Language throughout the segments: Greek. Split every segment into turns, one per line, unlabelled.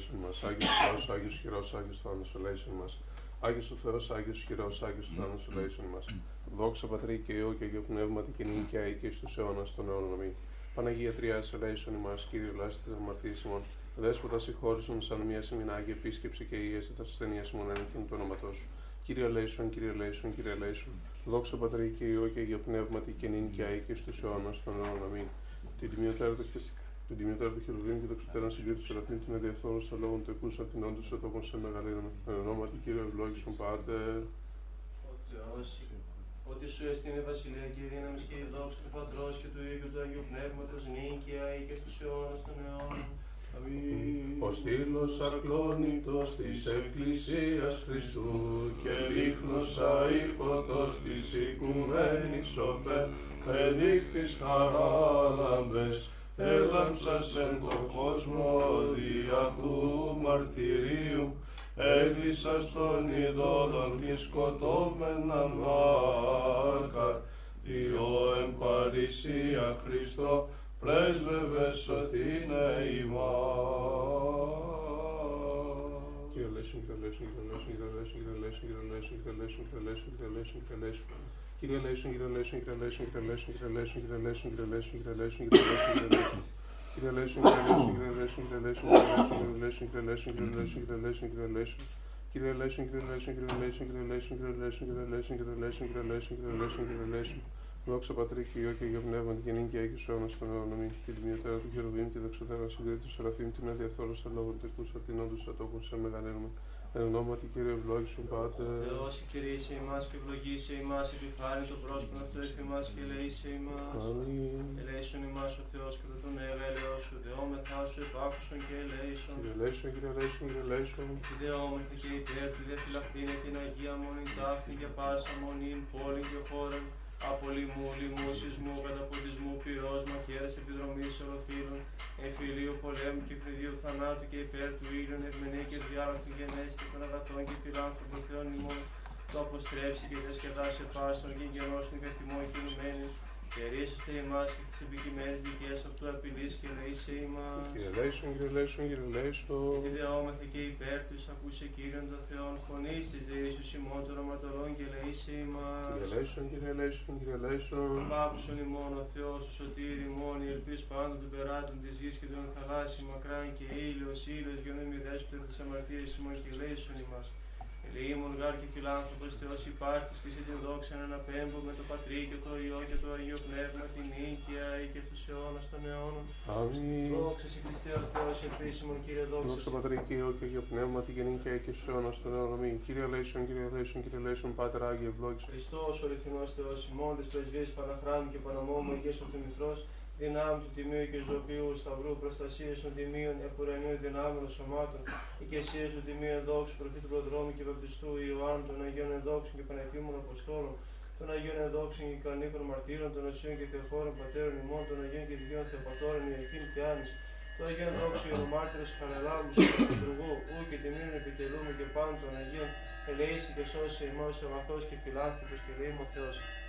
ελέησον μας. Άγιος Θεός, Άγιος Χειρός, Άγιος Θάνος ελέησον μας. Άγιος ο Θεός, Άγιος Χειρός, Άγιος Θάνος ελέησον μας. Δόξα Πατρί και Υιό και Αγίο Πνεύματι και νυν και αεί και στους αιώνας των αιώνων αμήν. Παναγία Τριάς ελέησον ημάς, Κύριε λάστη της αμαρτίας ημών. Δέσποτα συγχώρησον σαν μία σημεινάγη επίσκεψη και ίεση τα ασθενείας ημών ένοχην του όνοματός σου. Κύριε ελέησον, Κύριε ελέησον, Κύριε ελέησον. Δόξα Πατρί και Υιό και Αγίο Πνεύματι και νυν και αεί και στους αιώνας των αιώνων αμήν. Την τιμιωτέρα του την τιμιωτέρα του χειροβήμ και το ξωτέραν συγκρίτου Σεραφείμ την αδιαφθόρου στα λόγων του εκούσαν την όντως σε τόπον σε μεγαλύνων. Εν ονόματι Κύριε ευλόγησον πάτερ.
Ο Θεός, ότι σου εστίνε βασιλεία και η δύναμη και η δόξα του Πατρός και του Υιού και του Αγίου Πνεύματος, νίκαια ή και στους αιώνας των αιώνων. Αμήν.
Ο στήλος ακλόνητος της Εκκλησίας Χριστού και λίχνος αήφωτος της οικουμένης σοφέ, εδείχθης χαράλαμπες, έλαμψας εν το κόσμο δια του μαρτυρίου, έλυσας των ειδόλων τη σκοτώμενα βάκα, Διό εν παρησία Χριστό, πρέσβευε σωθήνε ημάς. Κύριε Λέησον, Κύριε Λέησον, Κύριε Λέησον, Κύριε Λέησον, Κύριε Λέησον, Κύριε Λέησον, Κύριε Λέησον, Κύριε Λέησον, Κύριε Λέησον, Κύριε Λέησον. Κύριε Λέησον, Κύριε Λέησον, Κύριε Λέησον, Κύριε Λέησον, Κύριε Λέησον, Κύριε Λέησον, Κύριε Λέησον, Κύριε Λέησον, Κύριε Λέησον, Κύριε Λέησον. Κύριε Λέησον, Κύριε Λέησον, Κύριε Λέησον, Κύριε Λέησον, Κύριε Λέησον, Κύριε Λέησον, Κύριε Λέησον, Κύριε Λέησον. Κύριε Λέησον, Κύριε Λέησον, Κύριε Λέησον, Κύριε Λέησον, Κύριε Λέησον, Κύριε Λέησον, Κύριε Λέησον, Κύριε Λέησον, Κύριε Λέησον. Δόξα Πατρί και Υιό και Αγίο Πνεύμα και νύν και Άγιος αιώνας των αιώνων αμήν. Και τη μιωτέρα του χερουβήμ και δεξιωτέρα συγκρίτη του Σεραφείμ την αδιαφθόρου στα λόγων του εκούσαν την όντως ατόπων σε μεγαλύνουμε. Εν ονόματι Κύριε ευλόγησον
Ο
Πάτερ.
Θεός εκκηρύσσε ημάς και ευλογήσε ημάς, επιφάνει το πρόσωπο αυτό εκ ημάς και ελεήσε ημάς.
Αμήν.
Ελέησον ημάς ο Θεός κατά τον έγαλεό σου, δεόμεθά σου επάκουσον και ελέησον.
Κύριε Λέησον, Κύριε Λέησον, Κύριε Λέησον.
Τη δεόμεθα και υπέρ του δε φυλαχθήνε την Αγία Μονή τάφθη για πάσα μονήν, πόλη και χώρα. Απολυμού, λοιμού, σεισμού, καταποντισμού, πυρός, μαχαίρες, επιδρομής, ολοφύρων, εμφυλίου, πολέμου και φρυδίου θανάτου και υπέρ του ήλιον, ευμενή και διάλακτου γενέστε των αγαθών και φιλάνθρωπων θεών ημών, το αποστρέψει και διασκεδάσει φάστον και γερόσουν και θυμών κινουμένους, και ρίσεστε εμάς εκ της επικειμένης δικές αυτού απειλής και λέησε ημάς.
Κύριε Λέησον, Κύριε Λέησον, Κύριε Λέησον.
Και δεόμαστε και υπέρ τους ακούσε Κύριον των Θεών φωνής της δεήσους ημών των οματωρών και λέησε ημάς.
Κύριε Λέησον, Κύριε Λέησον, Κύριε Λέησον.
Άκουσον ημών ο Θεός ο σωτήρι ημών, η ελπίς πάντων των περάτων της γης και των θαλάσσιων μακράν και ήλιος, ήλιος για να μη δέσποτε της αμαρτίας ημών και λέησον ημάς. Ελεήμων γάρ και φιλάνθρωπος Θεός υπάρχεις και σε την δόξα να αναπέμπω με το Πατρί και το Υιό και το Αγίο Πνεύμα την νίκαια ή και στους αιώνας των αιώνων.
Αμήν.
Δόξα σε Χριστέ ο Θεός επίσημον Κύριε δόξα
Δόξα
σε.
Πατρί και Υιό και Αγίο Πνεύμα, τη γεννή και και στους αιώνας των αιώνων. Αμήν. Κύριε Λέησον, Κύριε Λέησον, Κύριε Λέησον, Πάτερ Άγιε ευλόγησον.
Χριστός ο αληθινός Θεός ημών της πρεσβείας Παναχράμου και Παναμόμου Αγίας Ορθομηθρός δυνάμει του Τιμίου και Ζωοποιού Σταυρού προστασίας των Τιμίων επουρανίου δυνάμεων σωμάτων οικεσίας του Τιμίου Ενδόξου προφήτου Προδρόμου και Βαπτιστού Ιωάννου των Αγίων Ενδόξων και Πανεπίμων Αποστόλων των Αγίων Ενδόξων και Κανίκων Μαρτύρων των Οσίων και Θεοφόρων Πατέρων ημών των Αγίων και Δικαίων Θεοπατώρων Ιωακήμ και Άνης Το Αγίον Δόξου Ιερομάρτυρος Χαραλάμπους και Λειτουργού, ου και τιμήνων επιτελούμε και πάνω των Αγίων, ελεήσει και σώσει εμάς ο αγαθός και φιλάνθρωπος και ρήμο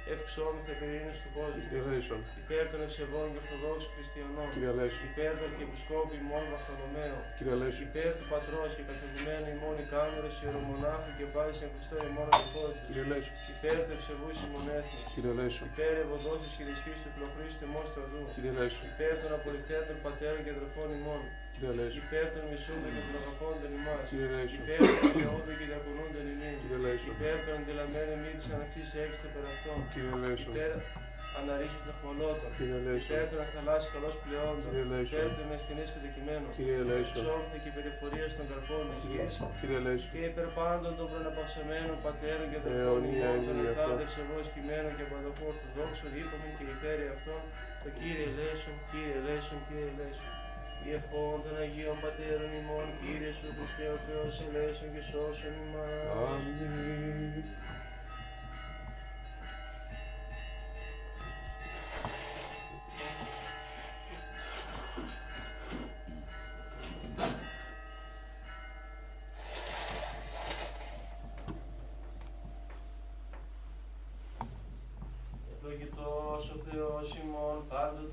Θεός, ευξόμεθα περί του κόσμου.
Κύριε Λέησον,
Υπέρ των ευσεβών και ορθοδόξων χριστιανών.
Κύριε Λέησον,
Υπέρ του Αρχιεπισκόπου ημών Βαρθολομαίου.
Κύριε Λέησον,
Υπέρ του Πατρός και καθηγημένου ημών η κάμερος ιερομονάχου και πάλι σε Χριστό ημών αδελφότητας.
Κύριε Λέησον,
Υπέρ του ευσεβού ημών έθνους.
Κύριε Λέησον,
Υπέρ ευωδόσεις και ισχύς του Φιλοχρήστου ημών στρατού.
Κύριε Λέησον,
Υπέρ των απολυθέντων πατέρων και αδελφών ημών.
Κύριε Λέησον,
Υπέρ των μισούντων και των αγαπώντων ημάς.
Κύριε Λέησον,
Υπέρ των δικαιούντων και διακονούντων ημών.
Κύριε Λέησον,
Υπέρ των αντιλαμμένων μη της αναξής έξτε περ' αυτών.
Κύριε Λέησον,
Υπέρ αναρρίσου τεχμολότων.
Κύριε Λέησον,
Υπέρ των αθαλάσσι καλώς πλεόντων.
Κύριε Λέησον,
Υπέρ των αισθηνής πεδικημένων.
Κύριε Λέησον,
Ψώμθε και περιφορία των καρπών της γης.
Κύριε Λέησον,
Και υπέρ πάντων των προναπαυσαμένων πατέρων και αδελφών
Αιώνια
ημών των
είναι αυτό.
εθάδε ευσεβώς κειμένων και παντοχού ορθοδόξων είπαμε και υπέρ αυτών το Κύριε Ελέησον, Κύριε Ελέησον, Κύριε Ελέησον. Η ευχών των Αγίων Πατέρων ημών, Κύριε Σου Χριστέ ο Θεός ελέησον και σώσον ημάς.
Αμήν.
Ευλογητός ο Θεός ημών πάντοτε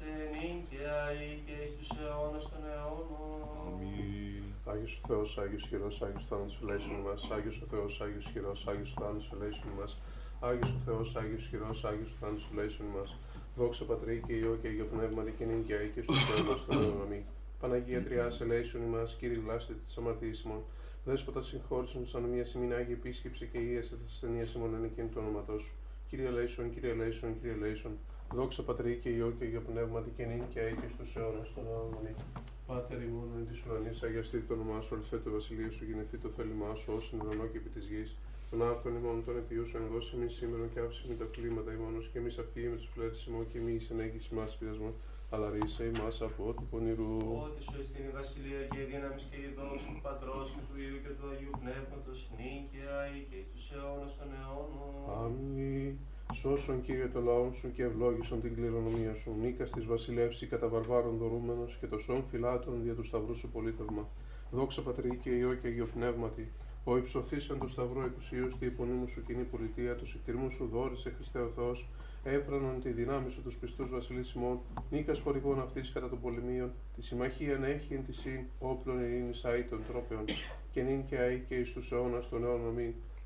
Άγιος ο Θεός, Άγιος χειρός, Άγιος θάνατος ελέησον μας. Άγιος ο Θεός, Άγιος χειρός, Άγιος θάνατος ελέησον μας. Άγιος ο Θεός, Άγιος χειρός, Άγιος θάνατος ελέησον μας. Δόξα Πατρί και Υιό και Αγίο Πνεύματι και νυν και αεί και στους αιώνας των αιώνων. Αμήν. Παναγία Τριάς ελέησον ημάς, Κύριε γλάστε της αμαρτίας ημών. Δέσποτα συγχώρησον σαν μια σημείνα Άγιη επίσκεψη και ίεσε της ασθενείας ημών εν εκείνη του όνοματός σου. Κύριε Λέησον, Κύριε Λέησον, Κύριε Λέησον. Δόξα Πατρί και Υιό και Αγίο Πνεύματι και νυν και αεί και στους αιώνας των αιώνων. Αμήν. Πάτερ ημών εν της ουρανής, αγιαστεί το όνομά σου, ορθέ το βασιλείο σου, γεννηθεί το θέλημά σου, ως εν ουρανό και επί της γης. Τον άρτον ημών των επιούσεων, δώσει εμείς σήμερα και άψη με τα κλίματα ημών, και εμείς αφήγη με τους πλέτες ημών και μη εις ενέγγιση μας πειρασμών, αλλά ρίσε ημάς από ό,τι πονηρού.
Ότι σου εστίν η βασιλεία και η δύναμης και η δόξη του Πατρός και του Υιού και του Αγίου Πνεύματος νίκαια ή και εις τους αιώνας των αιώνων.
Αμήν. Σώσον Κύριε το λαό σου και ευλόγησον την κληρονομία σου. Νίκα τη βασιλεύση κατά βαρβάρων δωρούμενος και το σών φυλάτων δια του σταυρού σου πολίτευμα. Δόξα πατρί και ιό και αγιοπνεύματι. Ο υψωθήσαν του σταυρό εκουσίου στη υπονήμου σου κοινή πολιτεία, τους εκτιμού σου δόρισε Χριστέ ο Θεός, έφρανον τη δυνάμει σου τους πιστούς βασιλισμών, νίκας χορηγών αυτής κατά των πολεμίων, τη συμμαχία να έχει εν της συν, όπλων ειρήνης αή των τρόπεων, και νυν και αή και εις τους αιώνας των αιώνων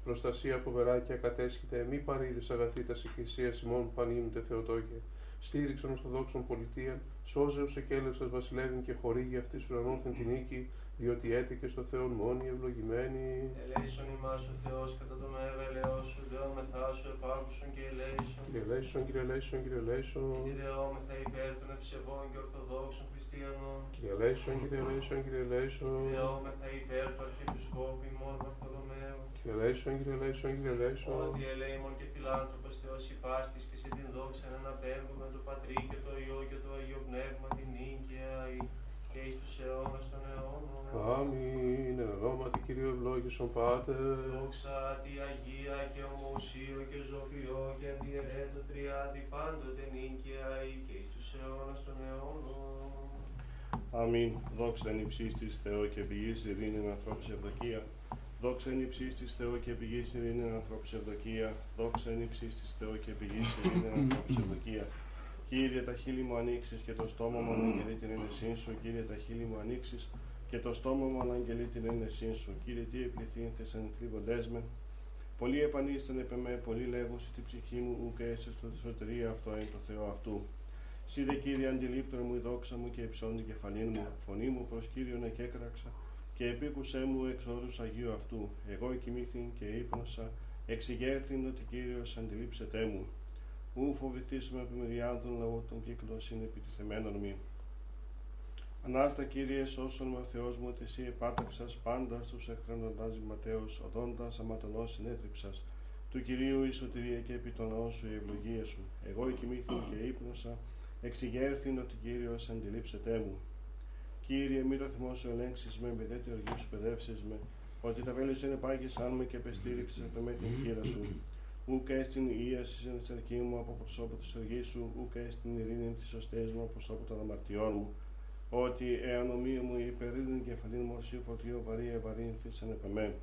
μην. Προστασία φοβεράκια κατέσχεται, μη παρήδες αγαθή τα εκκλησία ημών πανίμητε Θεοτόκε. Στήριξον ορθοδόξων πολιτείαν, σώζεως εκέλευσας βασιλεύειν και χορήγει αυτής ουρανόθεν την νίκη, διότι έτηκε στο Θεό μόνη ευλογημένη.
Ελέησον ημάς ο Θεός κατά το μέγα ελαιός σου, δεόμεθά σου επάκουσον και ελέησον.
Κύριε Λέησον, Κύριε Λέησον, Κύριε Λέησον.
Κυριεόμεθα υπέρ των ευσεβών και ορθοδόξων χριστιανών.
Κύριε Λέησον, Κύριε Λέησον, Κύριε Λέησον.
Κυριεόμεθα υπέρ του Αρχιεπισκόπου ημών Βαρθολομαίου.
Κύριε Λέησον, Κύριε Λέησον, Κύριε Λέησον.
Ότι ελέημον και φιλάνθρωπος Θεός υπάρχεις και σε την δόξα να αναπέμπουμε το Πατρί και το Υιό και το Αγίο Πνεύμα την νίκαια και εις τους αιώνας των αιώνων.
Αμήν, εν ονόματι Κυρίου ευλόγησον Πάτερ.
Δόξα τη Αγία και ομοουσίο και ζωοποιό και αντιερέτο τριάδι πάντοτε νίκαια και εις τους αιώνας των αιώνων.
Αμήν. Δόξα εν υψής της Θεό και πηγής ειρήνη ανθρώπους ευδοκία. Δόξα εν υψής της Θεό και πηγής ειρήνη ανθρώπους ευδοκία. Δόξα εν υψής της Θεό και πηγής ειρήνη ανθρώπους ευδοκία. Κύριε τα χείλη μου ανοίξεις και το στόμα μου αναγγελεί την ένεσή σου. Κύριε τα χείλη μου ανοίξεις και το στόμα μου αναγγελεί την ένεσή σου. Κύριε τι επιθύνθες εν θλίβοντές με. Πολλοί επανίστανε επ' με, πολλοί λέγουσι τη ψυχή μου, ουκ έσαι στο σωτηρία αυτό εν το Θεό αυτού. Σύ δε Κύριε αντιλήπτωρ μου η δόξα μου και υψών την κεφαλήν μου, φωνή μου προς Κύριον εκέκραξα και επίκουσέ μου εξ όρους Αγίου αυτού. Εγώ εκοιμήθην και ύπνοσα, εξηγέρθην ότι Κύριος αντιλήψετέ μου. Ου φοβηθήσουμε από μεριά των λαού των κύκλων είναι επιτιθεμένων μη. Ανάστα Κύριε σώσον με ο Θεός μου ότι εσύ επάταξας πάντα στους εχθρονοντάς Ματέος, οδόντας αματονός συνέτριψας. Του Κυρίου η σωτηρία και επί των ναών σου η ευλογία σου. Εγώ εκοιμήθην και ύπνοσα, εξηγέρθην ότι Κύριος αντιλήψετέ μου. Κύριε, μη το θυμό σου ελέγξεις με, με δέτη οργή σου παιδεύσεις με, ότι τα βέλη σου είναι πάγισαν με και επεστήριξες από με την χείρα σου. Ούκ έστιν ίαση εν σαρκή μου από προσώπου της οργής σου, ούκ έστιν ειρήνη της σωστές μου από προσώπου των αμαρτιών μου. ότι εάν ομοία μου υπερήλυν κεφαλήν μορσίου φορτίο βαρύ ευαρύνθησαν επ' εμέ.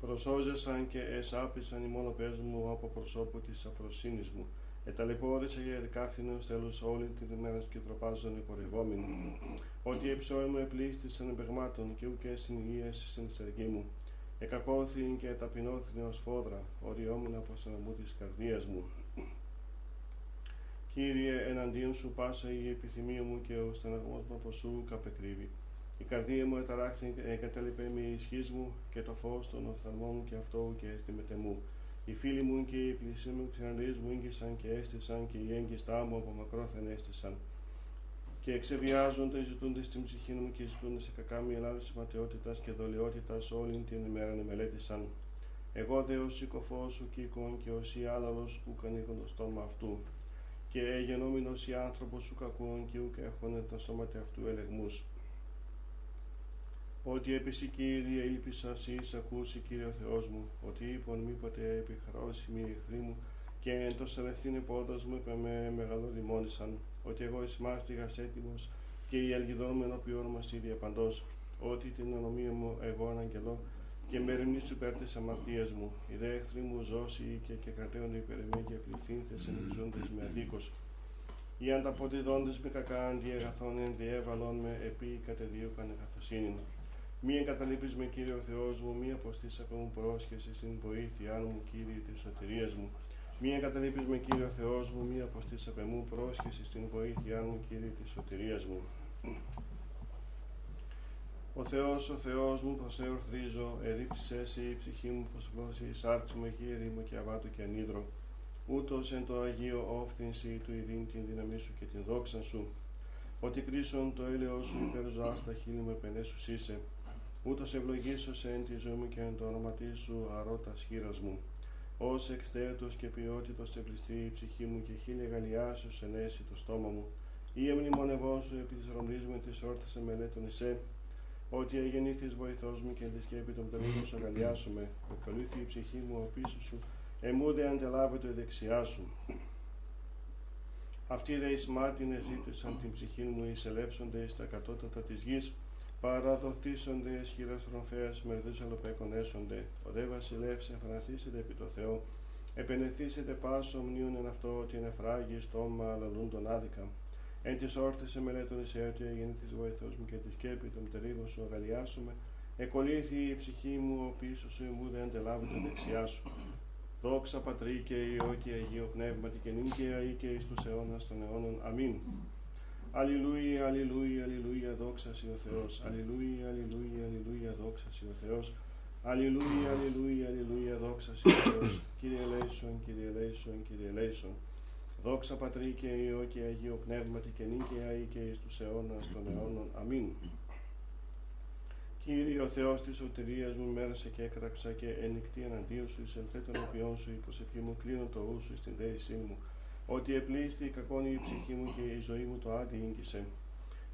Προσώζεσαν και εσάπησαν οι μόνο πες μου από προσώπου της αφροσύνης μου. Εταλαιπώρησε για ερκάθινο τέλος όλη την ημέρα και τροπάζον υπορριγόμενοι. Ότι εψόη μου επλήστησαν εμπεγμάτων και ουκέ συνηγίες στην σεργή μου. Εκακώθην και ταπεινώθην ως φόδρα, οριόμουν από μου της καρδίας μου. Κύριε, εναντίον σου πάσα η επιθυμία μου και ο στεναγμός μου από σου καπεκρύβει. Η καρδία μου εταράχθη εγκατέλειπε με ισχύς μου και το φως των οφθαλμών μου και αυτό και έστειμεται μου. Οι φίλοι μου και οι πλησί μου ξαναδείς μου ήγγισαν και έστησαν και οι έγκυστά μου από μακρόθεν έστησαν. Και εξεβιάζονται, ζητούνται στην ψυχή μου και ζητούνται σε κακά μια Ελλάδα ματαιότητας και δολιότητας όλη την ημέρα μελέτησαν. Εγώ δε ως οικοφός σου κοίκον και ως ή άλλαλος που κανήκον το στόμα αυτού. Και γενόμενος ή άνθρωπος σου κακόν και ουκ έχωνε τα σώματα αυτού ελεγμούς. Ότι έπεσε Κύριε ήλπισα σύ ακούσει Κύριε ο Θεός μου, ότι είπον μήποτε επιχρώσει μη εχθροί μου και εν το σελευθύνη πόδος μου είπε με μεγαλολιμόνισαν, ότι εγώ εις μάστιγας έτοιμος και η αλγιδόν με ενώπιόν μας ίδια παντός, ότι την ανομία μου εγώ αναγγελώ και μεριμνή σου υπέρ της αμαρτίας μου, οι δε εχθροί μου ζώσει και, και κρατέονται υπέρ εμέ και πληθύνθες ενυξούντες με αδίκος. Οι ανταποδιδόντες με κακά αντιεγαθών εν διέβαλον με επί κατεδίωκαν καθοσύνην. Μη εγκαταλείπεις με Κύριε ο Θεός μου, μη αποστείς μου πρόσχεση στην βοήθειά μου, Κύριε της σωτηρίας μου. Μη εγκαταλείπεις με Κύριο Θεός μου, μη αποστείς απ' εμού πρόσχεση στην βοήθειά μου, Κύριε της σωτηρίας μου. Ο Θεός, ο Θεός μου, προς εορθρίζω, εδίψεις εσύ η ψυχή μου, πως βλώσει η σάρξη μου, εκεί ερήμο και αβάτο και ανίδρο. Ούτως εν το Αγίο όφθηνση του ειδήν την δύναμή σου και την δόξα σου. Ότι κρίσον το έλεος σου υπέρ ζωάς τα χείλη μου επενέσους είσαι. Ούτως ευλογήσω σε εν τη ζωή μου και εν το όνομα σου αρώτας χείρας μου. Ως εξθέτως και ποιότητος ευλιστεί η ψυχή μου και χίλια γαλιάσεως ενέσει το στόμα μου. Ή εμνημονευό σου επί της ρωμνής μου της όρθισε μελέτων εσέ, ότι εγεννήθης βοηθός μου και της σκέπη των πτωλίγων σου αγαλιάσουμε, επελήθη η ψυχή μου ο πίσω σου, εμούδε αντελάβεται η δεξιά σου. Αυτοί δε εις μάτιν εζήτησαν την ψυχή μου, εισελεύσονται στα κατώτατα της γης, παραδοθήσονται ισχυρές ρομφέας μερδούς αλλοπέκων έσονται, ο δε βασιλεύς εφαναθήσεται επί το Θεό, επενεθήσετε πάσο μνίον εν αυτό ότι είναι φράγει στόμα λαλούν τον άδικα. Εν της όρθισε μελέτων εις ότι της βοηθός μου και της σκέπη των πτερίγων σου αγαλιάσουμε, εκολύθη η ψυχή μου, ο πίσω σου εμού δεν αντελάβει δεξιά σου. Δόξα Πατρί και Υιό και Αγίο Πνεύματι και νυν και αή και εις τους αιώνας των αιώνων. Αμήν. Αλληλούια, αλληλούια, αλληλούια, δόξα σοι ο Θεός. Αλληλούια, αλληλούια, αλληλούια, δόξα σοι ο Θεός. Αλληλούια, αλληλούια, αλληλούια, δόξα σοι ο Θεός. Κύριε Λέησον, Κύριε Λέησον, Κύριε Λέησον. Δόξα Πατρί και Υιό και Αγίο Πνεύματι και νυν και αή και εις τους αιώνας των αιώνων. Αμήν. Κύριε ο Θεός της σωτηρίας μου μέρασε και έκραξα και ενικτή εναντίον σου εις ελθέτωνοποιών σου η προσευχή μου κλείνω το ου σου στην δέησή μου ότι επλήστη η κακόνη η ψυχή μου και η ζωή μου το άντι ίγκυσε.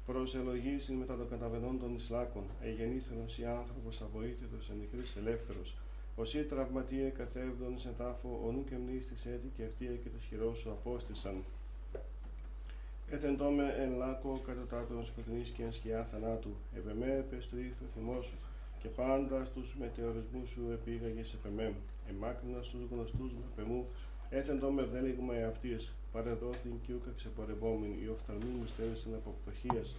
Προσελογήσει μετά των καταβενών των Ισλάκων, εγεννήθερος ή άνθρωπος αβοήθητος ενικρής ελεύθερος, Οσί τραυματίε καθεύδον σε τάφο, ο νου και μνήστης έτη και αυτοί και το χειρός σου απόστησαν. Έθεντό με εν λάκο κατωτάτων σκοτεινής και εν σκιά θανάτου, επεμέ πεστρίθ ο θυμός σου, και πάντα στους μετεωρισμούς σου επήγαγες επεμέ, εμάκρινα στους γνωστούς με πεμού, Έθεντο με δέλεγμα εαυτής, παρεδόθην και ούκα ξεπορευόμην, η οφθαλμή μου στέλνησαν από πτωχίας.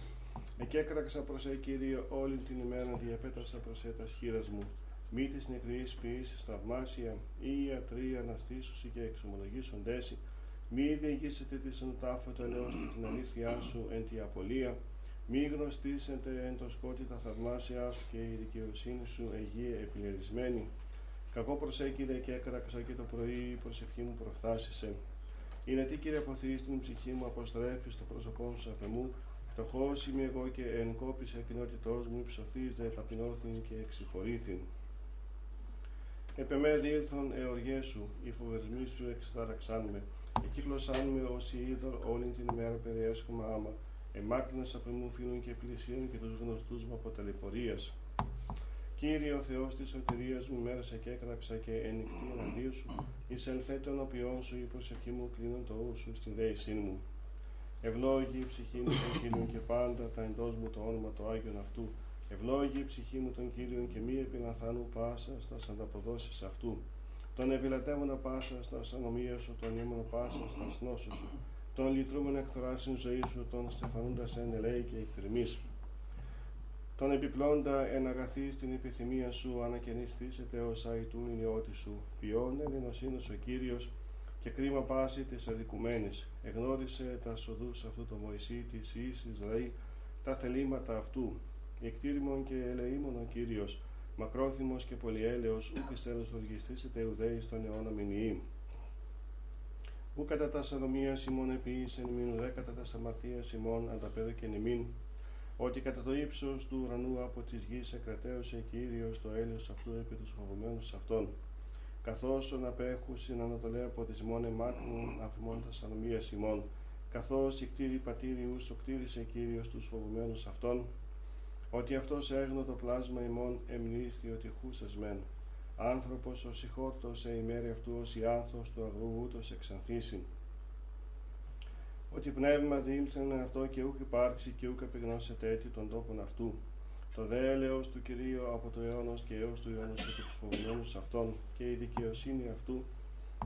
Εκέκραξα προς ε, Κύριε, όλη την ημέρα διαπέτασα προς ε, τα σχήρας μου. Μη της νεκρής ποιήσεις θαυμάσια, ή ιατροί αναστήσουσι και εξομολογήσουν τέση. Μη διηγήσετε τη εν τάφο το ελαιός και την αλήθειά σου εν τη απολία. Μη γνωστήσετε εν το σκότη τα θαυμάσια σου και η δικαιοσύνη σου εγεί επιλερισμένη. Κακό προσέκυρε και έκραξα και το πρωί η προσευχή μου προφθάσισε. Είναι τι κύριε αποθείς στην ψυχή μου αποστρέφεις στο πρόσωπό σου απ' εμού, φτωχό είμαι εγώ και εν κόπησε κοινότητός μου υψωθείς δε ταπεινώθην και εξυπορήθην. Επεμέ διήλθον εωργέ σου, οι φοβερισμοί σου εξτάραξάν με, εκύκλωσάν με όσοι είδωρ όλη την ημέρα περιέσχομαι άμα, εμάκρυνες απ' εμού φίλων και πλησίων και τους γνωστούς μου από ταλαιπωρίας. Κύριε ο Θεός της σωτηρίας μου μέρασε και έκραξα και ενικτή εναντίον σου, εις ελθέτων οποίων σου η προσευχή μου κλείνω το ου σου στην δέησή μου. Ευλόγη η ψυχή μου τον Κύριον και πάντα τα εντός μου το όνομα το Άγιον αυτού. Ευλόγη η ψυχή μου τον Κύριον και μη επιναθάνου πάσα στα ανταποδόσεις αυτού. Τον ευηλατεύωνα πάσα στα ανομία σου, τον ήμουν πάσα στα νόσου σου. Τον λυτρούμενο εκθράσιν ζωή σου, τον στεφανούντα εν ελέη και εκτριμής. Τον επιπλώντα εν αγαθή στην επιθυμία σου, ανακαινιστήσετε ως αϊτού η νεότη σου. Ποιόν εν ενωσύνος ο Κύριος και κρίμα πάση της αδικουμένης. Εγνώρισε τα σοδούς αυτού το Μωυσή της Ιης Ισραήλ, τα θελήματα αυτού. Εκτήρημον και ελεήμον ο Κύριος, μακρόθυμος και πολυέλεος, ούκ εις τέλος οργιστήσετε ουδέη στον αιώνα μηνυήμ. Ού κατά τα σανομία ημών επίησεν μην ουδέ κατά τα σαμαρτία ημών ανταπέδω και νημήν, ότι κατά το ύψος του ουρανού από της γης εκρατέωσε κύριος το έλεος αυτού επί τους φοβουμένου αυτών. Καθώς ον απέχου στην Ανατολέα ποδισμών εμάκρυνον αφημών τα σανομία ημών, καθώς η κτήρη πατήριους σου κτήρισε κύριος τους φοβουμένου αυτών, ότι αυτός έγνω το πλάσμα ημών εμνίστη ότι χούσες μεν. Άνθρωπος ο συχότος σε ημέρη αυτού ως η άνθος του αγρού ούτως εξανθήσιν. Ότι πνεύμα διήλθεν αυτό και ούχ υπάρξει και ούχ επιγνώσετε έτη των τόπων αυτού. Το δε έλεος του Κυρίου από το αιώνος και έως του αιώνος και τους φοβουμένους αυτών και η δικαιοσύνη αυτού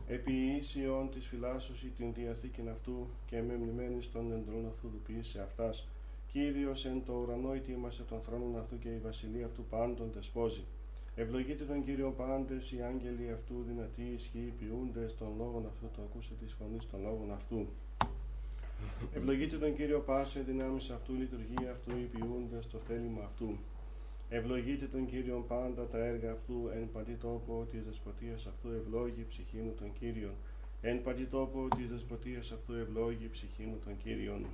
επί ίσιον της φυλάσσωση την διαθήκην αυτού και με μνημένης των εντρών αυτού του ποιήσε αυτάς. Κύριος εν το ουρανό ετοίμασε των θρόνων αυτού και η βασιλεία αυτού πάντων δεσπόζει. Ευλογείτε τον Κύριο πάντες οι άγγελοι αυτού δυνατοί ισχύοι ποιούνται των λόγων αυτού το ακούσε της φωνής των λόγων αυτού. Ευλογείτε τον Κύριο πάσε δυνάμεις αυτού λειτουργία αυτού οι ποιούνται στο θέλημα αυτού. Ευλογείτε τον Κύριο πάντα τα έργα αυτού εν παντή τόπο της δεσποτείας αυτού ευλόγη ψυχή μου τον Κύριον. Εν παντή τόπο της δεσποτείας αυτού ευλόγη ψυχή μου τον Κύριον.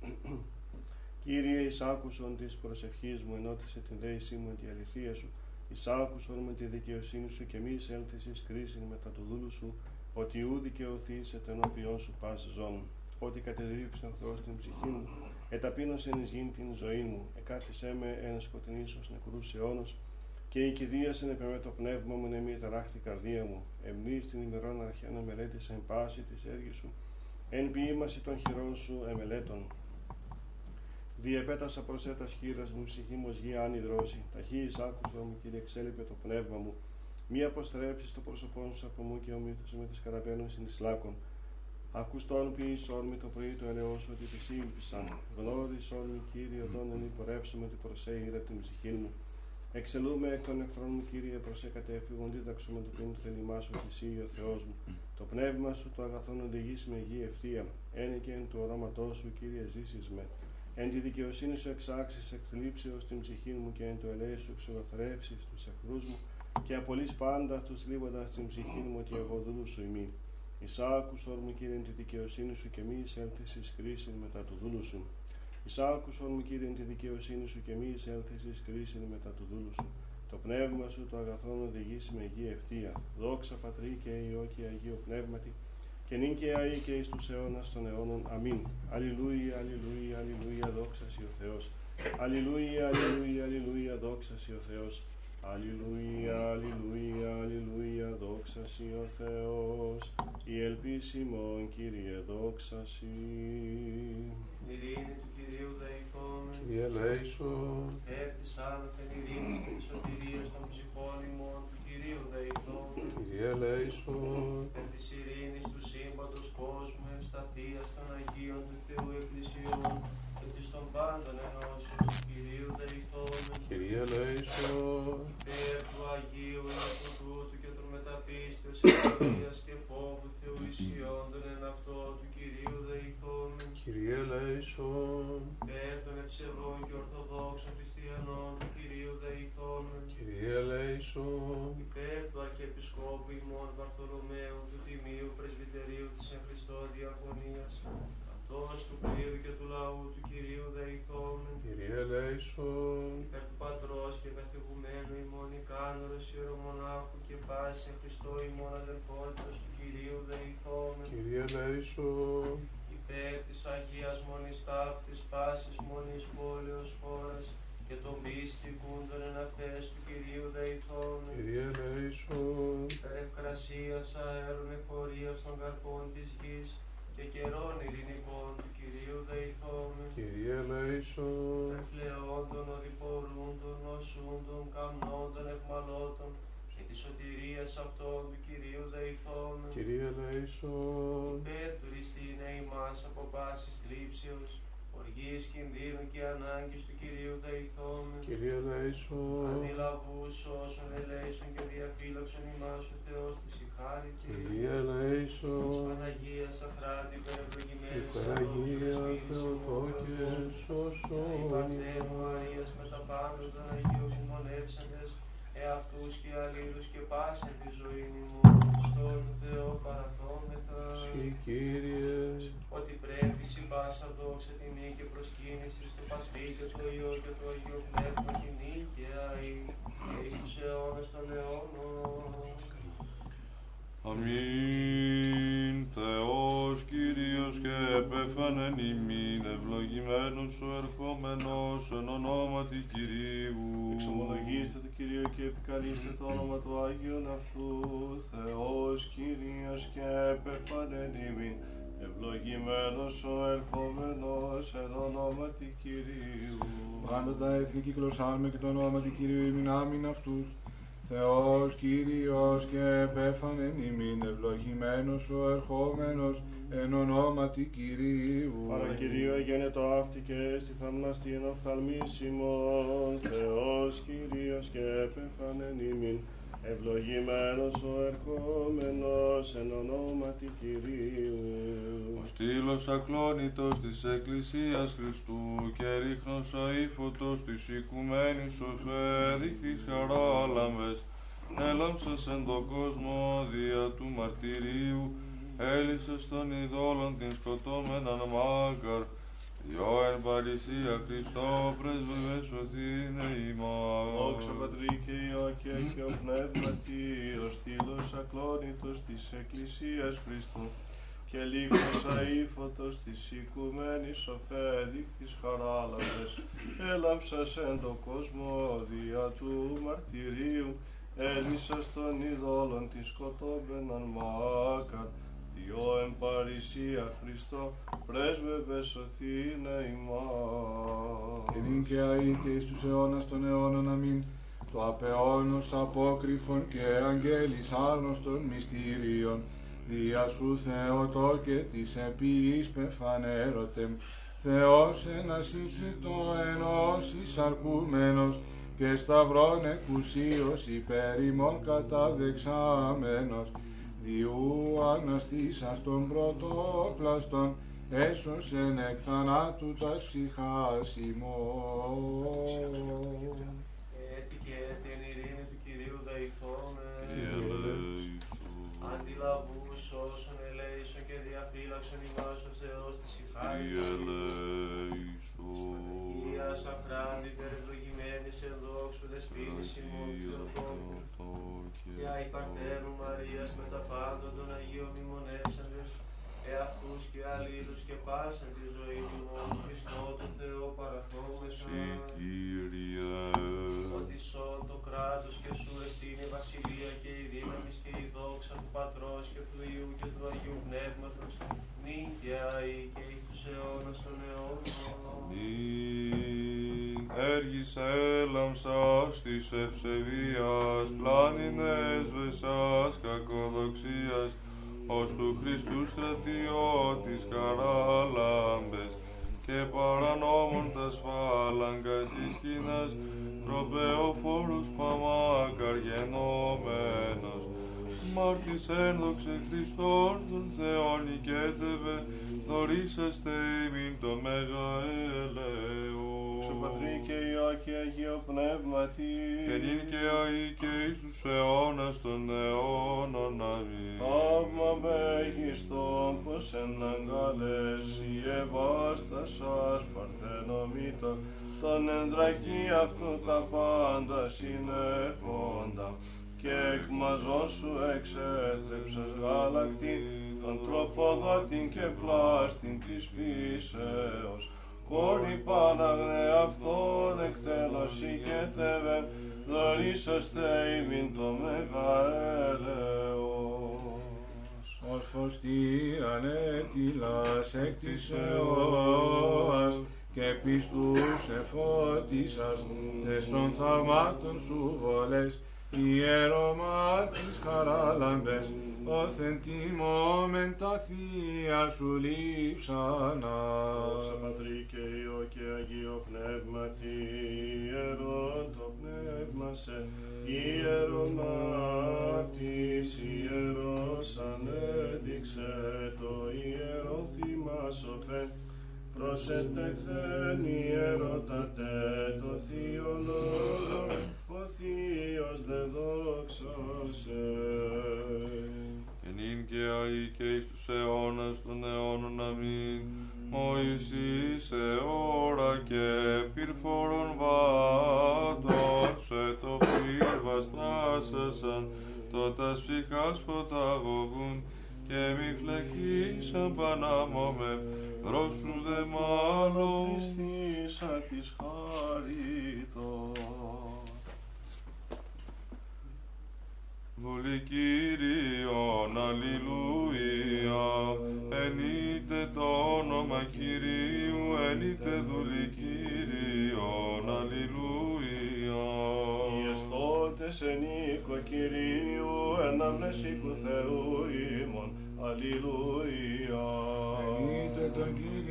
Κύριε, εις άκουσον της προσευχής μου, ενώτησε την δέησή μου τη αληθεία σου, εις άκουσον με τη δικαιοσύνη σου και μη εισέλθεις εις κρίσιν μετά του δούλου σου, ότι ού δικαιωθείς ετ ενώπιόν σου πας ζών. Ότι κατεδίωξε ο Θεός την ψυχή μου, εταπείνωσε εις γήν την ζωή μου, εκάθισέ με εν σκοτεινής ως νεκρούς αιώνος, και η κηδίασεν επ' το πνεύμα μου νεμή ταράχτη καρδία μου, εμνείς την ημερών αρχαίνα μελέτησα εν πάση της έργης σου, εν ποιήμαση των χειρών σου εμελέτων, Διεπέτασα προσέτα χείρας μου, ψυχή μου γη αν υδρώσει. Ταχύ άκουσα μου, κύριε, εξέλιπε το πνεύμα μου. Μη αποστρέψεις το πρόσωπό σου από μου και ομήθω με τις καραπένων συνισλάκων. Ακουστόν ποιησόν με το πρωί του ελαιό σου ότι τη σύλληψαν. Γνώρισον με κύριε, όταν εν υπορεύσουμε ότι προσέειρε την ψυχή μου. Εξελούμε εκ των εχθρών μου, κύριε, προσέκατε εφήγον δίδαξο με το πίνο του θελημά σου, θυσί ο Θεός μου. Το πνεύμα σου το αγαθόν οδηγήσει με γη ευθεία. Ένε και εν του οράματός σου, κύριε, ζήσεις με. Εν τη δικαιοσύνη σου εξάξεις εκθλίψεως την ψυχή μου και εν το ελέη σου εξολοθρεύσεις τους εχθρούς μου και απολύς πάντα τους λίβοντας την ψυχή μου ότι εγώ δούλους σου ημί. Ισάκουσον μου κύριε εν τη δικαιοσύνη σου και μη εισέλθεις εις κρίσιν μετά του δούλου σου. Ισάκουσον μου κύριε εν τη δικαιοσύνη σου και μη εισέλθεις εις κρίσιν μετά του δούλου σου. Το πνεύμα σου το αγαθόν οδηγήσει με γη ευθεία. Δόξα πατρί και Υιό και Αγίο Πνεύματι και νυν και αεί και εις τους αιώνας των αιώνων. Αμήν. Αλληλούια, αλληλούια, αλληλούια, δόξα ο Θεός. Αλληλούια, αλληλούια, αλληλούια, δόξα ο Θεός. Αλληλούια, αλληλούια, αλληλούια, δόξα ο Θεός. Η ελπίσιμον, Κύριε, δόξα
Ειρήνη του Κυρίου δεηθώμεν,
Κύριε ελέησον,
έρθεις άνωθεν ειρήνης και της σωτηρίας των ψυχών ημών του Κυρίου δεηθώμεν.
Κύριε ελέησον,
Περ της ειρήνης του σύμπαντος κόσμου, και πάση εν Χριστώ ημών αδερφότητος του Κυρίου δεηθώμεν.
Κύριε ελέησον,
Υπέρ της Αγίας Μονής Ταύτης πάσης Μονής πόλεως χώρας και των πίστη κούντων εν αυτές του Κυρίου δεηθώμεν.
Κύριε ελέησον,
Υπέρ ευκρασίας αέρων εφορίας των καρπών της γης και καιρών ειρηνικών του Κυρίου δεηθόμεν.
Κύριε ελέησον.
Εκλεόντων, οδηπορούντων, νοσούντων, καμνόντων, εχμαλώτων και τη σωτηρία αυτών του Κυρίου δεηθόμεν.
Κύριε ελέησον.
Υπέρ του ρηστήνε ημάς από πάσης θλίψεως, οργής κινδύνου και ανάγκης του Κυρίου δεηθόμεν.
Κύριε ελέησον.
Αντιλαβούς όσων ελέησον και διαφύλαξον ημάς ο Θεός της ηχάρητη.
Κύριε
Της
ελέησον.
Παναγίας Αφράτη
Η
υπερευλογημένης
Παναγίας Θεοτόκες σώσον
Πατέρ
ημάς.
Μαρίας με τα πάντα των Αγίων ημωνεύσαντες, εαυτούς και αλλήλους και πάσαν τη ζωή μου, στον Θεό παραθόμεθα.
Συ Κύριε.
Ότι πρέπει συ πάσα δόξα τιμή και προσκύνηση στο Πατρί και το Υιό και το Αγίο Πνεύμα και νίκαια ή και εις τους αιώνας των αιώνων.
Αμήν. Θεός Κύριος και επέφανεν ημίν, ευλογημένος ο ερχόμενος εν ονόματι Κυρίου.
Εξομολογήστε το Κύριο και επικαλείστε το όνομα του Άγιον αυτού. Θεός Κύριος και επεφανεν ημίν. Ευλογημένος ο ερχόμενος εν ονόματι Κυρίου.
Πάντα τα έθνη κυκλωσάρμε και το όνομα του Κυρίου ημιν άμυν αυτούς. Θεός Κύριος και επέφανεν ημίν ευλογημένος ο ερχόμενος εν ονόματι Κυρίου.
Παρακυρίο εγένετο αυτή και στη θαυμναστήν οφθαλμίσιμον. Θεός Κύριος και επεφανεν ημίν. Ευλογημένος ο ερχόμενος εν ονόματι Κυρίου.
Ο στήλος ακλόνητος της Εκκλησίας Χριστού και ρίχνος αήφωτος της οικουμένης οφέδη της χαράλαμβες, έλαμψας εν τον κόσμο δια του μαρτυρίου, έλυσες των ειδόλων την σκοτώμεναν μάκαρ, διό εν παρησία Χριστό πρέσβευε σωθήνε ημάς.
Δόξα Πατρί και Υιό και Αγίο Πνεύματι, ο στήλος ακλόνητος της Εκκλησίας Χριστού. Και λίγος αήφωτος της οικουμένης οφέδικ της χαράλαβες, έλαμψας εν το κόσμο δια του μαρτυρίου, έλυσας των ειδόλων της σκοτώμεναν μάκαρ, διό εν παρησία Χριστό, πρέσβευες σωθήνε ημάς.
Και νυν και αεί και εις τους αιώνας των αιώνων αμήν. Το απεώνος απόκριφων και αγγέλης άγνωστων μυστήριων. Δια σου Θεότο και της επίης πεφανέρωτεμ. Θεός ένας ηχητό ενός εισαρκούμενος και σταυρών εκουσίως υπέρ ημών καταδεξάμενος. Διού αναστήσας των πρωτόπλαστων έσωσεν εκ θανάτου τας ψυχάς ημών.
Έτη και έτη εν ειρήνη του Κυρίου δεηθόμεν.
Κύριε ελέησον.
Αντιλαβούς όσων ελέησον και διαφύλαξον ημάς ο Θεός της
Κύριε
ηχάρητη.
ελέησον.
Αγίας αφράντη υπερευλογημένης εν δόξου δεσπίσης ημών Θεοτόκου. Και αι Παρτέρου Μαρίας με τα πάντα των Αγίων μνημονεύσαντες, εαυτούς και αλλήλους και πάσαν τη ζωή ημών Χριστό το Θεό παραθόμεθα.
Συ Κύριε.
Ότι σών το κράτος και σου εστίνει η βασιλεία και η δύναμη και η δόξα του Πατρός και του Υιού και του Αγίου Πνεύματος, νίκαια ή και εις τους αιώνας των αιώνων.
Νυν έργης έλαμψας της ευσεβίας, πλάνην έσβεσας κακοδοξίας, ως του Χριστού στρατιώτης καράλαμπες, και παρανόμων τα σφάλαγγας εις σκηνάς, τροπεοφόρους παμάκαρ γενόμενος, μάρτης ένδοξε Χριστόν τον Θεόν νικέτευε, δωρήσαστε ημίν το μέγα έλεος.
Σε Πατρί και Υιό και Αγίο Πνεύματι,
και νυν και αεί και εις τους αιώνας των αιώνων αμήν.
θαύμα μέγιστον πως εν αγκάλες η ευάστασας παρθενομήτων, τον ενδρακή αυτού τα πάντα συνεχόντα, και εκ μαζών σου εξέθρεψες γάλακτην, τον τροφοδότην και πλάστην της φύσεως, κόρη Παναγνέ αυτόν εκτέλος ηγέτευε, δωρήσαστε ημίν το μεγαέλεος.
ως φωστήραν έτυλας εκ της αιώας και πίστους εφώτισας τες των θαυμάτων σου βολές ιερομάρτης χαράλαμπες όθεν τιμόμεν τα θεία σου λείψανα.
Δόξα Πατρί και Υιό και Αγίο Πνεύματι, ιερό το πνεύμα σε, ιερομάρτης, ιερός ανέδειξε το ιερό θύμα σοφέ, προσετεχθέν ιερωτατέ το θείο λόγο, ο θείος δε δόξωσε.
Και νυν και αεί και εις τους αιώνας των αιώνων αμήν. Μωυσής σε ώρα και πυρφόρων βάτων σε το πυρ βαστράσασαν τότας ψυχάς φωταγωγούν και μη φλεχίσαν πανάμωμε δρόσου δε μάλλον
Πιστήσα της χάριτος.
Δούλη Κύριον, αλληλούια, ενείτε το όνομα Κυρίου, ενείτε δούλη Κύριον, αλληλούια.
Οι εστώτες εν οίκο Κυρίου, εν αυνεσίκου Θεού ημών. Αλληλούια.
Ενείτε τον Κύριο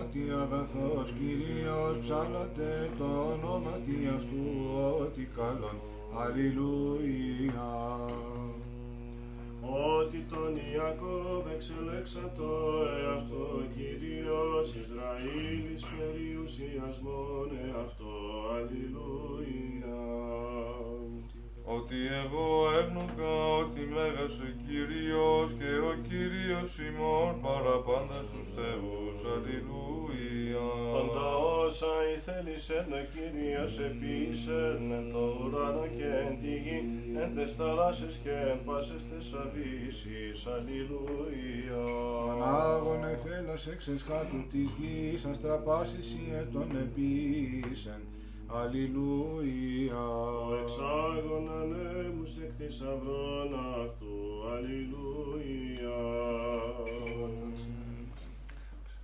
ότι αγαθός Κύριος ψάλατε το όνομα τι αυτού ότι καλόν. Αλληλούια.
Ότι τον Ιακώβ εξελέξα το εαυτό Κύριος Ισραήλης περιουσιασμόν εαυτό. Αλληλούια.
Ότι εγώ εύνοκα ότι μέγας ο Κύριος και ο Κύριος ημών παραπάντα στους θεούς. Αλληλούια.
Πάντα όσα ήθελησεν ο Κύριος επίησεν εν το ουρανό και εν τη γη, εν τες θαλάσσες και εν πάσες τες αβύσεις. Αλληλούια.
Ανάγων εφέλας εξ εσχάτου της γης, αστραπάσεις η ετών επίσεν. Αλληλούια.
Ο εξάγων ανέμους εκ θησαυρών αυτού. Αλληλούια.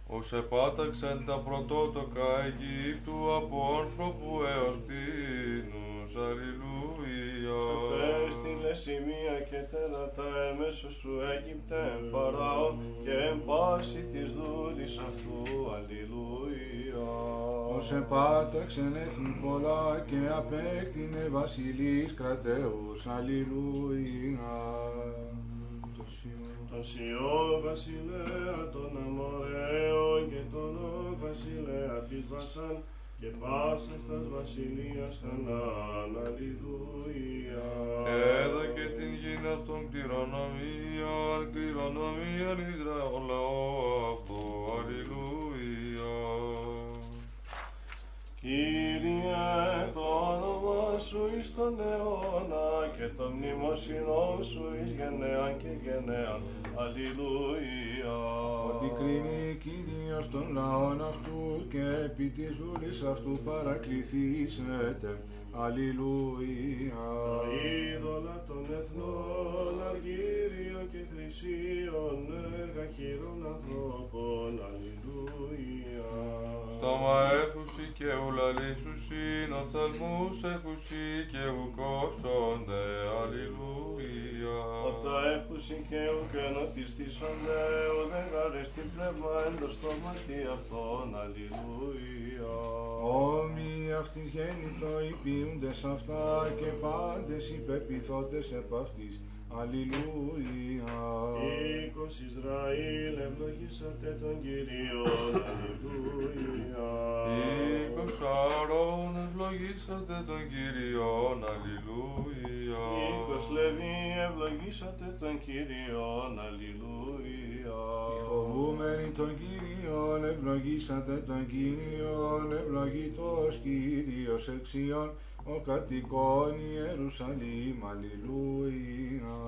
Ως επάταξεν τα πρωτότοκα Αιγύπτου από άνθρωπου έως κτήνους. Αλληλούια.
Επέστειλε σημεία και τέρατα εμέσως σου Αίγυπτε εν Φαραώ και εν πάση της δούλης αυτού. Αλληλούια.
Ως επάταξεν έθνη πολλά και απέκτηνε βασιλείς κρατέους. Αλληλούια.
Τον Σιώ βασιλέα των Αμοραίων και τον Ω βασιλέα της Βασάν και πάσες τας βασιλείας Χανάν. Αλληλούια.
Έδωκε την γην αυτών κληρονομίαν, κληρονομίαν Ισραήλ λαός αυτό. Αλληλούια.
Κύριε, το όνομα σου εις τον αιώνα και το μνημόσυνό σου εις γενναίαν και γενναίαν. Αλληλούια.
Ότι κρίνει Κύριος των λαών αυτού και επί της δούλης αυτού παρακληθήσετε. Αλληλούια.
Τα είδωλα των εθνών, αργύριο και χρυσίων, έργα χειρών ανθρώπων. Αλληλούια.
Στόμα έχουσι και ουλαλήσουσι, οφθαλμούς έχουσι και ουκόψονται. Αλληλούια.
Όταν έχουσι και ουκενοτιστήσονται, ο δε γαρέστη πνεύμα εν το στόματι αυτών. Αλληλούια.
Όμοι αυτής γέννητο υπήουντες αυτά και πάντες υπεπιθόντες επ' αυτής. Αλληλούια.
Οίκος Ισραήλ, ευλογήσατε τον Κύριον. Αλληλούια.
Οίκος Αρών ευλογήσατε τον Κύριον. Αλληλούια.
Οίκος Λεβί, ευλογήσατε τον Κύριον. Αλληλούια.
Οι φοβούμενοι τον Κύριον, ευλογήσατε τον Κύριον, ευλογητός Κύριος εξίων, ο κατοικών Ιερουσαλήμ, αλληλούια.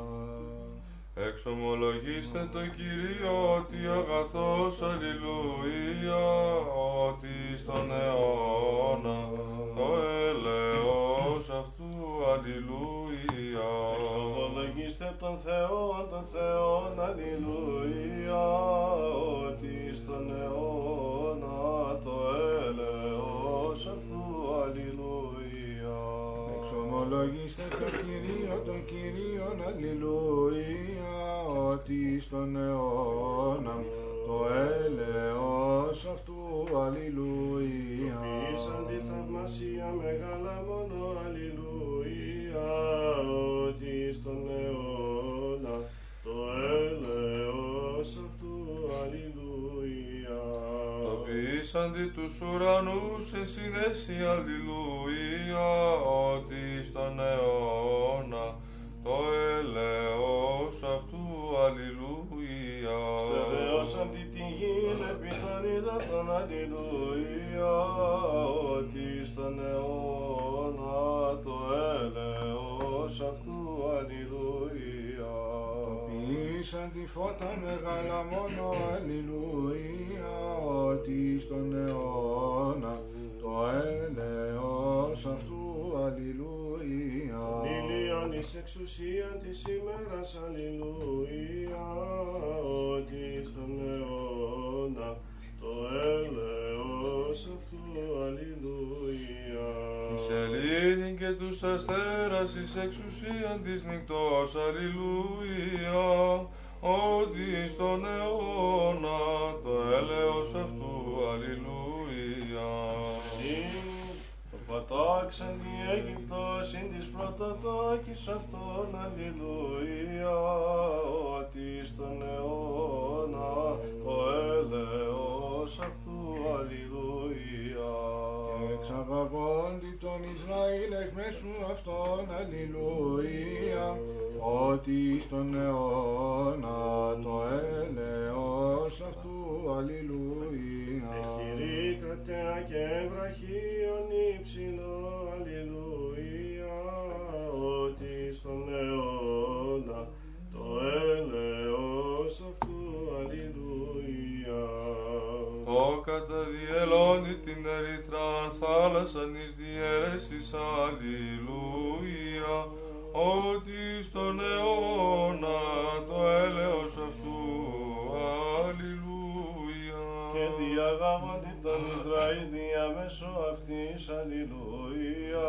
Εξομολογήστε το Κύριο ότι αγαθός αλληλούια, ότι στον αιώνα το έλεος αυτού αλληλούια.
Εξομολογήστε απ' τον Θεόν, τον Θεόν, αλληλούια, ότι στον αιώνα το έλεος αυτού, αλληλούια.
Εξομολογήστε τον Κυρίο, τον Κυρίον, αλληλούια, ότι στον αιώνα το έλεος αυτού, αλληλούια.
Ήσαν τη θαυμασία μεγάλα μόνο, αλληλούια, ότι στον αιώνα το έλεος αυτού,
Τοπίσαντι τους ουρανούς σε συνδέσει αλληλούια, ότι στον αιώνα το έλεος αυτού αλληλούια.
Στερεώσαν τη τη γην επί των υδατών, αλληλούια, ότι στον αιώνα το έλεος αυτού, αλληλούια.
Ποιήσαν τη φώτα μεγάλα μόνο, αλληλούια, ότι στον αιώνα το έλεος αυτού, αλληλούια.
Ηλίων εις εξουσίαν της ημέρας, αλληλούια, ότι στον αιώνα το έλεος αυτού, αλληλούια.
Η σελήνη και τους αστέρας εις εξουσίαν της νυχτός, αλληλούια, ότι στον αιώνα το έλεος αυτού, αλληλούια.
Το πατάξαν τη Αίγυπτο συν της πρωτοτόκης αυτών, αλληλούια, ότι στον αιώνα το έλεος αυτού, αλληλούια.
Εξαγαγόντι τον Ισραήλ εκ μέσου αυτών, αλληλούια, ότι στον αιώνα το έλεος αυτού, αλληλούια.
Εχειρή κρατέα και βραχίων υψηλό, αλληλούια, ότι στον αιώνα
καταδιελώνει την ερυθράν θάλασσαν εις διαιρέσεις, αλληλούια, ότι στον αιώνα το έλεος αυτού, αλληλούια.
και διαγάμονται τον Ισραήλ διαμέσω αυτής, αλληλούια,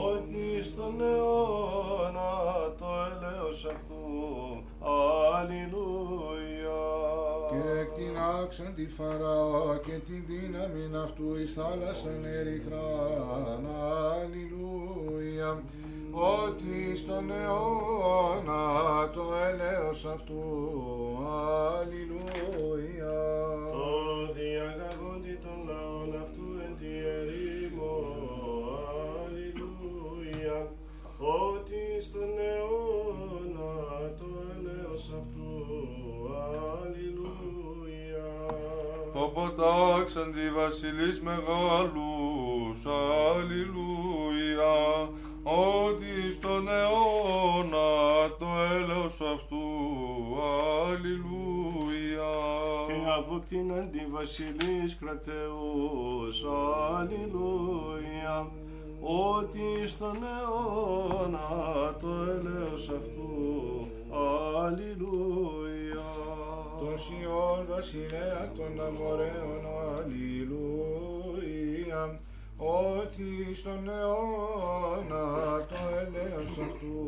ότι στον αιώνα το έλεος αυτού, αλληλούια.
Και εκτινάξαν τη Φαραώ και τη δύναμη αυτού εις θάλασσαν ερυθράν, αλληλούια, ότι στον αιώνα το έλεος αυτού, αλληλούια.
Το διαγαγόντι των λαών αυτού εν τη ερήμο, αλληλούια, ότι στον αιώνα το έλεος αυτού, αλληλούια.
Το ποτάξαν τη βασιλείς μεγάλους, αλληλούια, ότι στον αιώνα το έλεος αυτού, αλληλούια.
και αποκτήναν τη βασιλείς κρατεούς, αλληλούια, ότι στον αιώνα το έλεος αυτού, αλληλούια.
Το Σιών βασιλέα των Αμοραίων, αλληλούια, ότι στον αιώνα το έλεος αυτού,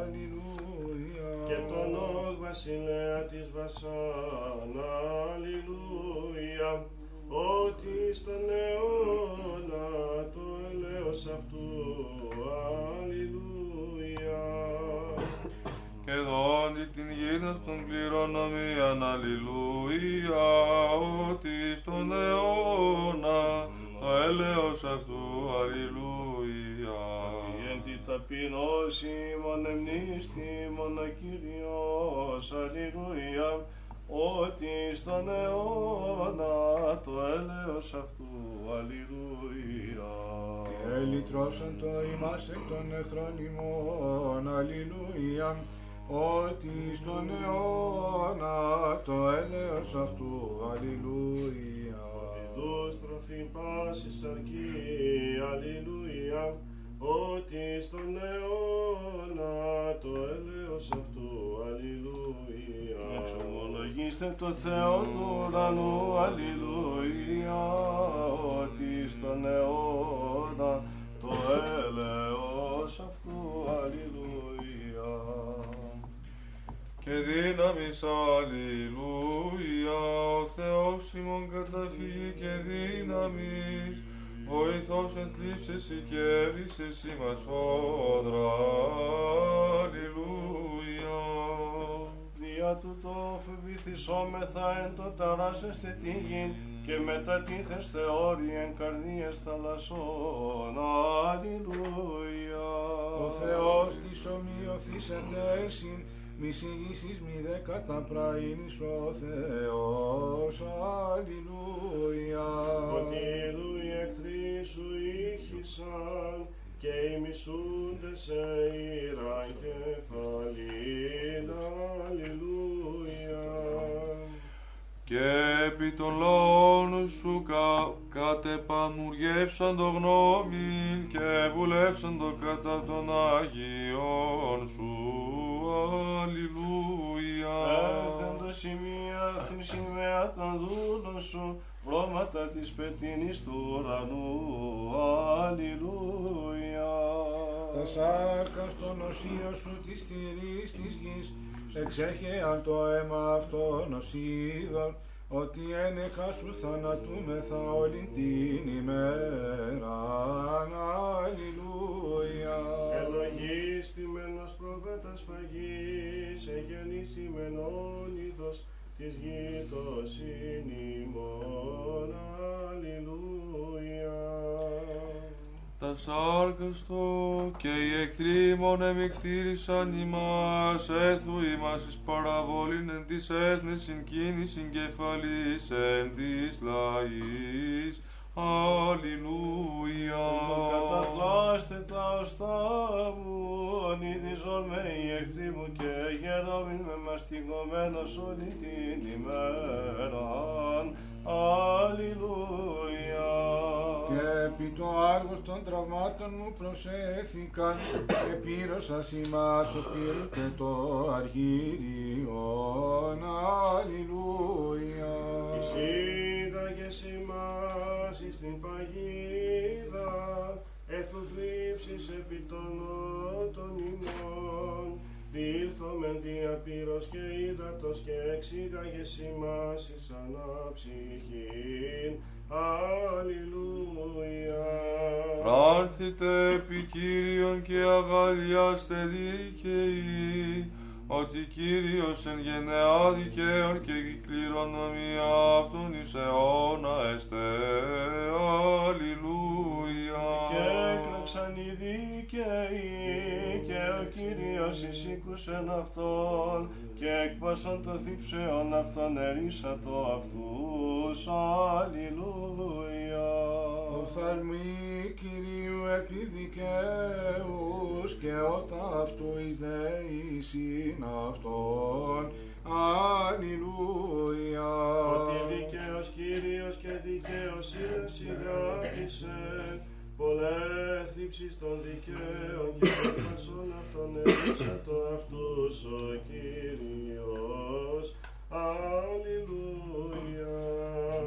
αλληλούια.
και τον Όγ βασιλέα της Βασάν, αλληλούια, ότι στον αιώνα το έλεος αυτού, αλληλούια.
Και δόνει την γη αυτών κληρονομίαν, αλληλούια, ότι στον αιώνα το έλεος αυτού, αλληλούια.
Εν τη ταπεινώση μονεμνίστη μόνο Κύριος, αλληλούια, ότι στον αιώνα το έλεος αυτού, αλληλούια.
Και λυτρώσαν το ημάς εκ των εχθρών ημών, αλληλούια, ότι στον αιώνα το έλεος αυτού, αλληλούια.
Ιδούς τροφή πάσης αρκεί, αλληλούια, ότι στον αιώνα το έλεος δίκαιος αυτού, αλληλούια.
Εξομολογήστε το Θεό του ουρανού, αλληλούια, ότι στον αιώνα το έλεος αυτού, αλληλούια.
Και δύναμις αλληλούια, ο Θεός ημών καταφύγει και δύναμις, βοηθός εν θλίψεις και έβησες ημάς φόδρα, αλληλούια.
Δια τούτο φοβηθισόμεθα εν το ταράσεστε τη γη και μετά τίθες θεώρη εν καρδίες θαλασσών. Αλληλούια.
Ο Θεός της ομοιωθήσεται εσύν, μη συγγύσεις μη δε καταπραίνεις ο Θεός. Αλληλούια.
Ότι είδου οι εχθροί σου ήχησαν και οι μισούντες σε ήραν κεφαλήν. Αλληλούια.
Και επί των λόγων σου κα, κατεπαμουργεύσαν το γνώμη και βουλεύσαν το κατά των Αγίων σου. Αλληλούια.
Έρθεν το σημείο την σημαία των δούλων σου, βρώματα της πετίνης του ουρανού. Αλληλούια.
Τα σάρκα στον οσίο σου της θηρής της γης, εξέχεαν το αίμα αυτών ως είδων, ότι ένεχα σου θανατούμεθα όλη την ημέρα. Αλληλούια.
Ελογίστημενος προφέτας φαγής, εγεννήσιμεν όνειδος της γήτος ημών. Αλληλούια.
Τα σάρκαστο και οι εχθροί μον εμικτήρισαν ημάς, έθου ημάς εις παραβολήν εν της έθνης συγκίνησιν κεφαλής εν της λαής. Αλληλούια.
Καταθλάστε τα οστά μου, ονειδίζον με οι εχθροί μου και γερόμην με μαστιγωμένος όλη την ημέρα. Αλληλούια.
Και επί το άργος των τραυμάτων μου προσέθηκαν και πήρωσας ημάς ως πήρου και το αργύριον. Αλληλούια.
Εισήγαγες ημάς εις την παγίδα, έθου θλίψης επί των νότων ημών. Διήλθομεν διαπύρος και ύδατος και εξήγαγες ημάς εις αναψυχήν. Αλληλούια.
Πράνθητε επί Κύριον και αγαλιάστε δίκαιοι, ότι Κύριος εν γενεά δικαίων και η κληρονομία αυτών εις αιώνα εστέ. Αλληλούια.
Και έκλεξαν οι δίκαιοι και ο Κύριος εισήκουσεν αυτόν και έκπασαν το θύψεων αυτόν ερίσατο αυτούς. Αλληλούια.
Οφθαλμοί Κυρίου επί δικαίους και ότα αυτού εις δεήσιν αυτόν. Αλληλούια.
Ότι δικαίος Κύριος και δικαίος είναι σιγάπησε, πολλές θλίψεις των δικαίων και των αυτών ελίσσατο αυτούς ο Κύριος. Αλληλούια.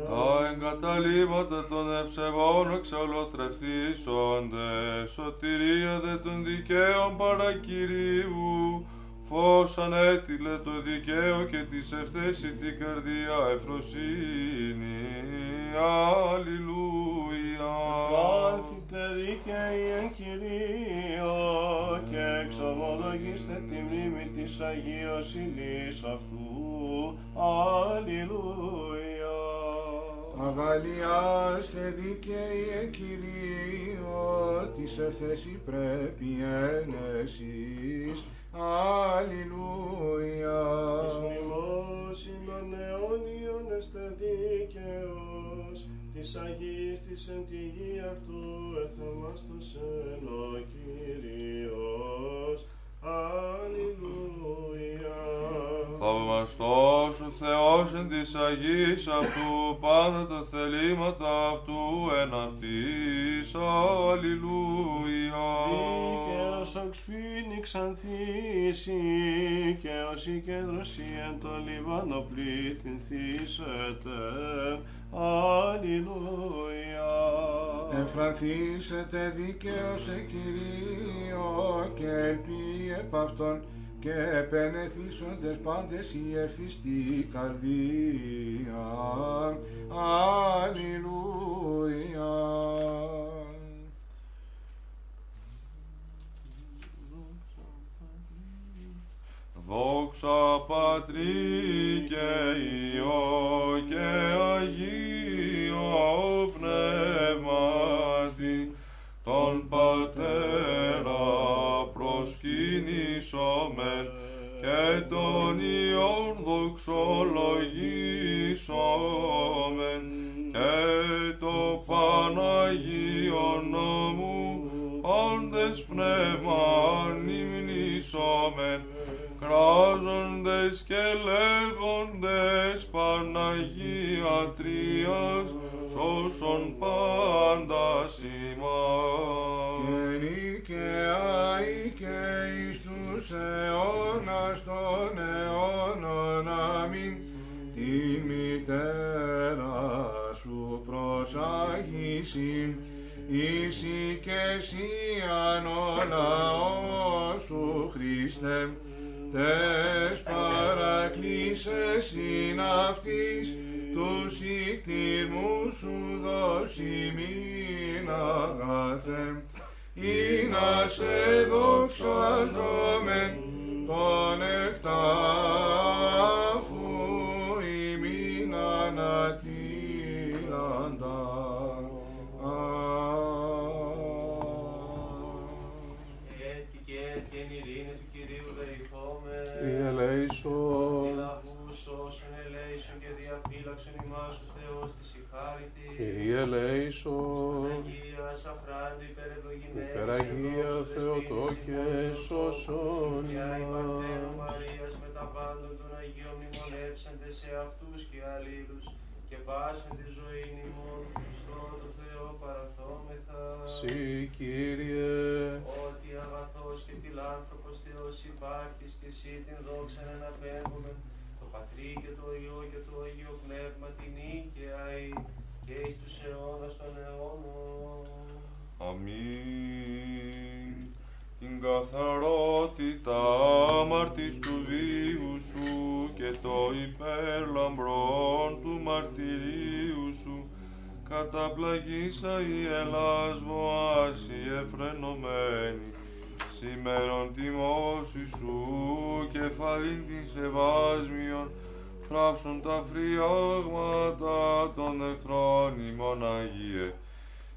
Τα εγκαταλείμματα των ευσεβών εξολοθρευθήσονται, σωτηρία δε των δικαίων παρακυρίου, φως ανέτειλε το δικαίο και της ευθέση την καρδία ευφροσύνη. Αλληλούια.
Φράθητε δίκαιοι εν Κυρίω και εξομολογήστε τη μνήμη της Αγίως Ηλής αυτού. Αλληλούια.
Αγαλιάστε δίκαιοι εν Κυρίω, της ευθέση πρέπει ένεσης. Αλληλούια.
Εις μνημόσυνον αιώνιον εστε δίκαιος, της Αγίας της εν τη γη αυτού εθεμάστοσεν ο Κύριος. Αλληλούια.
Θαυμαστός ο Θεός εν της Αγής αυτού, πάντα τα θελήματα αυτού εν αυτής. Αλληλούια.
Δίκαιος όξ φοίνιξ ανθίσει και ως η κέντρωση εν το Λιβάνο πληθυνθήσετε. Αλληλούια.
Εμφρανθήσετε δίκαιος σε Κυρίο και ελπί επ' αυτόν και επενεθήσοντες πάντες η ευθυστή καρδία. Αλληλούια.
Δόξα Πατρί και Υιό και Αγίο Πνεύματι, τον Πατέρα προσκυνήσομεν και τον Υιόν δοξολογήσομεν και το Παναγίον νόμου όντες πνεύμαν υμνήσομεν κράζοντες και λέγοντες Παναγία Τρίας σώσον πάντα ημάς.
Γενή και άη και εις τους αιώνας των αιώνων αμήν την μητέρα σου προσάγησιν ίσι και εσύ αν ο λαός σου Χριστέ τες παρακλήσεις είναι αυτής τους ικτήρμους σου δώσει μην αγαθέ ή να σε δοξαζόμεν τον εκτάφου ημίν ανατήραντα.
Κύριε ελέησον,
Λαβούς όσων ελέησον και διαφύλαξον ημάς ο Θεός της ηχάρητη.
Κύριε ελέησον,
Αγία Σαχράντου υπερευλογημένης.
υπεραγία Θεοτόκε σώσον
Και η Παρτένο
ημάς.
Μαρίας με τα πάντων των Αγίων μνημονεύσαντε σε αυτούς και αλλήλους και πάσαν τη ζωή ημών Χριστό το Θεό παραθόμεθα.
Συ Κύριε,
Ότι αγαθός και φιλάνθρωπος Θεός υπάρχεις και εσύ την δόξα να απέμπουμε το Πατρί και το Υιό και το Αγίο Πνεύμα την νίκαια και εις τους αιώνας των αιώνων.
Αμήν. Την καθαρότητα αμαρτής του βίου σου και το υπερλαμπρόν του μαρτυρίου σου. Καταπλαγίσα η Ελλάς βοάση εφρενωμένη σήμερον τιμώσει σου κεφαλήν την σεβάσμιον. Θράψουν τα φριάγματα των εχθρών ημών Αγίε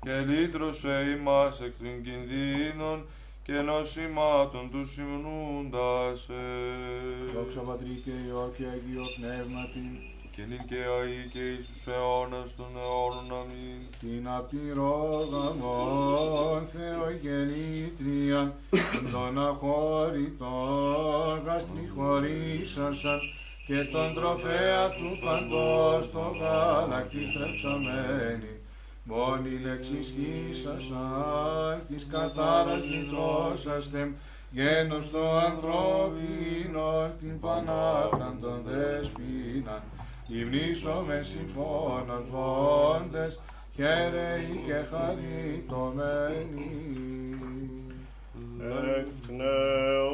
και λύτρωσε ημάς εκ των κινδύνων και νοσημάτων του συμνούντας σε.
Δόξα Πατρί και Υιό και Αγίο Πνεύματι,
Και νυν και αεί και εις τους αιώνας των αιώνων αμήν.
την απειρόγαμον Θεογεννήτρια, τον αχώρητον γαστριχωρήσασαν και τον τροφέα του παντός το γάλακτη θρεψαμένη. Μόνη λέξη σχίσασαν της κατάρας λυτρώσαστε, γένος το ανθρώπινο την πανάχραντον δεσπίναν. Υμνήσομε συμφώνος βόντες, χαίρεοι και χαριτωμένοι.
εκνεότητος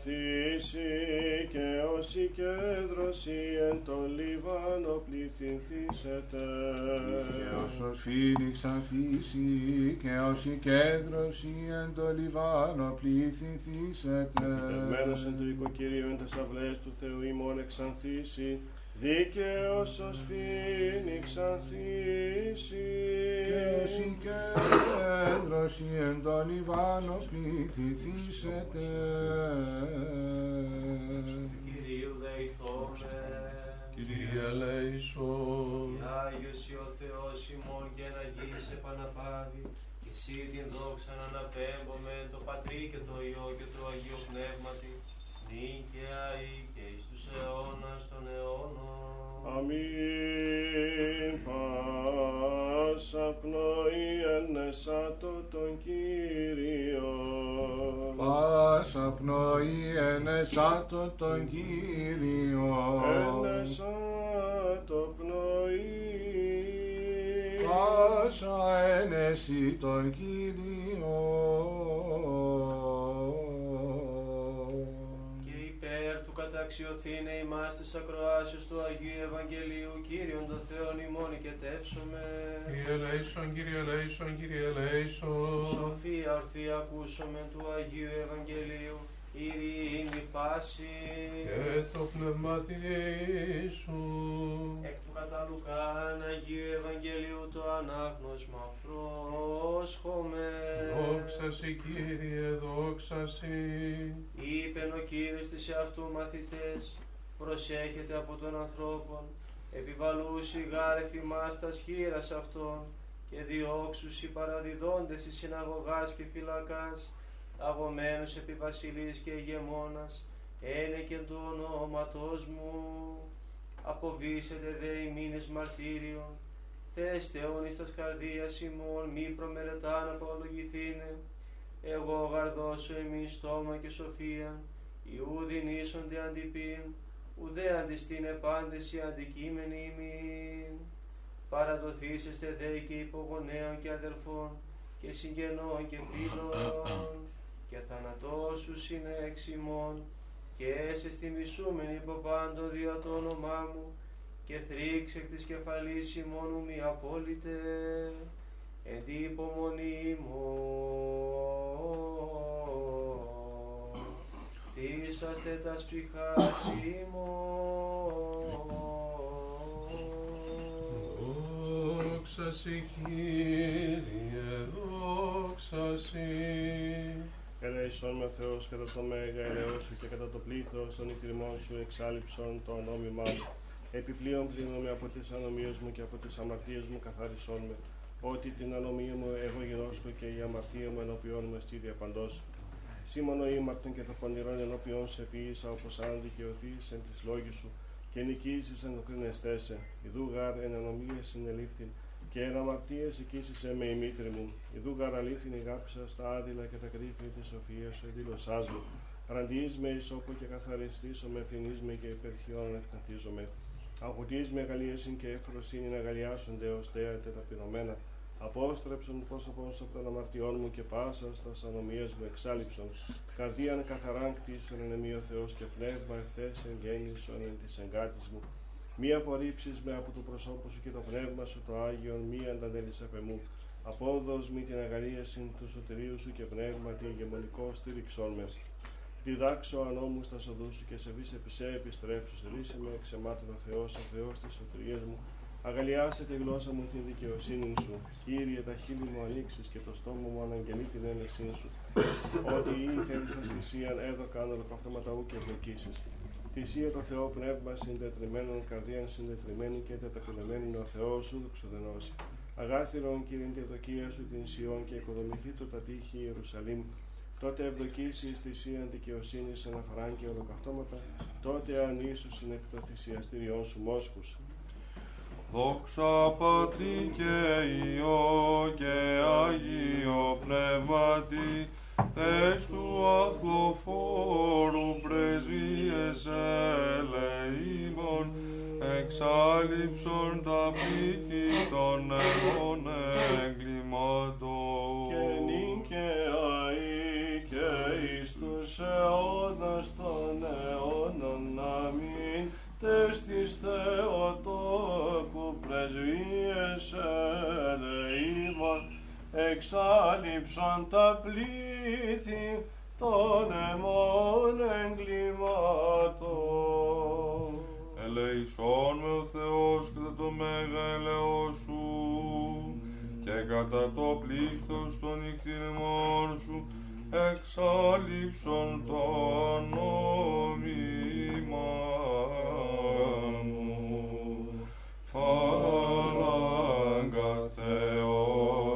ανθίσει και ως η κέντρωση εν το Λίβανο πληθυνθήσετε.
Και ως φίνιξ ανθίσει και ως η κέντρωση εν το Λιβάνο πληθυνθήσετε.
Ευμένος εν το οικοκύριο εν τες αυλές του Θεού ημών εξανθήσει. Δίκαιος ως φίνιξ ανθίσει.
Και ως η κέντρωση εν το Λιβάνο πληθυνθήσετε.
Κύριε ελέησον.
Και Άγιος ή ο Θεός ημών και να γης επαναπάβει. Και εσύ την δόξα να αναπέμπουμε το Πατρί και το Υιό και το Αγίο Πνεύματι. νυν και αεί και εις τους αιώνας των αιώνων.
Αμήν. Πάσα πνοή ενεσάτω τον Κύριο.
Πάσα πνοή ενεσάτω τον Κύριο.
Ενεσάτω πνοή.
Πάσα ένεση τον Κύριο.
Του καταξιωθήνε ημάς της ακροάσεως του Αγίου Ευαγγελίου Κύριον το Θεόν ημών οικετεύσομαι.
Κύριε ελέησον, Κύριε ελέησον, Κύριε ελέησον.
Σοφία ορθή ακούσομεν του Αγίου Ευαγγελίου, ειρήνη πάση.
Και το πνευματί σου.
Εκ του κατά Λουκάν Αγίου Ευαγγελίου το ανάγνωσμα πρόσχομαι.
Δόξα σοι, Κύριε, δόξα σοι.
Είπεν ο Κύριος της εαυτού μαθητές, προσέχετε από τον ανθρώπων, επιβαλούσι γάρεφη μας τας χείρας αυτών, και διώξουσι παραδιδόντες εις συναγωγάς και φυλακάς, αγωμένους επί βασιλείς και ηγεμόνας, ένεκεν του ονόματός μου, αποβήσετε δε ημίνες μαρτύριον, θέστε όν εις τας καρδίας ημών, μη προμερετά να απολογηθήνε, εγώ γαρδώσω εμείς στόμα και σοφία, Ιούδιν ίσονται αντιπίν, ουδέ αντιστήν επάντηση αντικείμενη ημίν. Παραδοθήσεστε δε και υπογονέων και αδελφών και συγγενών και φίλων και θανατώσου είναι εξ ημών και έσαι στη μισούμενη υπό πάντων δια το όνομά μου και θρήξ εκ της κεφαλής ημών μου μη απόλυτε εν τη υπομονή μου τίσαστε τα σπιχάς ημών.
Δόξα σοι, Κύριε, δόξα σοι.
Ελέησον με Θεός κατά το μέγα ελαιό σου και κατά το πλήθος των εκτιμών σου εξάλληψον το ονόμημά μου. Επιπλέον πλύνομαι από τις ανομίες μου και από τις αμαρτίες μου καθάρισόν με. Ότι την ανομία μου εγώ γινώσκω και η αμαρτία μου ενώπιόν μου εστί διαπαντός. Σήμωνο ήμαρτον και το πονηρόν ενώπιόν σε ποιήσα όπως αν δικαιωθείς εν της λόγης σου και νικήσεις εν οκρινεστέσαι. Ιδού γάρ εν ανομίες συνελήφθην και εν αμαρτίες εκείσισε με η μήτρη μου. Ιδού γάρ αλήθινη γάπησα στα άδειλα και τα κρύφη της σοφίας σου εδήλωσάς μου. Ραντιείς με ισόπο και καθαριστήσω με ευθυνείς με και υπερχιών εκπαθίζομαι. Αγωτής με αγαλίασιν και εφροσύνη να αγαλιάσονται ως τέατε ταπεινωμένα. Απόστρεψον πρόσωπον σου από των αμαρτιών μου και πάσα στα ανομίες μου εξάλληψον. Καρδίαν καθαράν κτίσον εν εμεί ο Θεός και πνεύμα ευθές εν γέννησον εν της εγκάτης μου. Μη απορρίψεις με από το προσώπου σου και το πνεύμα σου το Άγιον, μη αντανέλεις απ' εμού. Απόδος μη την αγαλίασιν του σωτηρίου σου και πνεύμα την ηγεμονικό στήριξόν με. Διδάξω ανώμους στα σοδού σου και σε βise επισέ επιστρέψου. Ρίσε με εξεμάτων ο Θεός, ο Θεός της σωτηρίας μου. Αγαλιάσε τη γλώσσα μου την δικαιοσύνη σου. Κύριε, τα χείλη μου ανοίξεις και το στόμα μου αναγγελεί την έλευσή σου. Ότι ή θέλεις θυσίαν έδωκα ολοκαυτώματα ου και ευλογήσεις. Θυσία το Θεό πνεύμα συντετριμένων, καρδίαν συντετριμένη και τεταπειλεμένη ο Θεός σου δοξοδενώσει. Αγάθυρον κύριε τη δοκία σου την Σιών και οικοδομηθεί το τα τείχη Ιερουσαλήμ. Τότε ευδοκίσεις εις θυσίαν δικαιοσύνη αναφοράν και ολοκαυτώματα, τότε αν ίσως είναι εκ των θυσιαστήριών σου μόσχους.
Δόξα Πατρί και Υιό και Άγιο Πνεύματι, Τες του αθλοφόρου πρεσβείες ελεήμων, εξάλληψον τα πλήθη των αιών εγκλημάτων.
και νικαιαεί και εις τους αιώνας των αιώνων αμήν τες της Θεοτόκου πρεσβείες ελεήμων εξάλληψαν τα πλήθη των αιμών εγκλημάτων.
Ελεησόν με ο Θεός κατά το μέγα ελαιό σου και κατά το πλήθος των νυχτηριμών σου εξάλληψον το νόμιμα μου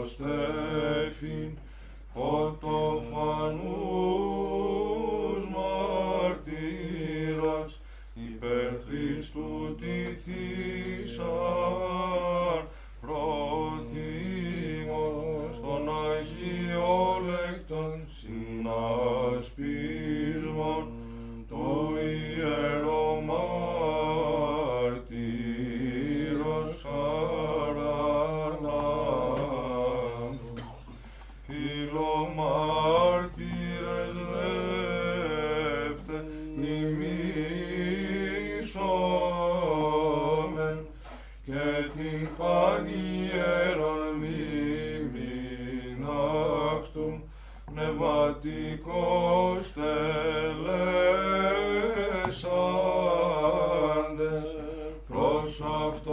στέφιν φωτοφανούς
μαρτύρας υπέρ Χριστού τη θύσαρ προθύμος των
Αγίων Λεκτών συνασπί πνευματικός τελέσαντες προς αυτόν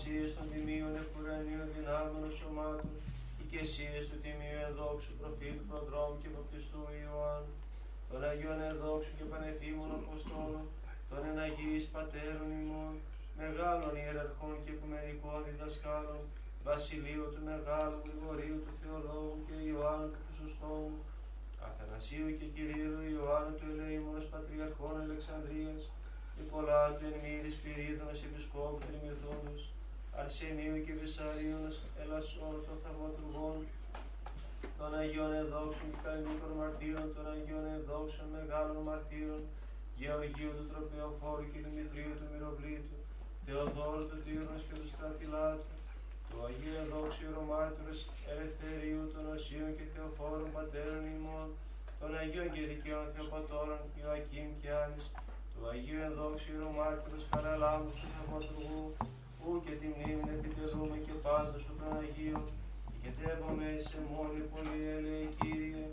προστασίες των Τιμίων Επουρανίων δυνάμεων σωμάτων, οικεσίες του Τιμίου Εδόξου Προφήτου Προδρόμου και Βαπτιστού Ιωάννου, των Αγίων Εδόξου και Πανεφήμων Αποστόλων, των εναγείς Πατέρων ημών, μεγάλων ιεραρχών και οικουμενικών διδασκάλων, Βασιλείου του Μεγάλου, Γρηγορίου του Θεολόγου και Ιωάννου του Χρυσοστόμου, Αθανασίου και Κυρίου Ιωάννου του Ελεήμονος Πατριαρχών Αλεξανδρίας, Νικολάτου εν μύρης Πυρίδωνος Επισκόπου Τριμηθόνος, Αρσενίου και Βυσαρίωνος Ελασσόρ των Θαυματουργών, των Αγίων Εδόξων και Καλυνίκων Μαρτύρων, των Αγίων Εδόξων Μεγάλων Μαρτύρων, Γεωργίου του Τροπεοφόρου και Δημητρίου του Μυροβλήτου, Θεοδόρου του Τύρνος και του Στρατιλάτου, του Αγίου Εδόξου Ιερομάρτυρος Ελευθερίου των Οσίων και Θεοφόρων Πατέρων ημών, των Αγίων και Δικαίων Θεοπατώρων Ιωακήμ και Άνης, του Αγίου Εδόξου Ιερομάρτυρος Χαραλάμπους του Θαυματουργού, που και τη μνήμη επιτελούμε και πάντως του των Αγίων, και τεύομαι σε μόνη πολύ ελέη Κύριε,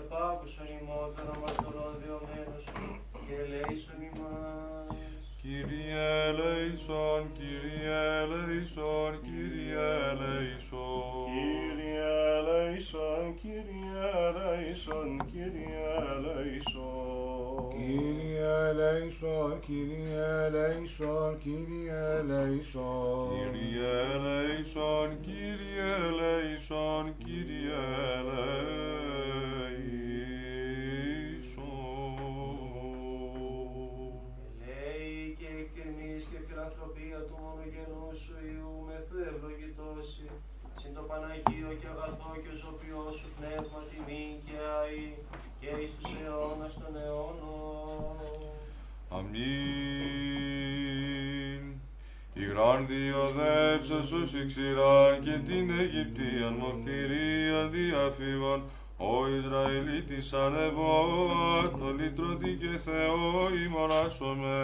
επάκουσον ημών των αμαρτωλών διωμένων σου, και ελέησον ημάς.
Κύριε ελέησον, Κύριε ελέησον, Κύριε ελέησον.
Κύριε ελέησον, Κύριε ελέησον, Κύριε ελέησον.
Κύριε ελέησον, Κύριε ελέησον, Κύριε ελέησον.
Κύριε ελέησον, Κύριε ελέησον, Κύριε ελέησον.
Μεθού ευλογητώσει, συν το Παναγίο και αγαθό και ζωπιό σου πνεύμα τιμή και αή και εις τους αιώνας των αιώνων.
Αμήν. Η γράνδιο δεύσα σου ξηράν και την Αιγυπτίαν μοχθηρία διαφύγων, ο Ισραηλίτης ανεβώ, το λύτρωτη και Θεό ημωνάσομε.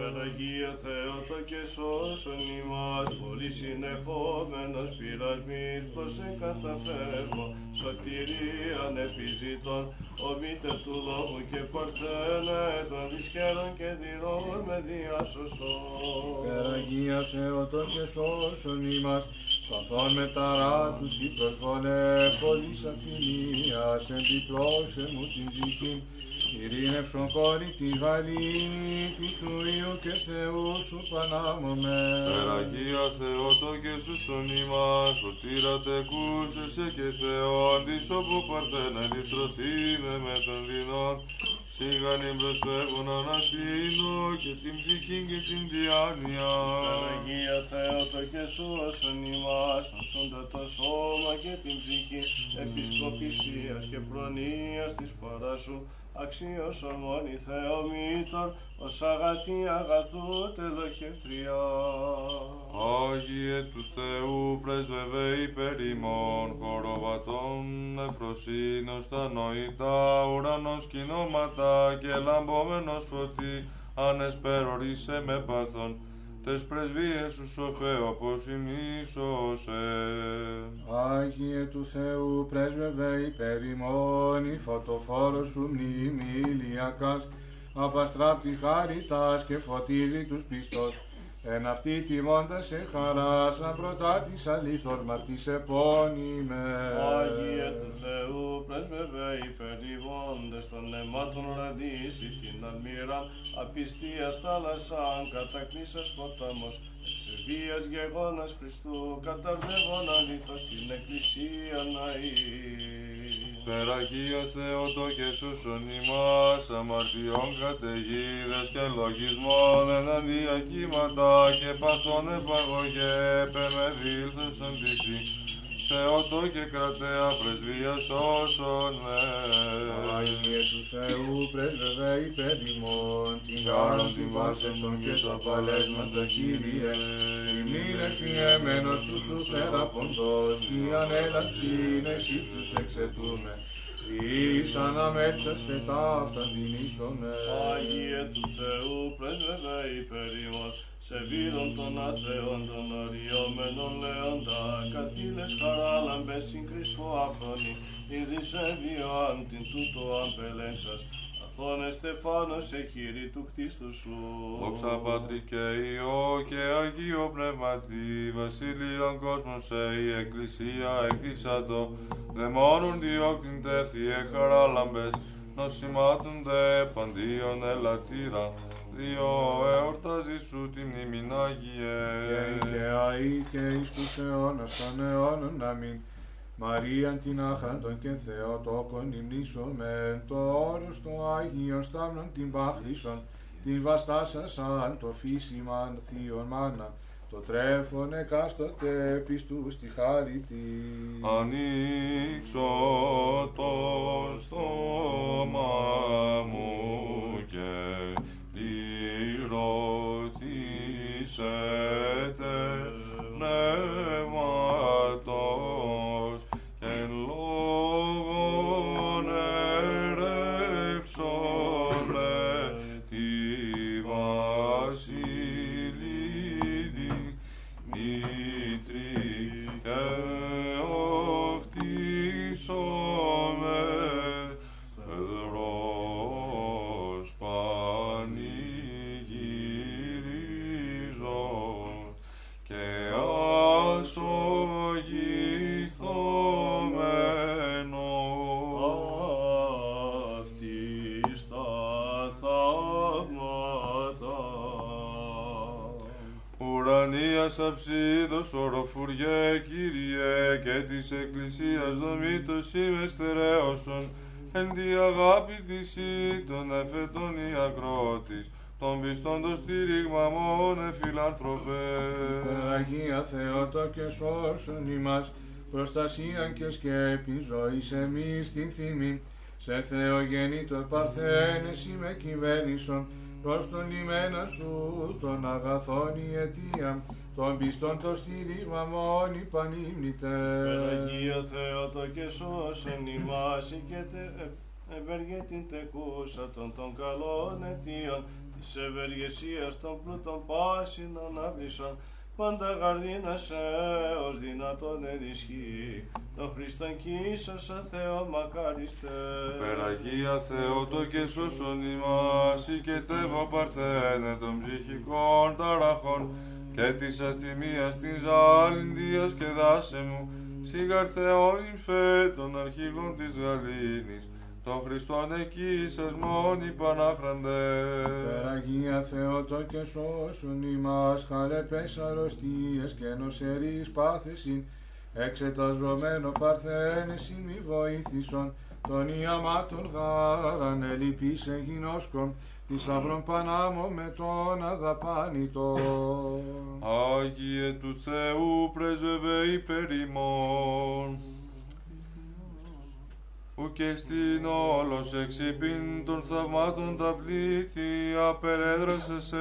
Παναγία Θεότο και σώσον ημάς, πολύ συνεχόμενος πειρασμής, προς σε καταφεύγω, σωτηρίαν επιζητών, ο μήτε του λόγου και παρθένε των δυσκέρων και δειρών με διάσωσον.
Περαγία Θεότο και σώσον ημάς, σαθών με ταρά τους η προσβολέ, πολλής αφιλίας, εμπιπλώσε μου την ψυχή, ειρήνευσον κόρη τη γαλήνη, τη του Υιού και Θεού σου πανάμωμε.
Περαγία Θεότο και σούσον ημάς, σωτήρα τεκούσεσαι και Θεόν, της όπου παρθένα λυτρωθήνε με των δεινών, σίγανη προσφεύγουν αναστήνω και την ψυχή και την διάνοια.
Παναγία Θεότο και σώσον ημάς, σώσοντα το σώμα και την ψυχή, επισκοπησίας και προνοίας της παράς σου, αξίωσον μόνη Θεομήτων, ως αγαθή αγαθού τελοχευτριά.
Άγιε του Θεού πρέσβευε υπέρ ημών, χοροβατών νεφροσύνος τα νοητά, ουρανός κοινώματα και λαμπόμενος φωτί, ανεσπέρορισε με πάθον, τες πρεσβείες σου σοφέ όπως ημίσωσε.
Άγιε του Θεού πρέσβευε υπέρ ημών, η φωτοφόρος σου μνήμη ηλιακάς, απαστράπτει χάριτας και φωτίζει τους πιστός. Εν αυτή τιμώντας σε χαράς, να προτά της αλήθως μαρτής επώνυμες.
Άγιε του Θεού, πρέσβευε υπερηβώντες των αιμάτων ραντήσει την αλμύρα, απιστίας θάλασσαν, κατακτήσας ποτάμος, εξεβίας γεγόνας Χριστού, καταρδεύων αλήθως την Εκκλησία ναή.
Περαγία Θεότο και σούσον ημάς, αμαρτιών καταιγίδες και λογισμών εναντία κύματα και παθών επαγωγέ, πεμεδίλθωσον της σύ. Θεότο και κρατέα πρεσβείας σώσον με.
Άγιε του Θεού, πρέσβευε υπέρ ημών, την γάρον την βάσεων και τα παλέσματα Κύριε, ημίν εφιεμένος του σου θεραποντός, η ανέλαψην εξ ύψους εξετούμε, εις αναμέξαστε ταύτα τιμήσομε.
Άγιε του Θεού, πρέσβευε υπέρ ημών, σε βίδων των αθέων των οριόμενων λέοντα, καθήλες χαράλαμπες συν κρυσφό άφρονη, είδης εβιοάν την τούτο αμπελένσας, αθώνε Στεφάνος εχείρη του κτίστου σου.
Δόξα Πατρί και Υιό και Αγίο Πνεύματι, Βασίλειον κόσμος σε η Εκκλησία εκδίσατο, δαιμόνουν διώκτην τέθιε χαράλαμπες, νοσημάτων δε παντίον ελαττήρα, δύο εορτάζει σου τη μνήμην
Και
Άγιε.
και αεί και εις τους αιώνας των αιώνων αμήν. Μαρίαν την άχαντον και Θεοτόκον υμνήσομεν, το όρος το Άγιον Σταύρον την πάχλησον, την βαστάσασαν το φύσιμαν θείον μάνα, το τρέφον εκάστοτε πιστούς στη χάρη της.
Ανοίξω το στόμα μου και πληρωτήσετε πνεύματος αψίδος οροφουριέ Κύριε και της Εκκλησίας δομήτως είμαι στερέωσον εν τη αγάπη της ή των εφετών η ακρότης των πιστών το στήριγμα μόνε φιλάνθρωπε.
Αγία Θεότο και σώσον ημάς, προστασίαν και σκέπη ζωής εμείς την θυμή, σε Θεογεννήτω παρθένες με κυβέρνησον, προς τον λιμένα σου των αγαθών η αιτία, των πιστών το στήριγμα μόνοι πανύμνητε.
Περαγία Θεότο και σώσεν ημάς και τε, ε, ευεργέ την τεκούσα των των καλών αιτίων της ευεργεσίας των πλούτων πάσιν αναβήσων πάντα γαρδίνασε ως δυνατόν ενισχύει τον Χριστόν κοίσασα Θεό μακάριστε.
Περαγία Θεότο και σώσον ημάς και τεύω παρθένε των ψυχικών ταραχών και της αστιμίας την ζάλιν διασκεδάσε μου σίγαρ Θεόν υφέ των αρχηγών της Γαλήνης. Των Χριστών εκεί σας μόνοι πανάχραντε.
Περαγία Θεότο και σώσον ημάς, χαλεπές αρρωστίες και νοσερείς πάθεσιν, εξεταζομένο παρθένες ημι βοήθησον, των ιαμάτων γάραν ελυπήσε γινώσκον, θησαυρών πανάμω με τον αδαπάνητο.
Άγιε του Θεού πρέσβευε υπέρ ημών. Ου και στην όλος εξυπήν των θαυμάτων τα πλήθη απερέδρασε σε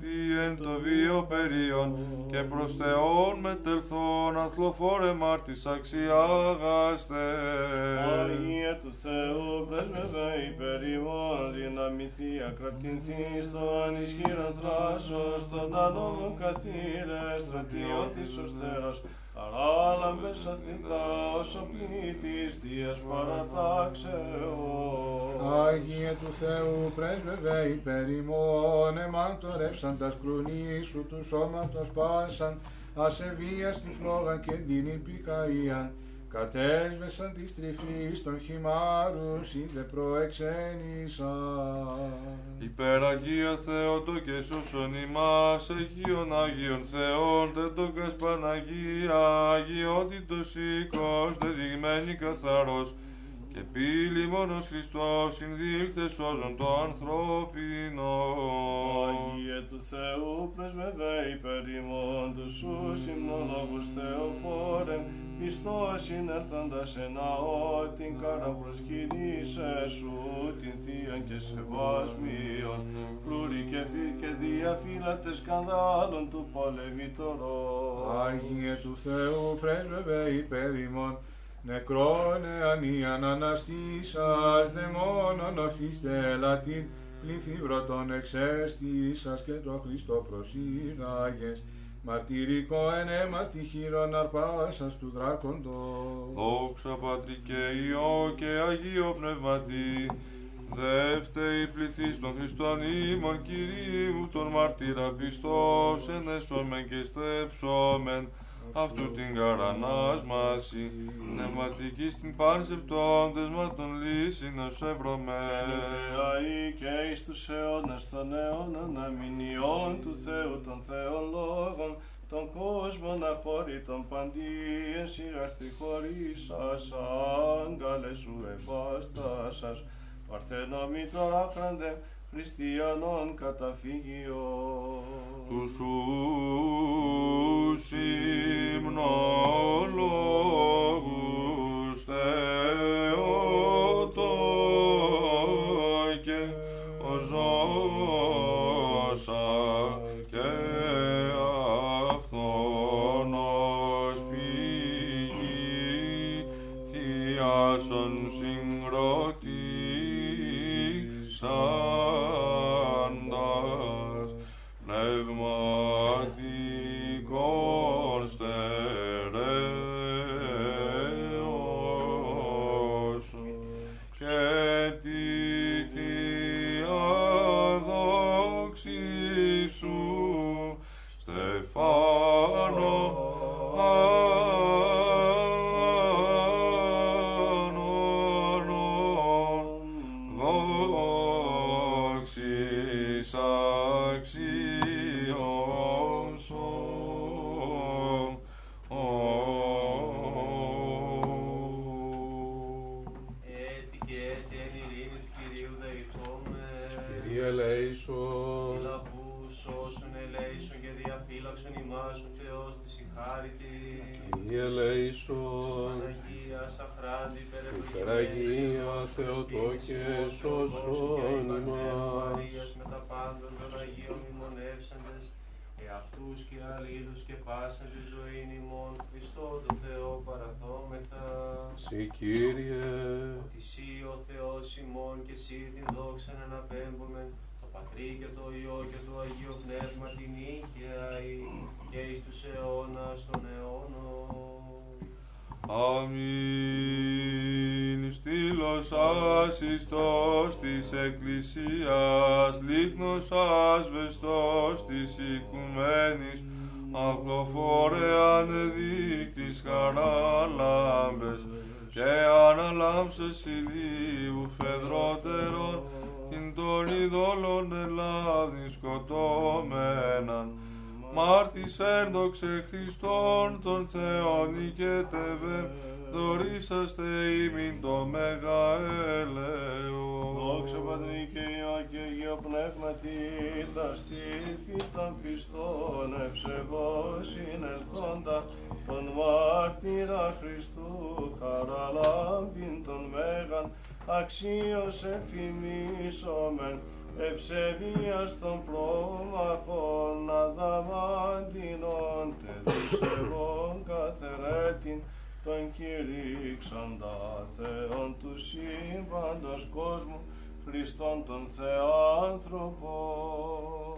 τι εν το βίο περίον και προς Θεόν μετελθόν αθλοφόρε μάρτης αξιάγαστε.
Άγιε του Θεού πρέσβευε υπέρ ημών δυναμηθή ακρατηνθεί στον ισχύρον θράσος των ανώμων καθήλες στρατιώτης ως Θεός Χαράλαμπες αθνητά ως ο πλήτης Θείας παρατάξεως.
Άγιε του Θεού πρέσβευε υπέρ ημών, εμάντορευσαντας κρουνί σου του σώματος πάσαν, ασεβία στη φλόγα και δίνει πικαία. Κατέσβεσαν της τρυφής των χυμάρους, είδε προεξένησαν.
Υπεραγία Θεότο και σώσον ημάς, Αγίων Αγίων Θεών, τετόκας Παναγία, Αγιότητος οίκος, δεδειγμένη καθαρός, και πύλη μόνος Χριστός, συνδήλθε σώζον το ανθρώπινο.
Αγίε του Θεού πρεσβεύε υπέρ ημών του σου υμνολόγους Θεοφόρεν πιστός συνέρθοντας σε ναό την κάρα προσκυνήσε σου την Θεία και σεβασμίων φρούρι και φύ και διαφύλατες σκανδάλων του πολεμητορό.
Άγιε του Θεού πρέσβευε υπέρ ημών, νεκρόν εανίαν αναστήσας, δαιμόνων οχθήστε ελατήν, πληθύβρο των εξέστησας και το Χριστό προσήγαγες, μαρτυρικό ενέμα τυχύρων αρπάσας του δράκοντος.
Δόξα Πατρί και Υιό και Αγίο Πνευματί, Δεύτε η πληθύς των Χριστών ημών Κυρίου τον μαρτύρα πιστός, ενέσομεν και στέψομεν, αυτού την καρανάσμαση, πνευματική στην πάνσεπτον δεσμάτων λύσιν ως ευρωμέν.
Θεαή και εις τους αιώνας των αιώνων αμυνιών του Θεού των Θεών λόγων τον κόσμο να χωρεί τον παντή εσυγαστή χωρίς σας άγκαλε σου επάστασας παρθένο μη τώρα χραντε χριστιανών καταφύγιο.
Τους ους υμνολόγους Θεοτόκε ο ζώσα και αυθόνος πηγή θειάσον συγκροτήσαντας
Υπεραγία Θεοτόκε σώσον ημάς.
Μαρίας με τα πάντων των Αγίων μνημονεύσαντες εαυτούς και αλλήλους και πάσαν τη ζωή ημών Χριστό το Θεό παραθόμεθα.
Συ Κύριε,
Ότι Συ ο Θεός ημών και Συ την δόξα να αναπέμπομεν το Πατρί και το Υιό και το Αγίο Πνεύμα την νίκαια και εις τους αιώνας των αιώνων.
Αμήν. Στήλος άσιστος της Εκκλησίας, λίχνος άσβεστος της οικουμένης, αγλοφόρε ανεδείχτης χαράλαμπες, και αναλάμψες ηλίου φεδρότερον, την των ειδόλων ελλάδη σκοτώμεναν, Μάρτης ένδοξε Χριστόν τον Θεόν οικετεύε, δωρήσαστε ημίν το Μέγα έλεος.
Δόξα Πατρί και Υιό και Αγίο Πνεύματι, τα στήθη των πιστών ευσεβώς συνερθόντα, τον μάρτυρα Χριστού χαραλάμπην τον Μέγαν, αξίως εφημίσομεν, ευσεβίας των πρόμαχων αδαμαντινών τελεισεβών καθερέτην, τον κηρύξαντα Θεόν του σύμπαντος κόσμου, Χριστόν τον Θεάνθρωπο.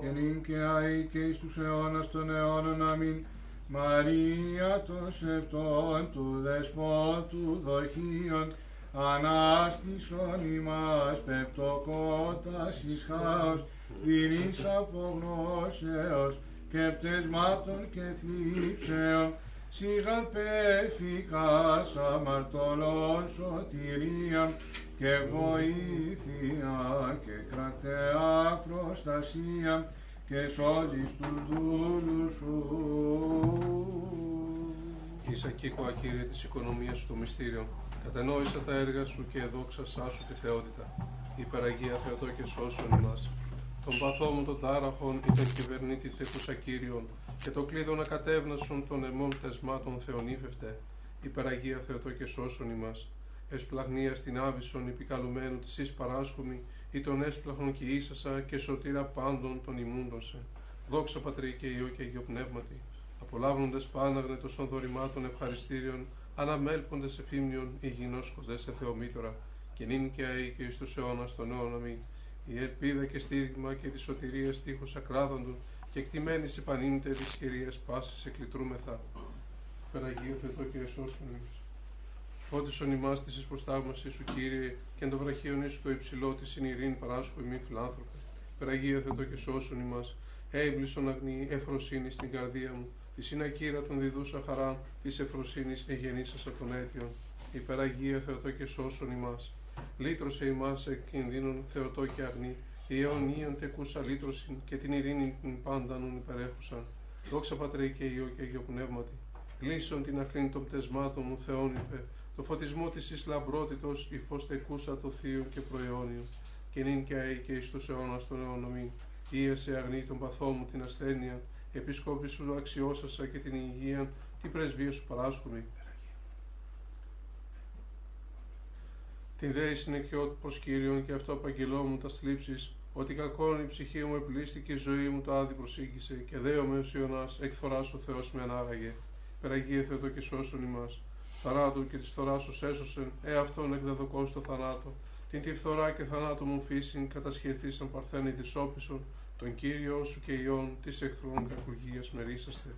και νυν και αεί και εις τους αιώνας των αιώνων αμήν. Μαρία των σεπτών του δεσπότου δοχείων, ανάστησον ημάς πεπτοκότας εις χάος, δινής απογνώσεως και πτεσμάτων και θλίψεων, σιγαν πέφικας αμαρτωλών σωτηρίαν και βοήθεια και κρατεά προστασία και σώζεις τους δούλους σου.
Ίσα κύκοα Κύριε της οικονομίας του μυστήριων, κατενόησα τα έργα σου και εδόξασά σου τη θεότητα. Υπεραγία Θεοτό και σώσον ημάς. Τον παθό μου τον τάραχον ή τον κυβερνήτη τεκούσα Κύριον και το κλείδον ακατεύνασον των εμών τεσμάτων θεονύφευτε. Υπεραγία Θεοτό και σώσον ημάς. Εσπλαγνία στην άβυσον επικαλουμένου της εις παράσχομη ή τον έσπλαχνον και ίσασα και σωτήρα πάντων των ημούντων σε. Δόξα Πατρί και Υιό και Αγιο Πνεύματι. Απολάβνοντες πάναγνε των δωρημάτων ευχαριστήριων, αναμέλποντες εφήμνιον υγιεινός κοντές σε Θεομήτωρα, και νυν και αεί και εις τους αιώνας των αιώνα αμήν. Η ελπίδα και στήριγμα και τη σωτηρία τείχους ακράδοντων και εκτιμένης επανήνυτε της χειρίας πάσης εκλητρούμεθα. Περαγείο Θεό και εσώσουν εμείς. Φώτισον ημάς της προστάγμασης σου Κύριε και εν το βραχίον εις το υψηλό της συνειρήν παράσχου ημί φιλάνθρωπε. Περαγείο Θεό και σώσουν ημάς. Έμπλησον αγνή εφροσύνη στην καρδία μου, τη συνακύρα των διδούσα χαρά, της εφροσύνης εγενήσας από τον αίτιον. Υπεραγία Θεοτό και σώσον ημάς. Λύτρωσε ημάς εκ κινδύνων Θεοτό και αγνή, η αιωνίαν τεκούσα λύτρωσιν και την ειρήνη την πάντανον υπερέχουσαν. Δόξα Πατρέ και Υιό και Αγιο Πνεύματι. Λύσον την ακρίνη των πτεσμάτων μου Θεόνιπε, το φωτισμό της εις λαμπρότητος η φως τεκούσα το θείο και προαιώνιο, και νυν και αεί και εις τους αιώνας των αιώνομήν. Ίεσε αγνή των παθών μου την ασθένεια, επισκόπη σου αξιώσασα και την υγεία, την πρεσβεία σου παράσχομαι. Την δέη συνεχιό προς Κύριον και αυτό απαγγελώ μου τα θλίψεις, ότι κακόν η ψυχή μου επλήστηκε η ζωή μου το άδει προσήγησε και δέο με ουσιονάς εκθοράς ο Θεός με ανάγαγε. Περαγίε Θεότο και σώσον ημάς. Θανάτου και της θωράς σου έσωσεν, ε αυτόν εκδεδοκό στο θανάτο. Την τη φθορά και θανάτου μου φύσιν κατασχεθήσαν παρθένη δυσόπισον, τον Κύριο σου και ιών της εχθρών κακουργίας μερίσαστε.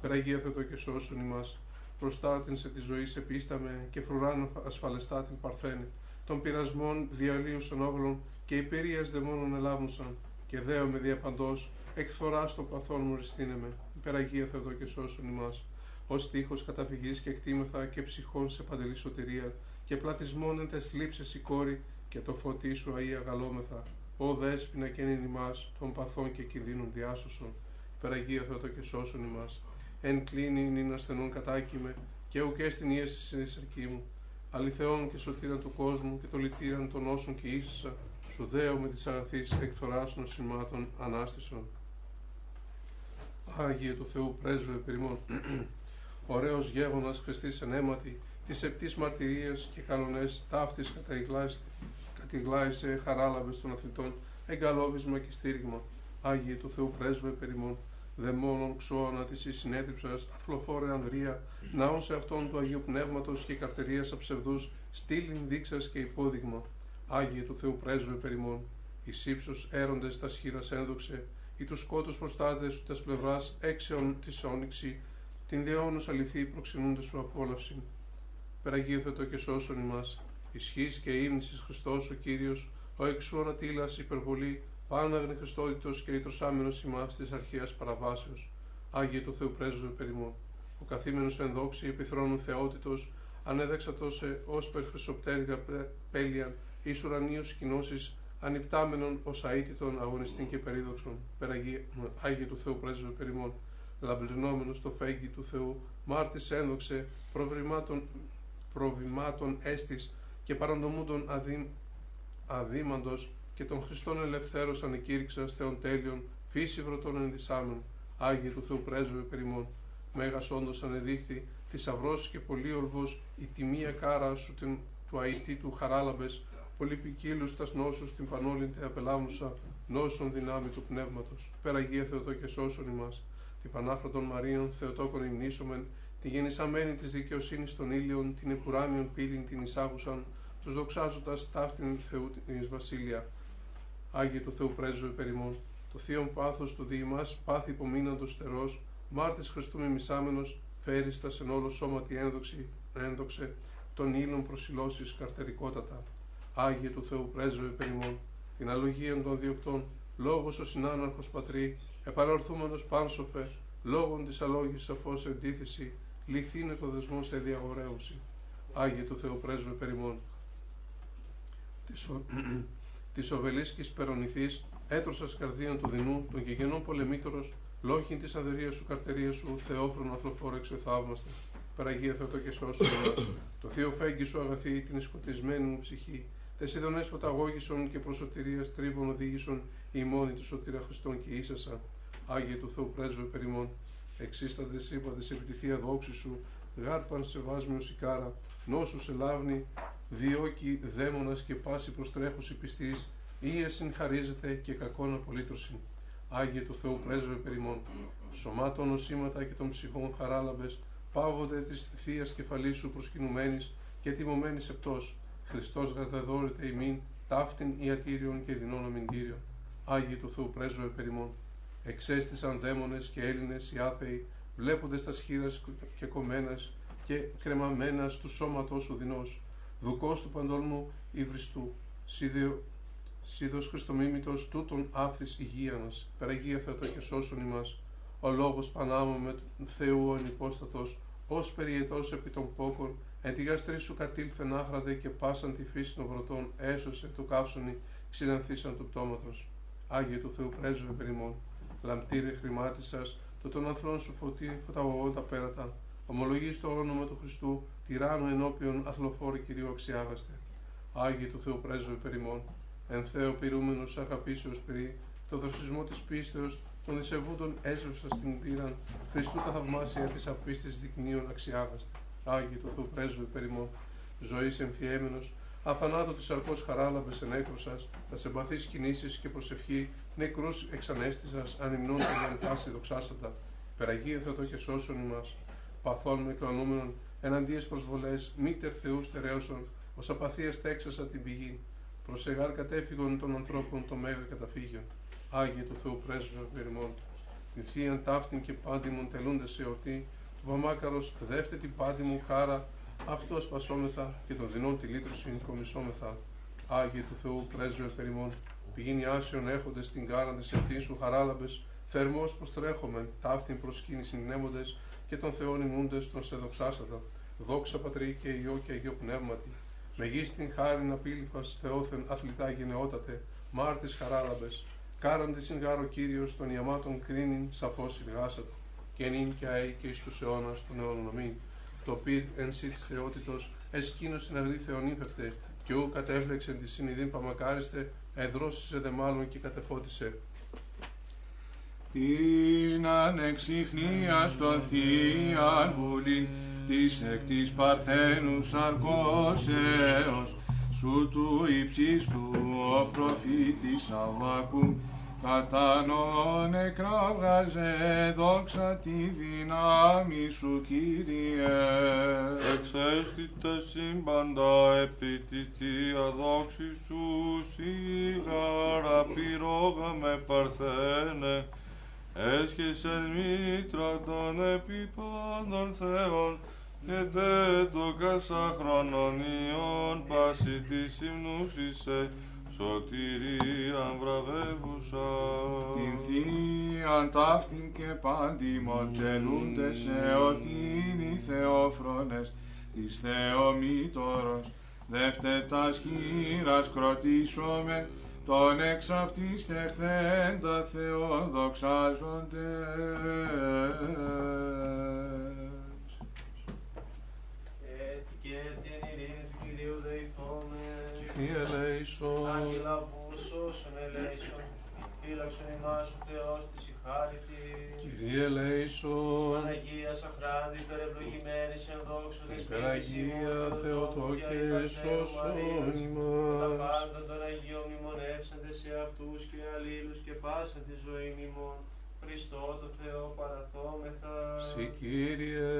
Περαγία Θεότο και σώσον ημάς. Προστάτην σε τη ζωή σε πίσταμε και φρουράν ασφαλεστά την παρθένη των πειρασμών διαλύουσαν όπλων και υπερίας δαιμόνων ελάβουσαν και δέω με διαπαντός, εκθορά των παθών μου ριστήνεμε, υπεραγία Θεοδό και σώσουν ημάς. Ω τείχος καταφυγής και εκτίμηθα και ψυχών σε παντελή σωτηρία, και πλατισμόν εν τες λήψεις η κόρη, και το φωτί σου αΐ αγαλόμεθα. Ω δέσποινα και εν ημάς, των παθών και κινδύνων διάσωσον. Υπεραγία Θεοδό και σώσουν ημάς. Εν κλίνη νυν ασθενών κατάκυμε, και ουκέ στην ίεση συνεισερκή μου αληθεών και σωτήραν του κόσμου και το λυτήραν των όσων και ίσασα, σου δέω με τις αγαθείς εκθοράς νοσημάτων ανάστησον. Άγιε του Θεού πρέσβε περιμών, ωραίος γεύωνας Χριστής ενέματι, της επτής μαρτυρίας και κανονές ταύτης κατηγλάισε χαράλαβες των αθλητών, εγκαλόβισμα και στήριγμα. Άγιε του Θεού πρέσβε περιμών, δαιμόνων ξώνα της συνέτριψας, αθλοφόρε Ανδρία, ναόν σε αυτόν του Αγίου Πνεύματος και καρτερίας αψευδού, στήλην δείξας και υπόδειγμα. Άγιε του Θεού πρέσβε περιμών, ει ύψου έροντες τα σχήρας ένδοξε, ή τους σκότους προστάτες σου τας πλευράς έξεων της όνοιξη, την δεόνος αληθή προξενούνται σου απόλαυση. Περαγίε Θεό και σώσον ημάς, ισχύς και ύμνησης Χριστός ο κύριος, ο εξού υπερβολή, Πάναγνε Χριστότητος και λυτρωσάμενος ημάς της αρχαίας παραβάσεως, Άγιε του Θεού πρέσβε περιμών, ο καθήμενος εν δόξη επιθρόνου θεότητος, ανέδεξατόσε ως περ χρυσοπτέργα πέλιαν, εις ουρανίους κοινώσεις, ανυπτάμενον ως αίτητον αγωνιστήν και περίδοξον, περαγί, Άγιε του Θεού πρέσβε περιμών, λαμπλινόμενος στο φέγγι του Θεού, μάρτης ένδοξε, προβλημάτων, προβημάτων έστης και παραντομούντων αδύμ, αδύμαντος και των Χριστών ελευθέρωσαν εκήρυξα θεών τέλειων, φύση βρωτών ενδυσάμενων, Άγιε του Θεού πρέσβε περιμών. Μέγας όντως ανεδείχθη, θησαυρό και πολύ ολβός, η τιμία κάρα σου την, του αητή του χαράλαμπες, πολυπικίλους τας νόσους την πανόλυντε απελάμουσα, νόσων δυνάμει του πνεύματος. Περαγία Θεοτό και σώσον ημάς. Την Πανάφρατον Μαρίων Θεοτόκον υμνήσομεν, τη γεννησαμένη της δικαιοσύνης των ήλιων, την επουράνιον πύλην την εισάγουσαν, τους δοξάζοντας ταύτην Θεού της Βασίλεια. Άγιε του Θεού πρέσβε περιμών, το θείο πάθος του διημάς πάθη υπομείναντος στερός, Μάρτης Χριστού μισάμενος, φέριστας εν όλο σώμα τη ένδοξη, ένδοξε, των ήλων προσιλώσεις καρτερικότατα. Άγιε του Θεού πρέσβευε περιμών, την αλογία των διοκτών, λόγος ο συνάναρχος πατρί, επανορθούμενος πάνσοφε, λόγων της αλόγης σαφώς εντίθεση, λυθήνε το δεσμό σε διαγορέωση. Άγιε του Θεού πρέσβε περιμών. Της, ο... της οβελίσκης περονηθής, έτρωσας καρδίαν του δεινού, των γεγενών πολεμήτωρος, λόγιν της αδερίας σου καρτερίας σου, θεόφρον αθλοφόρο εξωθαύμαστε. Παραγία Θεότο και σώσου το θείο φέγγι σου αγαθή, την σκοτισμένη μου ψυχή, τες ειδονές φωταγώγησον και προσωτηρίας τρίβων οδήγησον, η μόνη του σωτήρα Χριστών και ίσασα. Άγιε του Θεού πρέσβε περιμών, εξίσταντε είπατε επί τη θεία δόξη σου, γάρπαν σε βάσμιο σικάρα, νόσους σε λάβνη, διώκει δαίμονας και πάση προστρέχουση πιστή, ή συγχαρίζεται και κακόν απολύτρωση. Άγιε του Θεού πρέσβε περιμών, σωμάτων νοσήματα και των ψυχών χαράλαμπες, πάβονται της θεία κεφαλής σου προσκυνουμένης και τιμωμένης επτός. Χριστός γαδεδόρεται ημίν, ταύτην ιατήριον και δεινών αμυντήριον. Άγιοι του Θεού πρέσβευε περιμών. Εξέστησαν δαίμονες και Έλληνες οι άθεοι, βλέποντε τα σχήρα και κομμένε και κρεμαμένα του σώματό σου δεινός. Δουκός του παντόλμου υβριστού. Σίδιο Σίδος Χριστομίμητος τούτον άφθης υγεία μας, περαγία Θεατό και σώσον ημάς. Ο λόγος πανάμω με τον Θεού ο ενυπόστατος, ως περιετός επί των πόκων, εν τη γαστρή σου κατήλθεν άχραδε και πάσαν τη φύση των βρωτών, έσωσε του καύσωνη, ξυλανθήσαν του πτώματος. Άγιε του Θεού πρέσβε περιμών, λαμπτήρε χρημάτισας, το των ανθρώπων σου φωτί φωταγωγό τα πέρατα, ομολογείς το όνομα του Χριστού, τυράννου ενώπιον αθλοφόρη Κυρίου αξιάγαστε. Άγιε του Θεού πρέσβε περιμών, εν Θεό πυρούμενος αγαπήσεως περί, το δροσισμό της πίστεως των δισεβούντων έσβευσας στην πύραν, Χριστού τα θαυμάσια της απίστης δεικνύων αξιάγαστε. Άγιε του Θεού πρέσβε περιμών, ζωής εμφιέμενος, αθανάτω της αρκός χαράλαμπες ενέκρουσας, τα σεμπαθείς κινήσεις και προσευχή, νεκρούς εξανέστησας, ανυμνών και πάση δοξάσαντα, περαγία Θεοτό και σώσον ημάς, παθών με κλονούμενων, εναντίες προσβολές, μήτερ Θεούς στερέωσον, ως απαθίας τέξασα την πηγή, προσεγάρ κατέφυγον των ανθρώπων το μέγα καταφύγιο. Άγιε του Θεού πρέσβευε περιμών, την θείαν ταύτην και πάντιμον τελούνται σε ορτή, του βαμάκαρος δεύτε την πάντη μου χάρα, αυτό σπασόμεθα και των δεινών τη λύτρωση κομισόμεθα. Άγιε του Θεού πρέσβευε περιμών, πηγήνει άσιον έχοντες την κάραν τη επτή σου χαράλαμπες, θερμός προστρέχομεν, ταύτην προσκύνηση νέμοντες και των Θεών ημούντες των σε δοξάσατα. Δόξα πατρί και ιό και αγίο πνεύματι. Μεγίστην χάριν απίλυπα Θεόθεν αθλητά γενναιότατε, μάρτη χαράλαμπες. Κάραν τη συγκάρο κύριος των ιαμάτων κρίνην σαφώς συγγάσατο. Και νυν και αεί και εις τους αιώνας των αιώνων αμήν. Το πυρ εν σύ της θεότητος, εσκήνω συναγρή θεονύφευτε, και ου κατέφλεξεν τη συνειδήν παμακάριστε, εδρώσισε δε μάλλον και κατεφώτισε.
Την ανεξιχνία στο θείαν βουλή της εκ της Παρθένους σαρκώσεως, σου του υψίστου ο προφήτης Αβάκου, κατά νεκρά βγάζε δόξα τη δύναμη σου Κύριε.
Εξαίσθητα σύμπαντα επί της θεία δόξης σου, σίγαρα πυρόγα με παρθένε, έσχεσεν μήτρα των επιπάντων θεών, και δεν το χρονονιών πάση της υμνούσισε, σωτηρία βραβεύουσα.
Την θείαν ταύτην και πάντιμον τελούνται σε ότι είναι οι θεόφρονες της Θεομήτωρος, δεύτετας χείρας κροτήσομε, τον εξ αυτής τεχθέντα θεοδοξάζονται.
Έτσι και την ειρήνη του Κυρίου δεηθώμε.
Κύριε ελέησον,
Άγγελα που σώσον ελέησον, φύλαξον ημάς ο Θεός της η χάρητη.
Κύριε ελέησον,
Παναγία Σαχράντη, υπερευλογημένης εν δόξου της
Υπεραγία Θεοτόκε σώσον
Τα
ημάς.
πάντα των Αγίων μνημονεύσαντε σε αυτούς και αλλήλους και πάσαν τη ζωή μνημών. Χριστό το Θεό παραθόμεθα.
Συ Κύριε,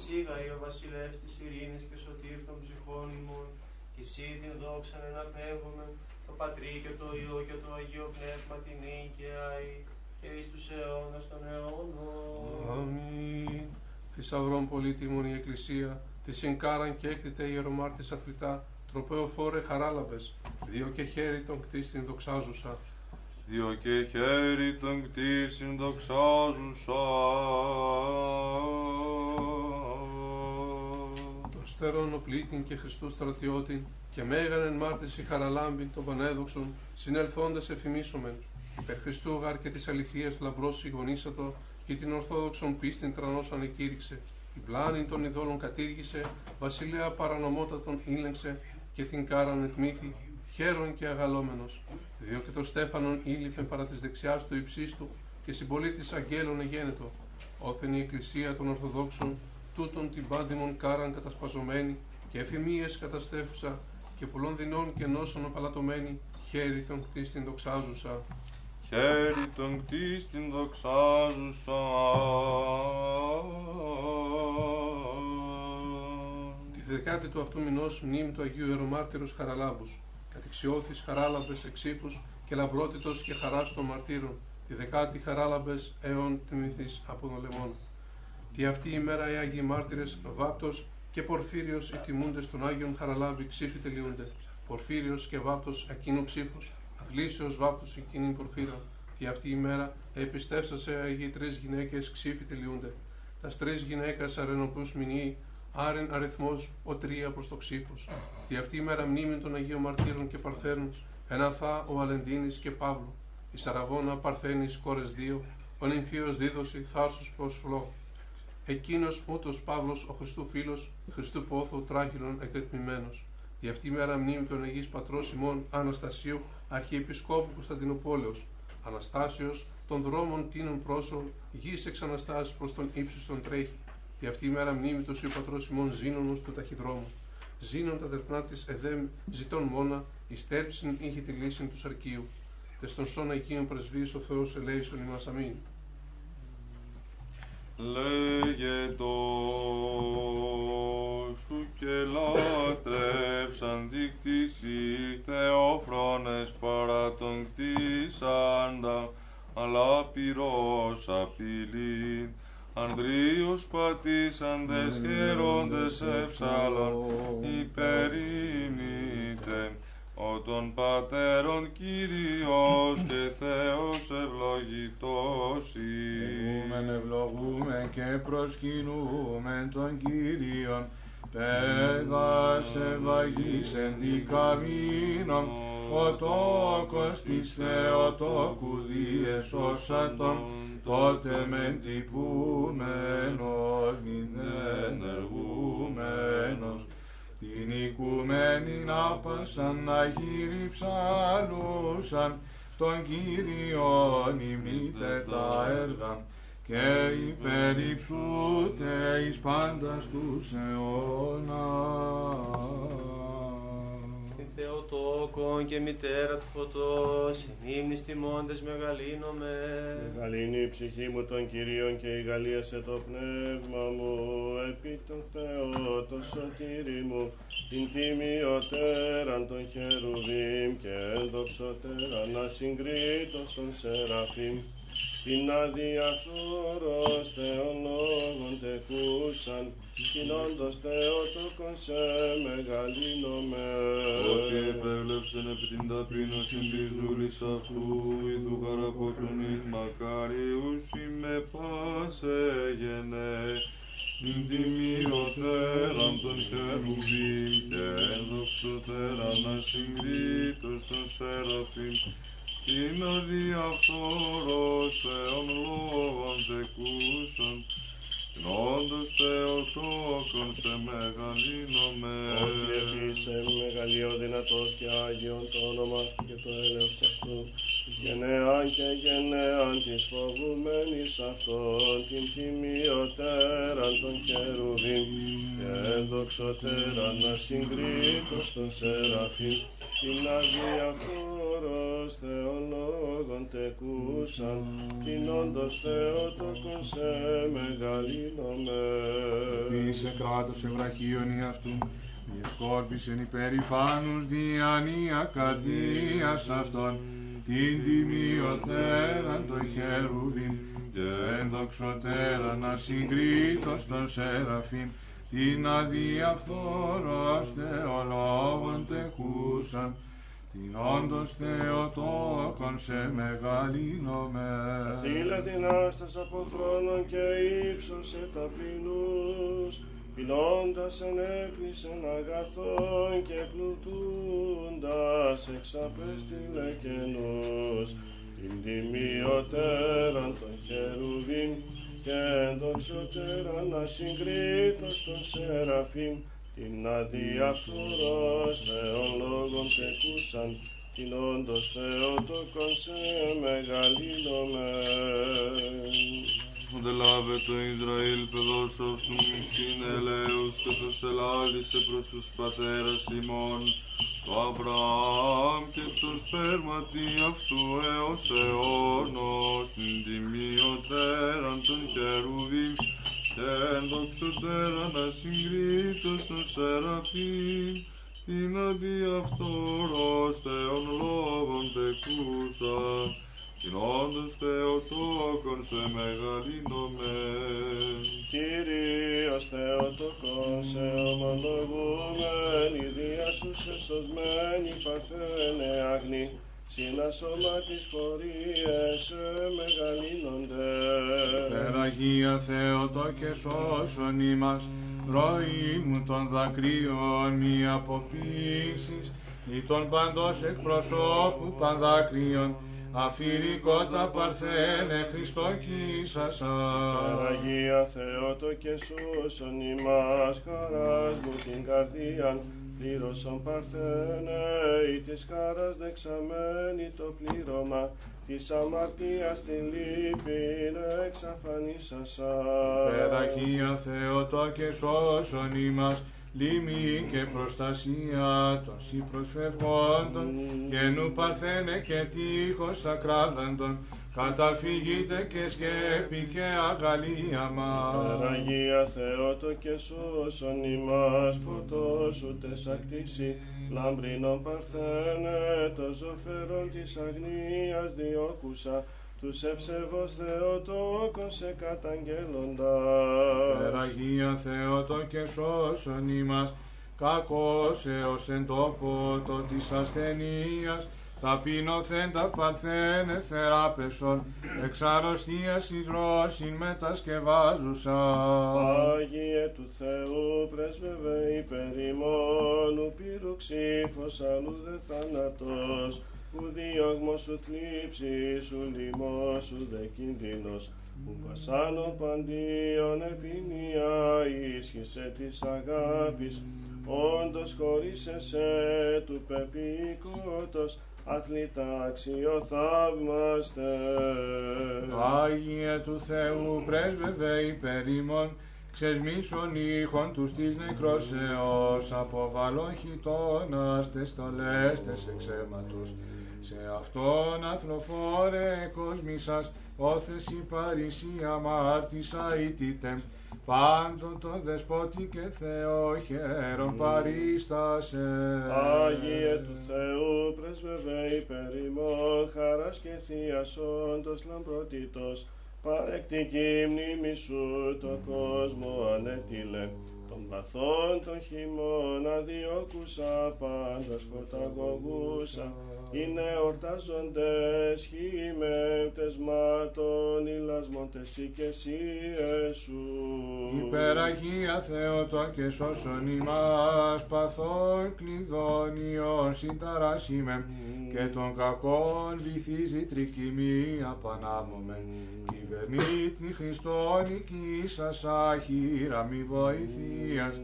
Σίγα ο βασιλεύς της ειρήνης και σωτήρ των ψυχών ημών, και εσύ την δόξα να αναπέμπουμε, το Πατρί και το Υιό και το Αγίο Πνεύμα την νύν και αή, και εις τους αιώνας των αιώνων.
θησαυρών πολύτιμων η Εκκλησία, της συγκάραν και έκτητε ιερομάρτης αθλητά, τροπέο φόρε χαράλαμπες, δύο και χέρι τον κτίστην δοξάζουσα,
Δυο και χέρι των κτήσιν δοξάζουσα.
Το στερόν οπλίτην και Χριστούς στρατιώτην, και μέγαν εν μάρτυση χαραλάμπην των πανέδοξων, συνελθόντες εφημίσομεν, υπερ Χριστού γάρ και της αληθείας λαμπρός συγγονίσατο, και την ορθόδοξον πίστην τρανός ανεκήρυξε, την πλάνη των ειδόλων κατήργησε, βασιλέα παρανομότατον ήλεγξε, και την κάραν ετμήθη, χαίρον και αγαλόμενος, διό και το Στέφανον ήλυφε παρά της δεξιάς του υψίστου, και συμπολίτης αγγέλων εγένετο, όθεν η εκκλησία των Ορθοδόξων, τούτον την πάντιμον κάραν κατασπαζωμένη, και εφημίες καταστέφουσα, και πολλών δεινών και νόσων απαλατωμένη, χέρι των κτίστην δοξάζουσα.
Χέρι των κτίστην δοξάζουσα.
Τη δεκάτη του αυτού μηνός μνήμη του Αγίου Ιερομάρτυρος Χαραλάμπους, κατηξιώθης χαράλαμπες εξήφους και λαμπρότητος και χαράς των μαρτύρων, τη δεκάτη χαράλαμπες αιών τιμηθείς από τον λεμόν. Τι αυτή η μέρα οι Άγιοι Μάρτυρες Βάπτος και Πορφύριος οι τιμούντες των Άγιων Χαραλάμπη ξύφη τελειούνται. Πορφύριος και Βάπτος εκείνο ψήφος, Αθλήσεως Βάπτος εκείνη Πορφύρα. Τι αυτή η μέρα επιστεύσασε Αγίοι τρεις γυναίκες ξύφη τελειούνται. Τα τρεις γυναίκας αρενοπούς μηνύει, άρεν αριθμός ο τρία προς το ξύφος. Τι αυτή η μέρα μνήμη των Αγίων Μαρτύρων και Παρθένων, εναθά ο Αλεντίνης και Παύλου. Η Σαραβώνα Παρθένης κόρες δύο, ο νυμφίος δίδωση θάρσους πως φλό. Εκείνος ούτως Παύλος ο Χριστού φίλος, Χριστού πόθου τράχυλων εκτεθμημένος. Δι' αυτή η μέρα μνήμη των Αγίης Πατρός ημών Αναστασίου, Αρχιεπισκόπου Κωνσταντινούπολεως. Αναστάσεως των δρόμων τίνων πρόσω, γης εξ Αναστάσης προς τον ύψιστον τρέχει. Δι' αυτή η μέρα μνήμη του Συου Πατρός ημών Ζήνωνος του ταχυδρόμου. Ζήνων τα τερπνά της εδέμ ζητών μόνα, η στέρψην είχε τη λύση του σαρκίου. Τες των σών Αγίων πρεσβείες ο Θεός ελέησον ημάς αμήν.
Λέγε το σου και λάτρεψαν δικτύσι θεόφρονες παρά τον κτίσαντα, αλλά πυρός απειλήν. Ανδρίους πατήσαντες χαίροντες εψάλων υπερήμητε, ο των πατέρων Κύριος και Θεός ευλογητός
Ευλογούμεν, ευλογούμε και προσκυνούμε τον Κύριον, πέδας ευαγής εν δικαμίνων, ο τόκος της Θεοτόκου διεσώσατον, τότε μεν τυπούμενος, μηδέν εργούμενος, την οικουμένη να πασαν να γύρι ψαλούσαν, τον Κύριον ημίτε τα έργα και υπερυψούτε εις πάντας τους αιώνας.
Την Θεοτόκον και μητέρα του φωτός, εν ύμνης τιμώντες μεγαλύνομαι.
Μεγαλύνει η ψυχή μου των Κυρίων και η Γαλλία σε το πνεύμα μου, επί τον Θεό το σωτήρι μου, την τιμιωτέραν των χερουβίμ και ενδοξωτέραν ασυγκρίτως των σεραφείμ, την αδιαφθόρος Θεών λόγων τεκούσαν, την όντως Θεότοκον σε μεγαλύνομαι.
Ότι επέβλεψεν επί την ταπείνωση της δούλης αυτού, ηθού χαραποτουνήν μακάριους με πάσε γενέ. Την τιμιωτέραν των χερουβίμ και ενδοξωτέραν ασυγκρίτως των σεραφείμ, την αδιαφθόρος Θεών λόγων τεκούσαν, την όντως Θεοτόκον σε μεγαλύνομαι.
Ότι επίσε μεγαλείο δυνατός και Άγιον το όνομα του και το έλεος αυτού, της γενναίαν και γενναίαν της φοβουμένης αυτών, την τιμιωτέραν των χερουβίμ και ενδοξωτέραν ασυγκρίτως των σεραφείμ, την αδιαφθόρος Θεών λόγων τεκούσαν, την όντως Θεότοκον σε μεγαλύνομαι.
Είσαι κράτος ευραχίων ή αυτού, διεσκόρπισεν υπερηφάνους διανία καρδίας αυτών, την τιμιωτέραν το χερουβίν και ενδοξωτέραν ασυγκρίτως των σεραφείμ την αδιαφθόρος θεολόγων τεχούσαν την όντως Θεοτόκον σε μεγαλύνομαι.
Καθήλε την άστας από θρόνων και ύψωσε ταπεινούς, πειλώντας ενέπλησεν αγαθών και πλουτούντας εξαπέστειλε κενούς, την τιμιωτέραν των χερουβίν και ενδοξωτέραν ασυγκρίτως των σεραφείμ, την αδιαφθορός Θεόν λόγων τεκούσαν, την όντως Θεοτόκον σε μεγαλύνομεν.
Οντελάβε το Ισραήλ παιδός αυτού στην ελέους και τους ελάλησε προς τους πατέρας ημών. Το Αβραάμ και το σπέρματι αυτού έως αιώνος την τιμιωτέραν των χερουβίμ και ενδοξωτέραν ασυγκρίτως των σεραφείμ. Την αδιαφθορός Θεόν λόγων τεκούσαν την όντως Θεοτόκον σε μεγαλύνομεν.
Κύριος Θεοτόκον σε ομολογούμεν, η δία σου σε σωσμένη παρθένε αγνή, Συνα σώμα της χωρίες σε μεγαλύνονται.
Περαγία Θεοτό και σώσον ημάς, ροή μου των δακρύων μη αποποίησης, ή των παντός εκπροσώπου πανδάκρυων, αφηρικότα παρθένε Χριστό κύσασα.
Αγία Θεότο και σώσον ημάς, χαράς μου την καρδίαν, πλήρωσον παρθένε, ή της χαράς δεξαμένη το πλήρωμα, της αμαρτίας την λύπην εξαφανίσασα.
Περαγία Θεοτό και σώσον ημάς, λίμη και προστασία των σύ προσφευγόντων, και νου παρθένε και τείχος ακράδαντων, καταφυγείτε και σκέπη και αγαλία μας.
Αγία Θεότο και σώσον ημάς, φωτός ούτες ακτήσει, λαμπρινών παρθένε, το ζωφερόν της αγνίας διώκουσα, τους ευσεβώς Θεοτόκον σε καταγγέλλοντας.
Περαγία Θεότο και σώσον ημάς, κακός έως εν τόπο το της ασθενείας, ταπεινωθέντα παρθένε θεράπευσον, εξ αρρωστίας εις ρώσιν μετασκευάζουσα.
Άγιε του Θεού πρέσβευε υπέρ ημών, ου πύρου ξύφος αλλού δε θάνατος, ου διώγμος σου θλίψης, ου λοιμός σου δε κίνδυνος, ου βασάνων παντίον επινία ίσχυσε της αγάπης, όντως χωρίσεσαι του πεπικότος, αθλητά αξιοθαύμαστε.
Άγιε του Θεού πρέσβευε υπέρ ημών, ξεσμίσον ήχων τους της νεκρόσεως, αποβαλόχοι των αστεστολές τες εξαίματος. Σε αυτόν αθροφόρε κόσμησας, όθες η παρησία μάρτισα ήτητε, πάντων τον δεσπότη και Θεό χαίρον παρίστασε.
Άγιε του Θεού πρέσβευε υπέρ ημών, χαράς και θείας όντως λαμπρότητος, παρεκτική μνήμη σου το κόσμο ανέτειλε, των παθών των χειμών αδιώκουσα, πάντα σκοταγωγούσα, είναι ορτάζοντες χειμέπτες μάτων, ηλασμόντες οικεσίες σου.
Υπεραγία Θεότο και σώσον ημάς παθών κλειδώνιον συνταράσιμεν. Και των κακών βυθίζει τρικυμία πανάμωμεν. Κυβερνήτνη Χριστόν οικήσας αχύρα μη βοηθείας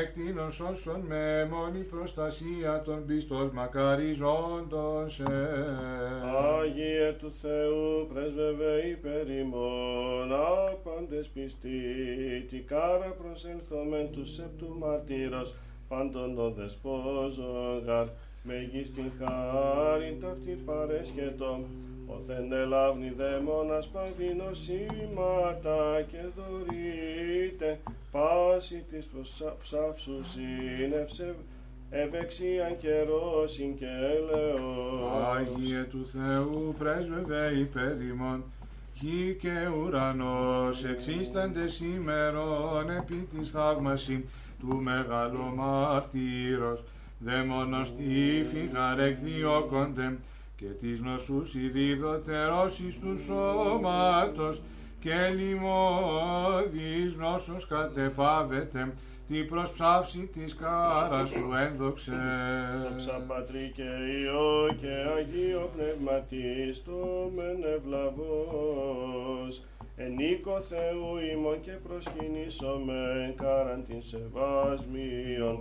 έκτηνον σώσον με μόνη προστασία των πιστός μακαριζόντων σε.
Άγιε του Θεού πρέσβευε υπέρ ημών, άπαντες πιστοί, τι κάρα προσέλθομεν τους σεπτού μαρτύρος, πάντων ο δεσπόζων γαρ, μεγίστην χάριν ταυτή παρέσχετο, όθεν ελάβνη δαίμονας παγδυνοσήματα και δωρείται, πάση της ψάψου σύνευσε, ευεξίαν και ρώσιν και έλεος.
Άγιε του Θεού πρέσβευε υπέρ ημών, γη και ουρανός εξίσταντες ημερών επί της θαύμασιν του μεγάλου μαρτύρος, δε μόνος τη φυγαρ εκδιώκονται και της νοσούς ειδίδωτερός εις τους σώματος και λιμώδης νόσος κατεπάβεται τη προσψάυση της κάρας σου ένδοξε.
Δόξα Πατρί και Υιό και Αγίο Πνευματί το ευλαβός. Εν οίκο Θεού ημών και προσκυνήσομεν κάραν την σεβασμίων,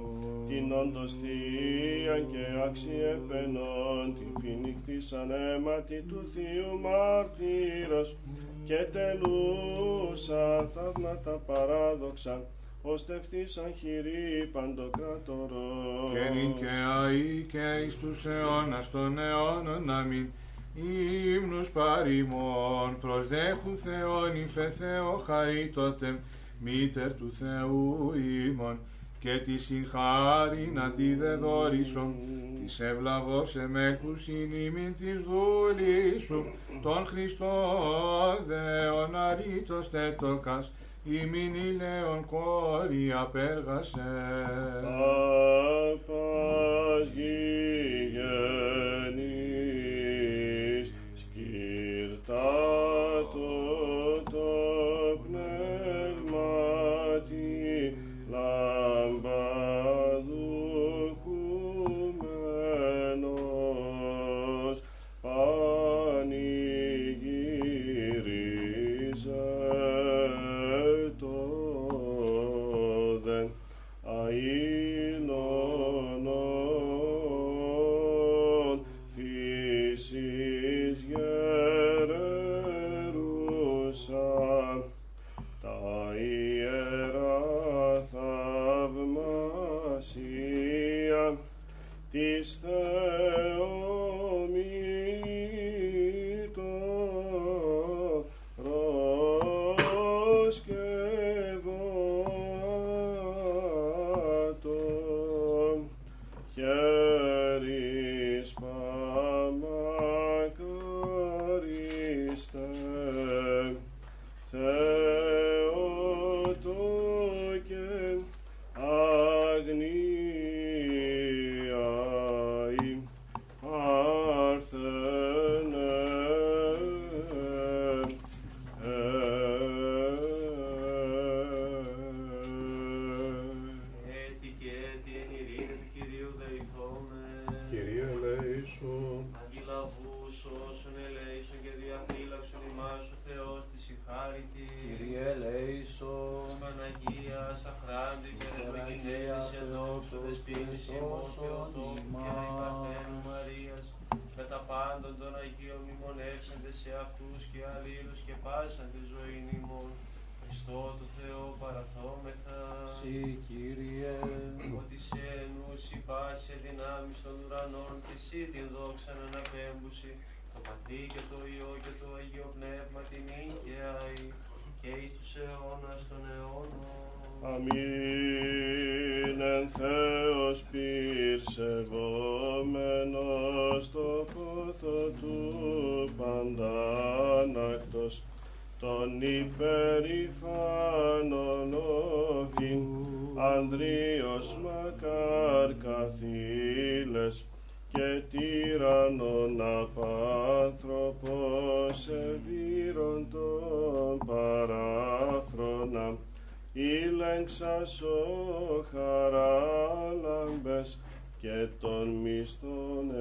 την όντως θείαν και αξιεπαινών, την φινικτήσαν αίματι του Θείου μάρτυρος και τελούσαν θαύματα παράδοξα, ώστε ευθύσαν χειρή παντοκράτορος.
Και νυν και αεί και εις τους αιώνας των αιώνων αμήν. Ύμνους παροιμών προσδέχουν Θεόν υφε Θεό χαρίτωτε μήτερ του Θεού ημών και τη συγχάριν αντιδεδόρισον της ευλαβός εμέχους ημίν της δούλης σου τον Χριστό δεον αρήτως τέτοκας ημίν ηλαίων κόρη απέργασε.
Πάπας γηγενής,
Tato. Αλλήλους και πάσαν τη ζωή ημών. Χριστό του Θεό παραθόμεθα.
Συ Kyrie,
ότι σε νους πάση δυνάμεις των ουρανών και εσύ την δόξα να αναπέμπουση το Πατρί και το Υιό και το Αγίο Πνεύμα την και αη και εις τους αιώνας των αιώνων.
Αμήν εν Θεός πυρσευόμενος το πόθο του παντάνακτος τον υπερηφάνων όφιν Ανδρείος μακάρ καθήλες και τύραννον απάνθρωπος ευήρων τον παράφρονα Ήλεγξας ο χαράλαμπες και τον μισθόν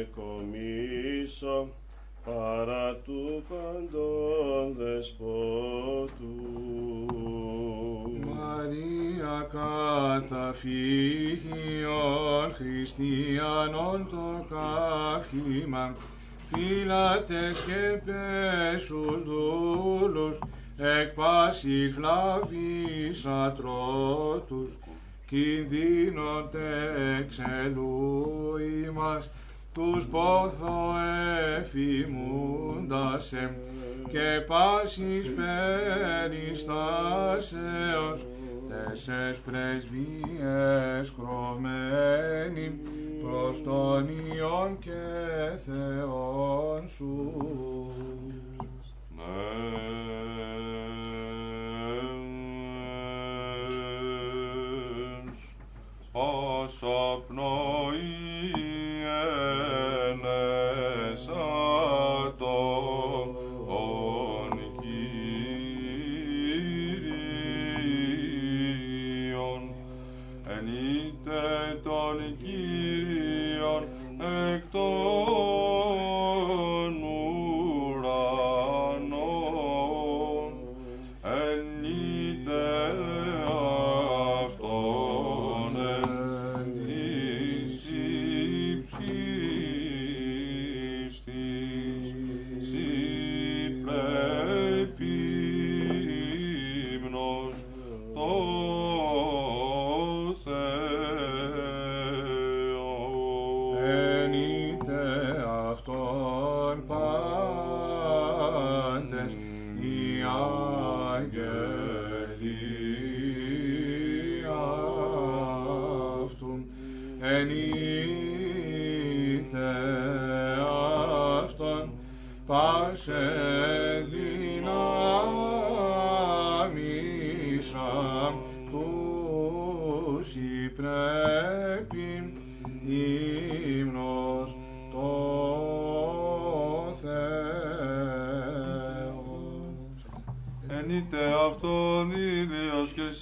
εκομίσω παρά του παντών δεσπότου.
Μαρία καταφύγιον χριστιανών το καύχημα φύλατες και πέσους δούλους εκ πάσης βλάβης ατρότους κινδύνονται εξελού ημάς τους πόθο εφημούντασεν και πάσης περιστάσεως τέσσερις πρεσβείες χρωμένοι προς τον Υιόν και Θεόν σου.
Μες πάσα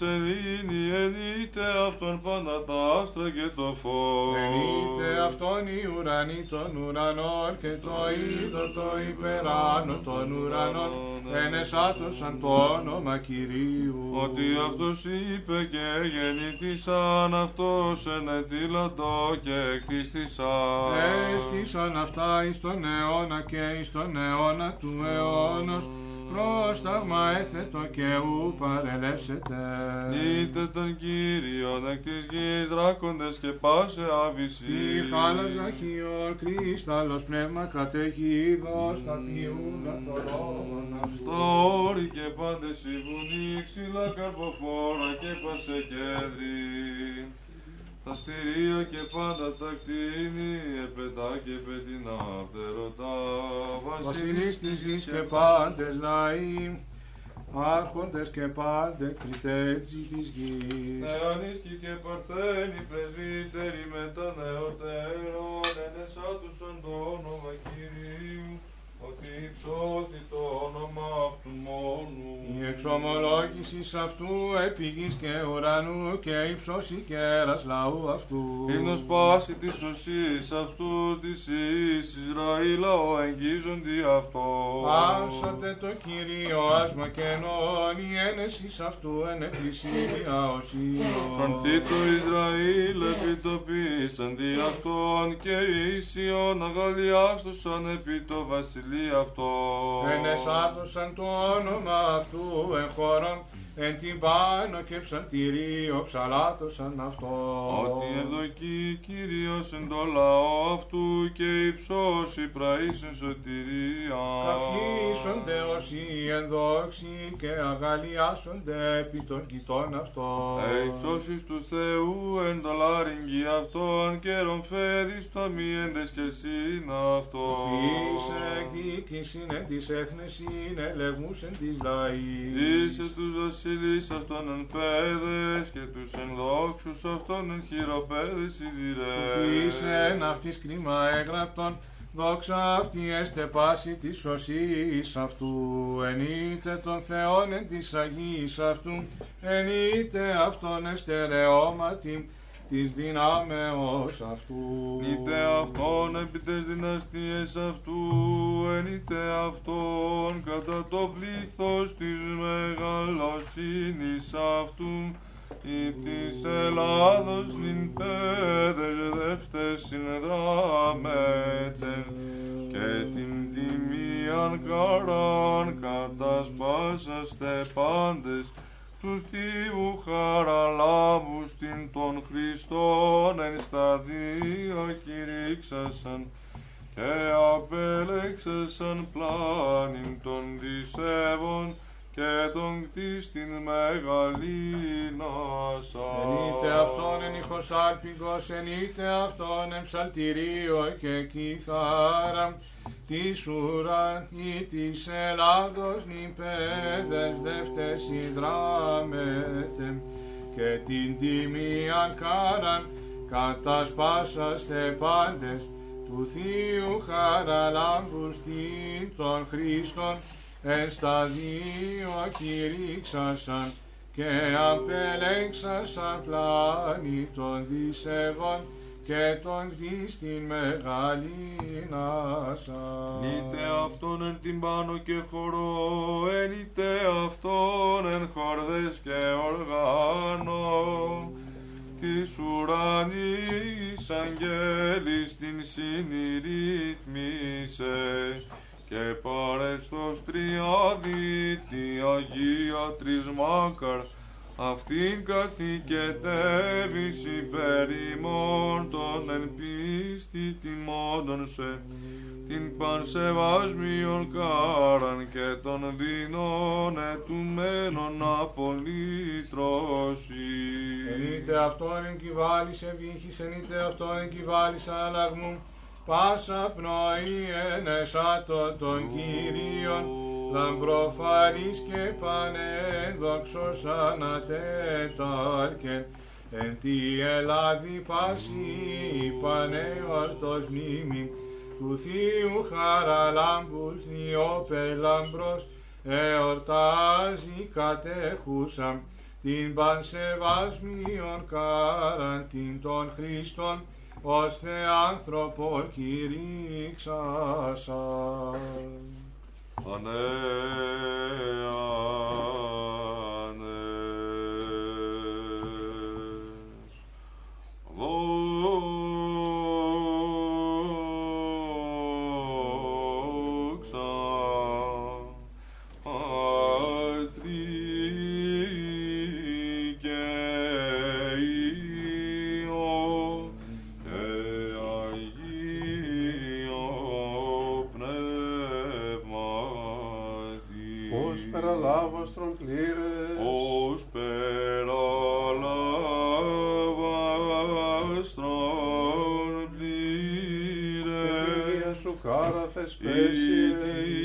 ήλιος και σελήνη, ενείτε αυτόν πάντα τα άστρα και το φως.
Ενείτε αυτόν οι ουρανοί των ουρανών και το είδο το υπεράνω των ουρανών ενεσάτωσαν το όνομα Κυρίου.
Ότι αυτός είπε και γεννήθησαν αυτός ενετήλατο και εκτίστησαν.
Έστησαν αυτά εις τον αιώνα και εις τον αιώνα του αιώνος πρόσταγμα έθετο και ου παρελεύσετε.
Είτε τον Κύριον εκ της γης δράκοντες και πάσε άβυση.
Η χάλαζα χιόν κρίσταλος πνεύμα καταιγίδος τα ποιούντα το λόγον αυτού.
Τα όρη και πάντες η βουνή, ξύλα καρποφόρα και πάσε κέντρη. Τα στηρία και πάντα τα κτίνη, επετά και πετεινά φτερωτά.
Βασιλείς της γης και πάντες λαοί, άρχοντες και πάντες κριτέτσι της γης.
Νεανίσκοι και παρθένοι πρεσβύτεροι με τα νεωτέρων, ενεσάτουσαν το όνομα Κυρίου, ότι υψώθη το όνομα αυτού μόνου.
Η εξομολόγηση αυτού επί γης και ουρανού και ύψος η κέρας λαού αυτού.
Ύμνος πάση της οσής αυτού της εις Ισραήλ ο εγγίζοντι αυτό.
Πάσατε το Κύριο άσμα και ενών η ένεσης αυτού εν εκκλησία οσίων.
Φρονθεί το Ισραήλ επιτοπίσαν δι' αυτόν και ίσιον αγαλιάστοσαν επί το βασιλεί αυτό.
Ενεσάτωσαν το όνομα αυτού εν χώρον, εν την πάνω και ψαλτηρίο ψαλάτωσαν αυτός.
Ότι ευδοκεί Κύριος εν το λαό αυτού και υψώσει πραΐσεν σωτηρία.
Καυχήσονται όσοι ενδόξοι και αγαλιάσονται επί των κοιτών αυτών.
Υψώσεις του Θεού εν το λάριγγι αυτόν και ρομφέδι στο μη εντεσκερσίν αυτό.
Είσαι εκδίκησιν εν της έθνες είναι ελεγμούς εν της λαής.
Είσαι τους βασιλείς αυτών εν πέδες και τους ενδόξους αυτών εν χειροπέδες ιδηρές.
Είσαι εν αυτής κρίμα έγραπτον, δόξα αυτή έστε πάση της σωσής αυτού. Ενείτε τον Θεόν εν της Αγίας αυτού, ενείτε αυτόν εστερεώματι της δυνάμεως αυτού.
Είτε αυτόν επί τες δυναστείες αυτού, ενείτε αυτόν κατά το πλήθος της μεγαλοσύνης αυτού, ή της Ελλάδος νυν πέδες δεύτες συνδράμετε, και την τιμίαν χαράν κατασπάσαστε πάντες, του Θείου χαραλάβου στην των Χριστών εν σταδία κηρύξασαν και απέλεξασαν πλάνην των δισεύων και τον κτίστην μεγαλύνασα.
Ενείτε αυτόν εν ηχος άλπικος, ενείτε αυτόν εν ψαλτηρίο και κιθάρα, της ουρανή της Ελλάδος νυπέδες δεύτες υδράμετε, και την τιμίαν κάραν κατασπάσαστε πάντες, του Θείου χαραλάμπους την των Χριστών, εν στα δύο κηρύξασαν και απελέξασαν πλάνη των δισεύων και τον κτίστην μεγαλύνασαν.
Νείτε αυτόν εν την πάνω και χορό, ενείτε αυτόν εν χορδές και οργάνο, της ουρανής αγγέλης την συνειρρύθμισε, και παρέστος τριάδη τη Αγία Τρισμάκαρ, αυτήν καθηκετεύεις υπέρ ημών των εν πίστη τιμώντων σε, την πανσεβάσμιον κάραν και των δίνων ετουμένων απολύτρωση.
Ενείτε αυτόν εν κυβάλης ευήχης, ενείτε αυτόν εν κυβάλης αλλαγμού, πάσα πνοή ενεσάτω των Κύριων, λαμπροφανής και πανέδοξος ανατέταρκεν, εν τη Ελλάδη πάση πανεορτός μνήμη, του Θείου χαραλάμπους διόπελαμπρός, εορτάζει κατέχουσα την πανσεβασμίων κάραν την των Χριστών, ώστε άνθρωπο κηρύξασαν.
Ανέ, ανές. Δόξα
κάρα
η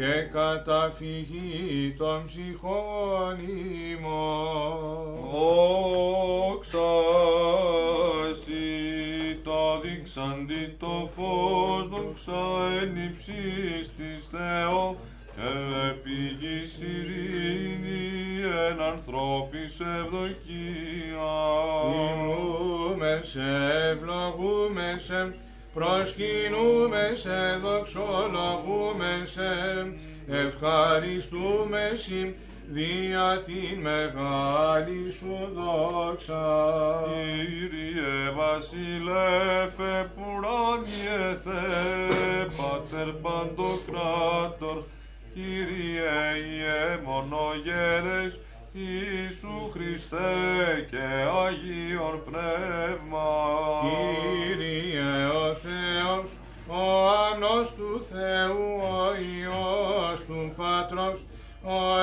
και καταφυγή των ψυχών ημών.
Δόξα εσύ το δείξαντι το φως, δόξα εν υψής της Θεό, και επίγης ειρήνη εν ανθρώπης ευδοκία.
Τιμούμε σε, ευλογούμε σε, προσκυνούμε σε, δοξολογούμε σε, ευχαριστούμε σοι, δια την μεγάλη σου δόξα.
Κύριε βασιλεύε πουράνιε Θεέ, Πάτερ Παντοκράτορ, Κύριε Ιε μονογέρες, Ιησού Χριστέ και Αγίον Πνεύμα.
Κύριε ο Θεός, ο Άνος του Θεού, ο Υιός του Πατρός, ο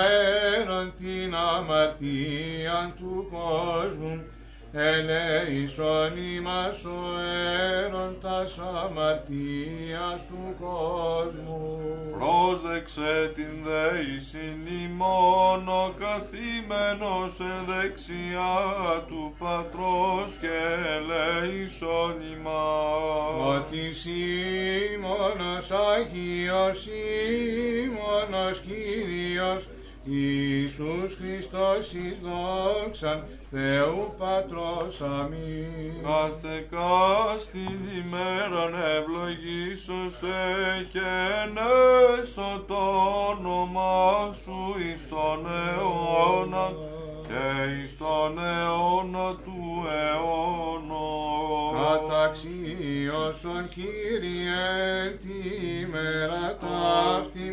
έρον την αμαρτία του κόσμου, ελέησον ημάς ο έρον τας αμαρτίας του κόσμου.
Πρόσδεξε την δέησιν ημών ο καθήμενος εν δεξιά του Πατρός και ελέησον ημάς.
Ότι Σίμωνος Άγιος, Σίμωνος Κύριος, Ιησούς Χριστός εις δόξαν Θεού Πατρός αμήν.
Κάθε κάστην ημέραν ευλογήσω σε και ενέσω το όνομά σου εις τον αιώνα και εις τον αιώνα του αιώνος.
Καταξίωσον Κύριε τη μέρα ταύτη,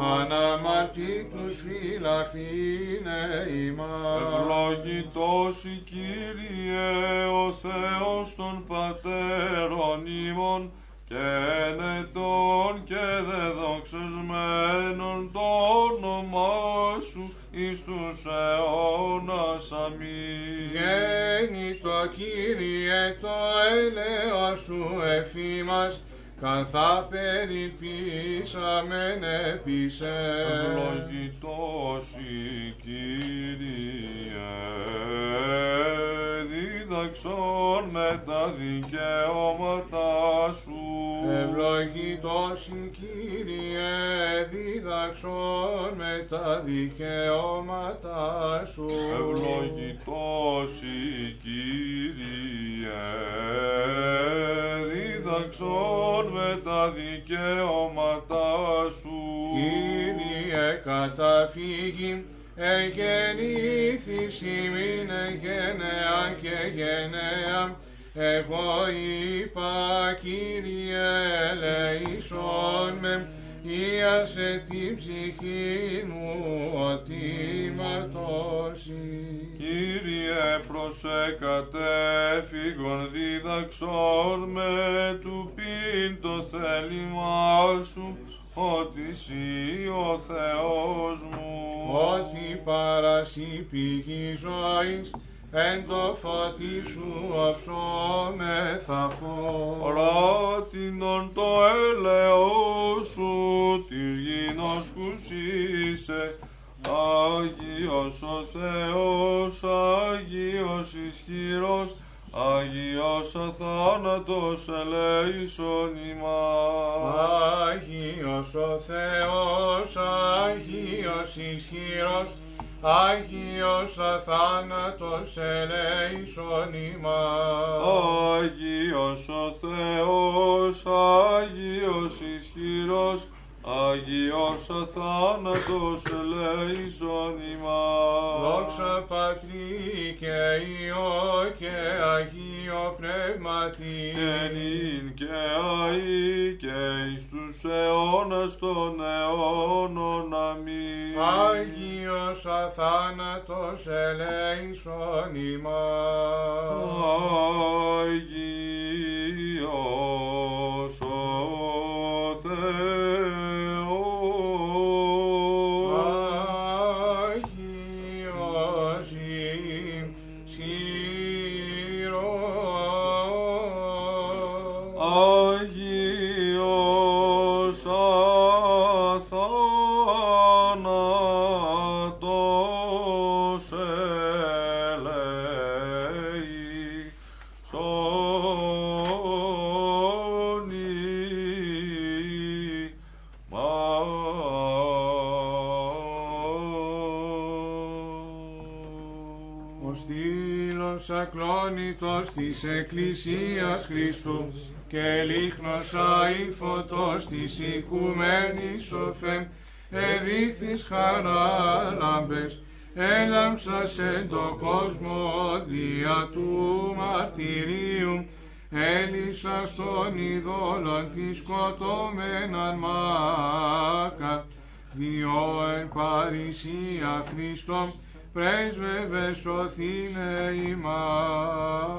αναμαρτήτους φυλαχθήνε ημάς.
Ευλογητός η Κύριε ο Θεός των Πατέρων ημών και ενετών και δεδοξασμένων το όνομά σου εις τους αιώνας. Αμήν.
Γέννητο Κύριε το έλεος σου εφήμας, καθά περιπίσαμεν επισέ.
Ευλογητός η Κύριε, δίδαξον με τα δικαιώματά σου.
Ευλογητός η Κύριε, δίδαξον με τα δικαιώματά σου.
Ευλογητός η Κύριε, δίδαξον με τα δικαιώματά σου.
Κύριε καταφύγει, εγεννήθης ημίν γενεά και γενναία, εγώ είπα Κύριε ελεησόν με, ίασε την ψυχή μου ότι ματώσει.
Κύριε προσεκατέφυγον δίδαξον με. Του πίν το θέλημά σου, ότι εσύ ο Θεός μου.
ότι παρασύ πηγή ζωής, εν το φωτί σου οψόμεθα φως.
Ράτινον το έλεος σου της γινός κουσίσε, Άγιος ο Θεός, Άγιος ισχυρός, Άγιος ο θάνατος ελέησον ημάς.
Άγιος ο Θεός, Άγιος ισχυρός, Άγιος
Θεός, Άγιος ισχυρός, Αγιός αθάνατος ελέησον ημάς.
Δόξα Πατρί και Υιό και Αγίο Πνεύματι.
Και νυν και αΐ και εις τους αιώνας των αιώνων. Αμήν.
Άγιος αθάνατος ελέησον ημάς.
Αγίος ο
της Εκκλησίας Χριστού και λίχνος αη φωτός της οικουμένης σοφέ χαρά χαράλαμπες έλαμψας σε το κόσμο δια του μαρτυρίου έλυσας στον ειδόλων της σκοτωμέναν μάκα διό εν παρησία Χριστόν πρέσβευε σωθήνε ημάς.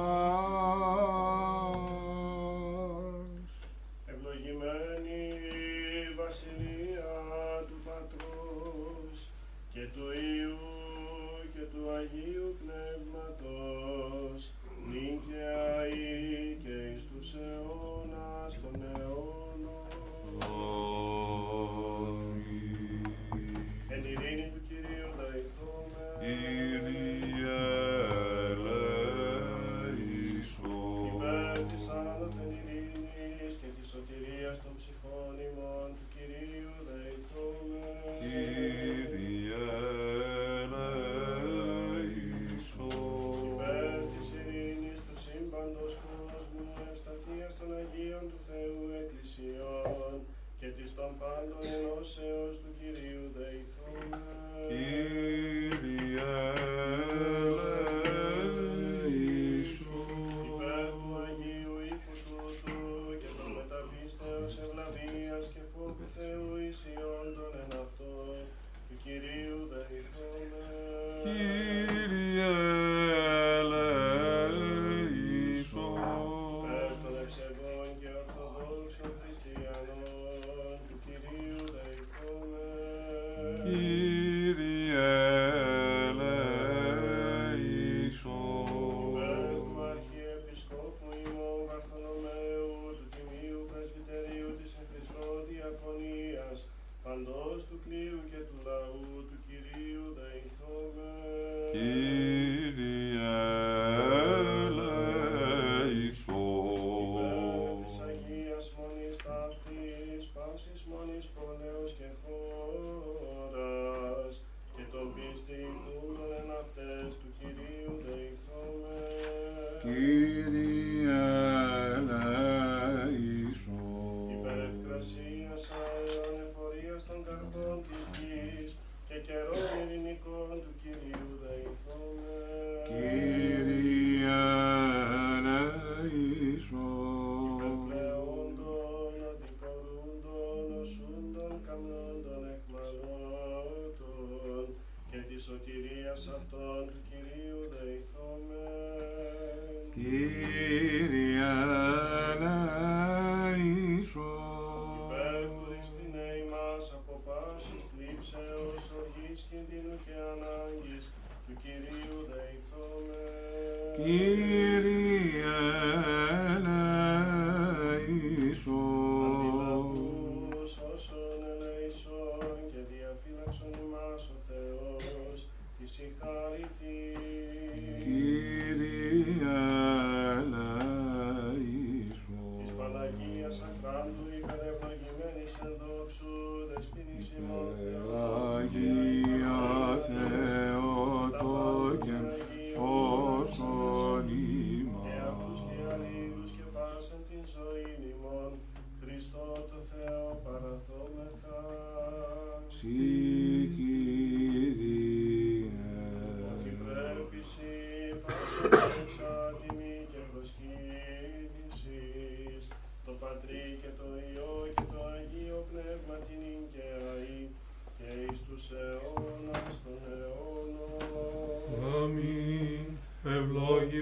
Αγίας των ψυχών ημών του Κυρίου
Δεϊθούμε.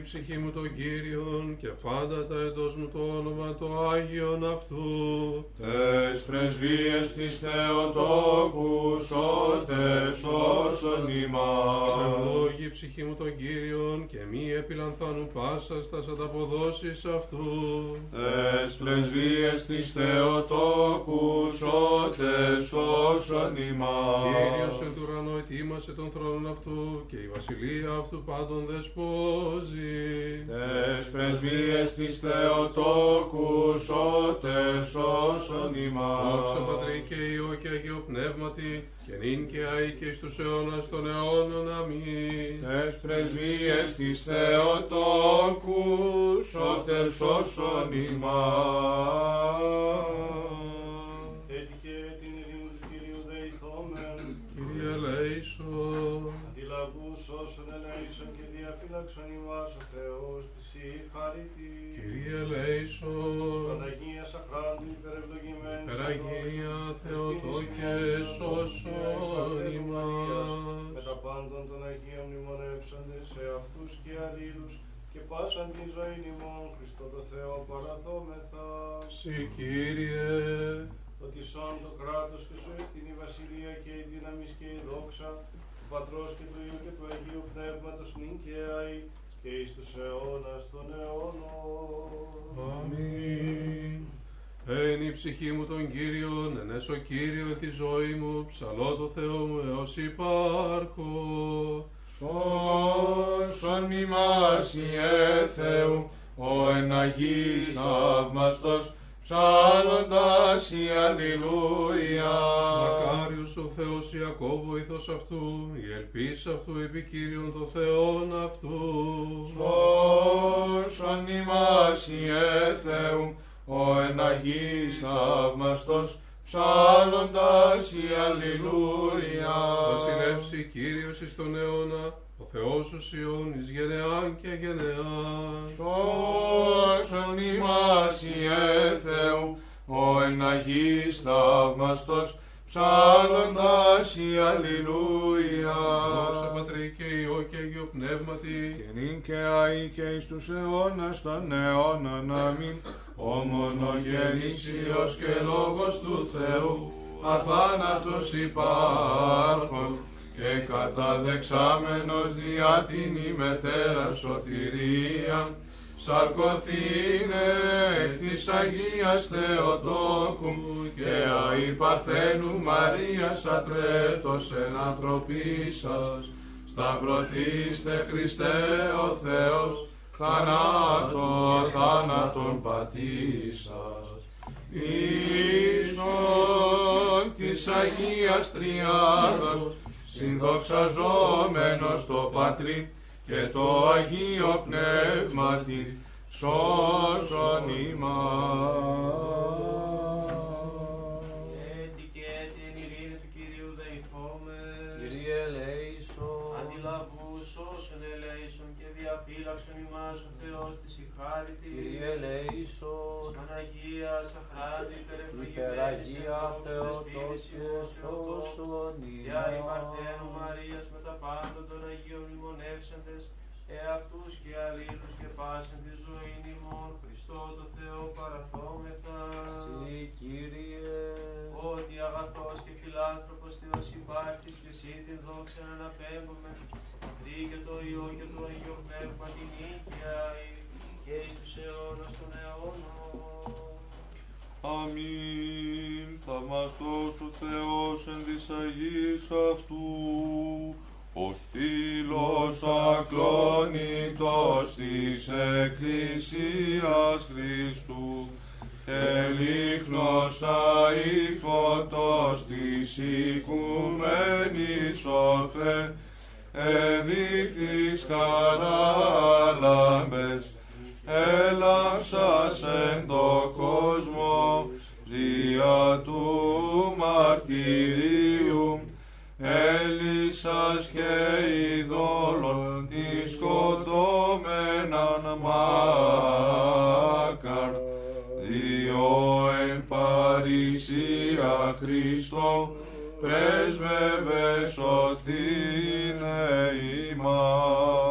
Ψυχή μου τον Κύριον και πάντα τα εντός μου το όνομα το Άγιον αυτού.
Τες πρεσβείες της Θεοτόκους σώτε σώσον ημάς.
Ευλόγη η ψυχή μου τον Κύριον και μη επιλανθάνουν πάσα στα ανταποδόσεις αυτού.
Τες πρεσβείες της Θεοτόκους σώτε σώσον ημάς.
Κύριος εν του ουρανού ετοίμασε τον θρόνο αυτού και η βασιλεία αυτού πάντων δεσπόζει.
Τες πρεσβείες της Θεοτόκους σώτε σώσον
Δόξα
ημάς.
Πατρί και Υιό και Αγίο Πνεύματι και νυν και αεί και εις τους αιώνας των αιώνων. Αμήν.
Τες πρεσβείες της Θεοτόκους σώτε σώσον ημάς.
Κύριε ελέησον.
αντιλαβούς όσων ελέησον και διαφύλαξον ημάς ο Θεός της η χαρίτη.
Κύριε ελέησον.
Παναγίας αχράντου υπερευλογημένης
Περαγία Θεοτόκε σώσον ημάς.
με τα πάντων των Αγίων μνημονεύσαντες σε αυτούς και αλλήλους και πάσαν την ζωή ημών Χριστό το Θεό παραθόμεθα.
Συ Κύριε.
Ότι σών το κράτος και σου ευθύνη η βασιλεία και η δύναμη και η δόξα του Πατρός και του Υιού και του Αγίου Πνεύματος νυν και αεί και εις τους αιώνας των αιώνων.
Αμήν. Εν η ψυχή μου τον Κύριον, εν έσω Κύριο τη ζωή μου, ψαλώ το Θεό μου έως υπάρχω.
Σώσον ημάς Ιε Θεού, ο εν Αγίης θαύμαστος, ψάλλοντας η Αλληλούια.
Μακάριος ο Θεός Ιακώβ βοηθός αυτού, η ελπίς αυτού επικύριον το Θεόν αυτού.
Σώσον ημάς Ιε Θεού, ο εν Αγίης θαύμαστος, ψάλλοντας η Αλληλούια.
Βασιλεύσει Κύριος εις τον αιώνα, ο Θεός ο Σιών εις γενεάν και γενεάν.
Σώσον ημάς Ιε Θεού, ο εν Αγίης θαύμαστος, ψάλλοντας η Αλληλούια.
Δόξα Πατρί και Υιό και Αγίο Πνεύματι,
Και νυν και αεί και εις τους αιώνας των αιώνων αμήν. Ο μονογενής Υιός και Λόγος του Θεού, αθάνατος υπάρχων και καταδεξάμενος διά την ημετέρα σωτηρία, σαρκωθήνε εκ της Αγίας Θεοτόκου και αη Παρθένου Μαρίας ατρέτος εν ανθρωπίσας, σταυρωθήστε Χριστέ ο Θεός, θανάτω θάνατον πατήσας. Ίσον της Αγίας Τριάδος, συνδοξαζόμενος το Πατρί και το Αγίο Πνεύματι, σώσον ημάς.
Έτσι και έτσι εν ειρήνη του Κυρίου δεηθόμεν.
Κύριε ελέησον.
Αντιλαβούς όσων ελέησον και διαφύλαξον ημάς ο Θεός της η χάριτη.
Κύριε ελέησον.
Παναγίας αχράντη υπερευλογημένης
Υπεραγία
Θεοτόκου
Θεοτόκε σώσον
Δια η
ημάς.
Παρθένου Μαρίας με τα πάντων των Αγίων μνημονεύσαντες, εαυτούς και αλλήλους και πάσαν τη ζωή ημών, Χριστό το Θεό παραθόμεθα.
Συ Κύριε.
Ότι αγαθός και φιλάνθρωπος Θεός υπάρχεις και εσύ την δόξα να αναπέμπουμε, Πατρί και το Υιό και το Αγίο Πνεύμα την νύχια και τους αιώνας των αιώνων.
Αμήν. Θαυμαστός ο Θεός εν της Αυτού, ο στήλος ακλόνητος της Εκκλησίας Χριστού,
ελίχνος αήφωτος της οικουμένης οφε εδείχθης χαρά λάμπες, έλαψα εν το κόσμο δια του μαρτυρίου. Έλυσας και ειδόλων της σκοτωμέναν μάκαρ. Διό εν παρησία Χριστό πρέσβευες σωθήνε ημάς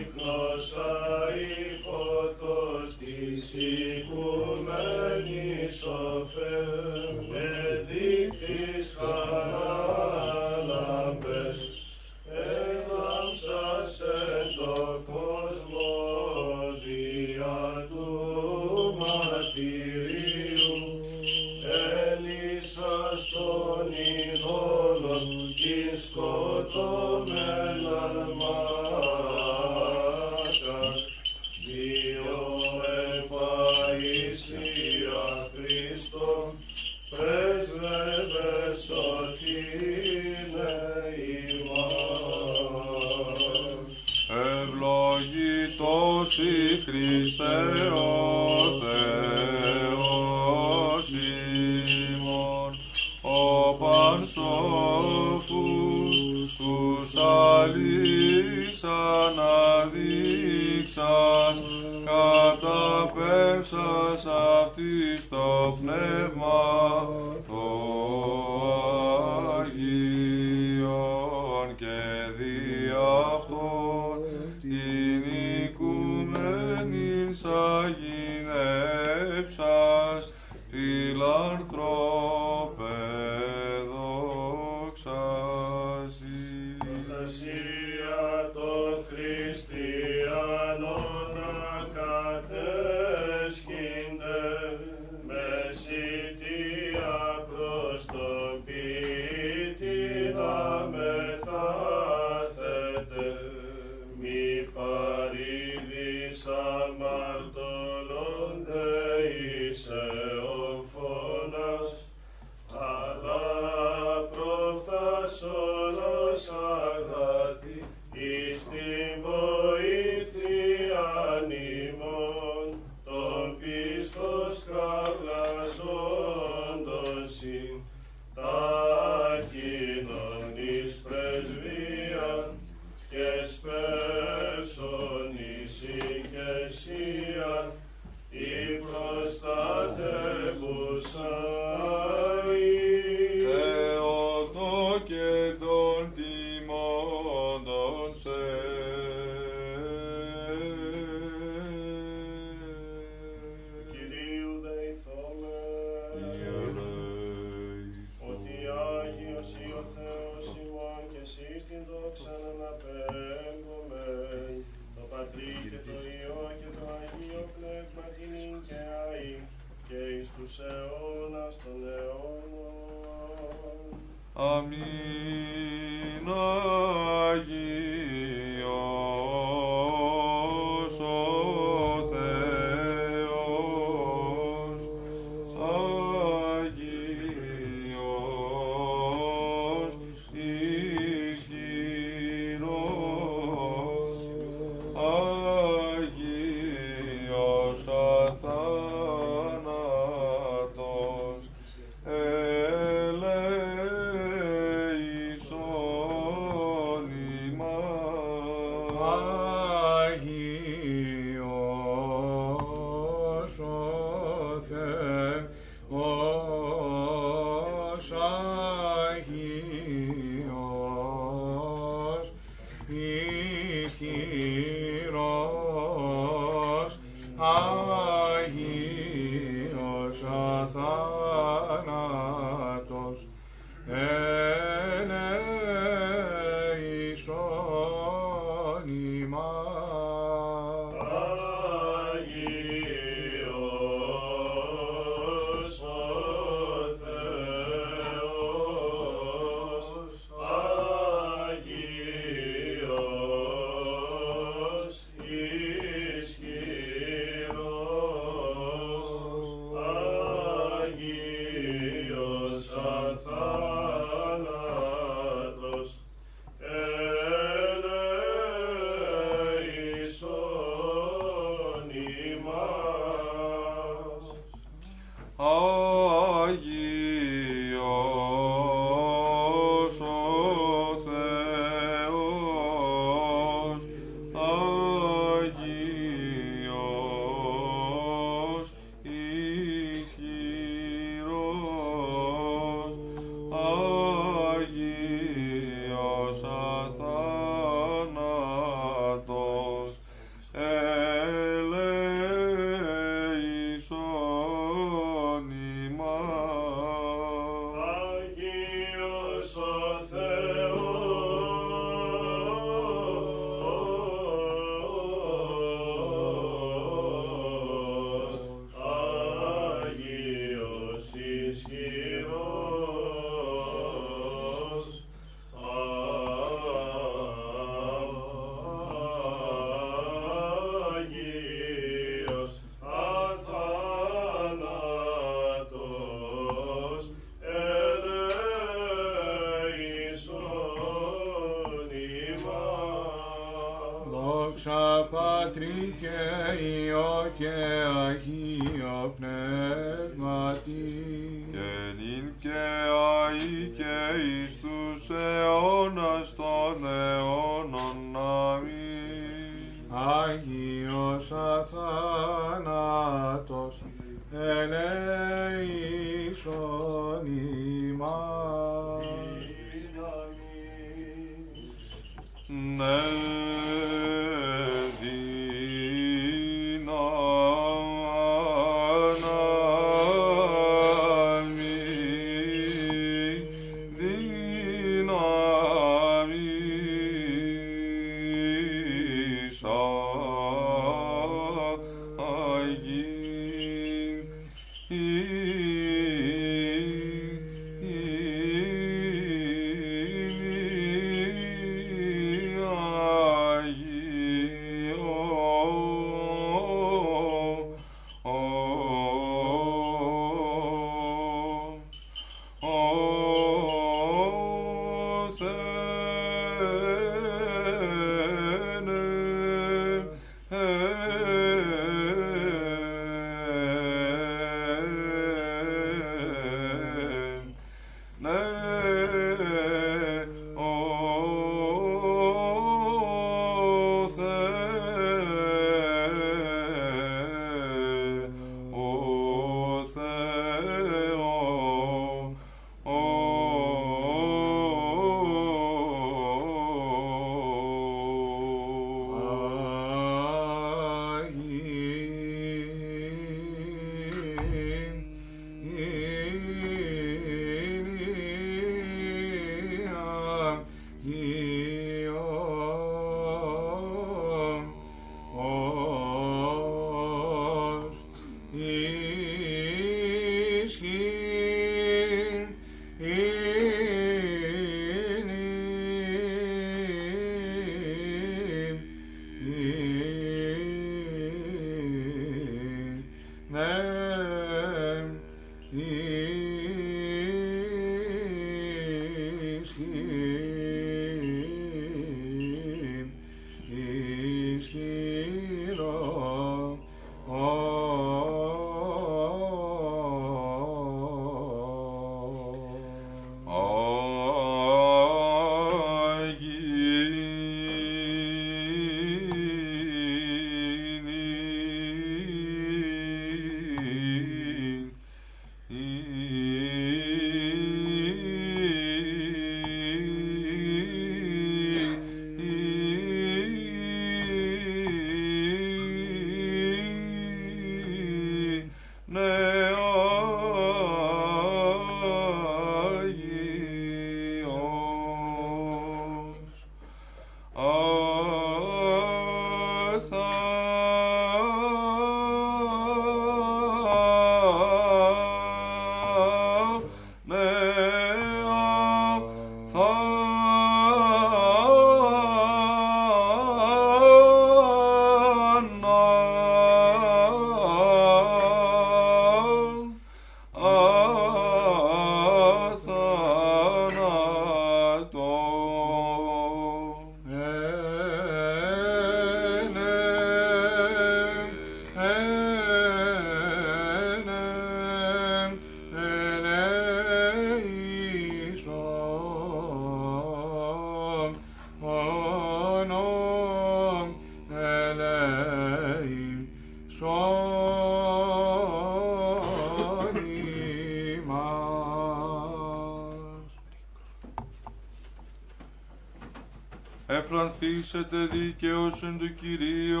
Εφρανθήσετε δίκαιος εν του Κυρίου.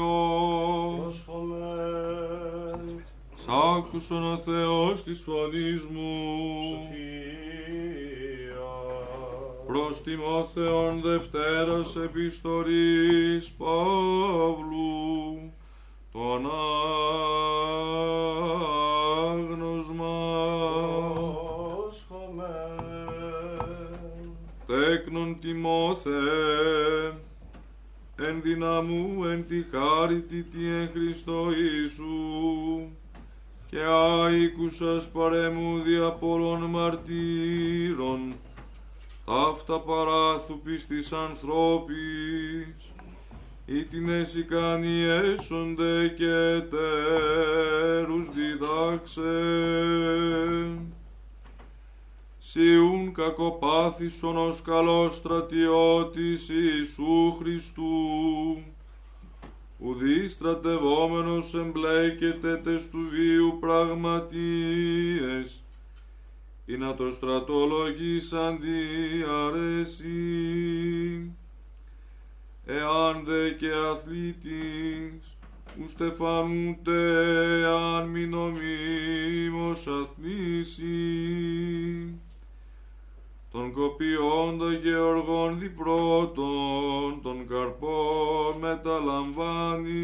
Προσχομέν.
Σ' άκουσον ο Θεός της φωνής μου.
Σοφία.
Προς Τιμόθεον Δευτέρας Επιστολής Παύλου, παράθου πιστής ανθρώπης, ή την έσικανοι έσονται και τέρους διδάξε. Σιούν κακοπάθησον ως καλός στρατιώτης Ιησού Χριστού, ουδή στρατευόμενος εμπλέκεται τες του βίου πραγματίες, ή να το στρατολογήσαν διαρέσει. Εάν δε και αθλήτης, ου στεφανούτε αν μη νομίμως αθλήσει. Τον κοπιόντα Γεωργών διπρότων, των καρπών μεταλαμβάνει.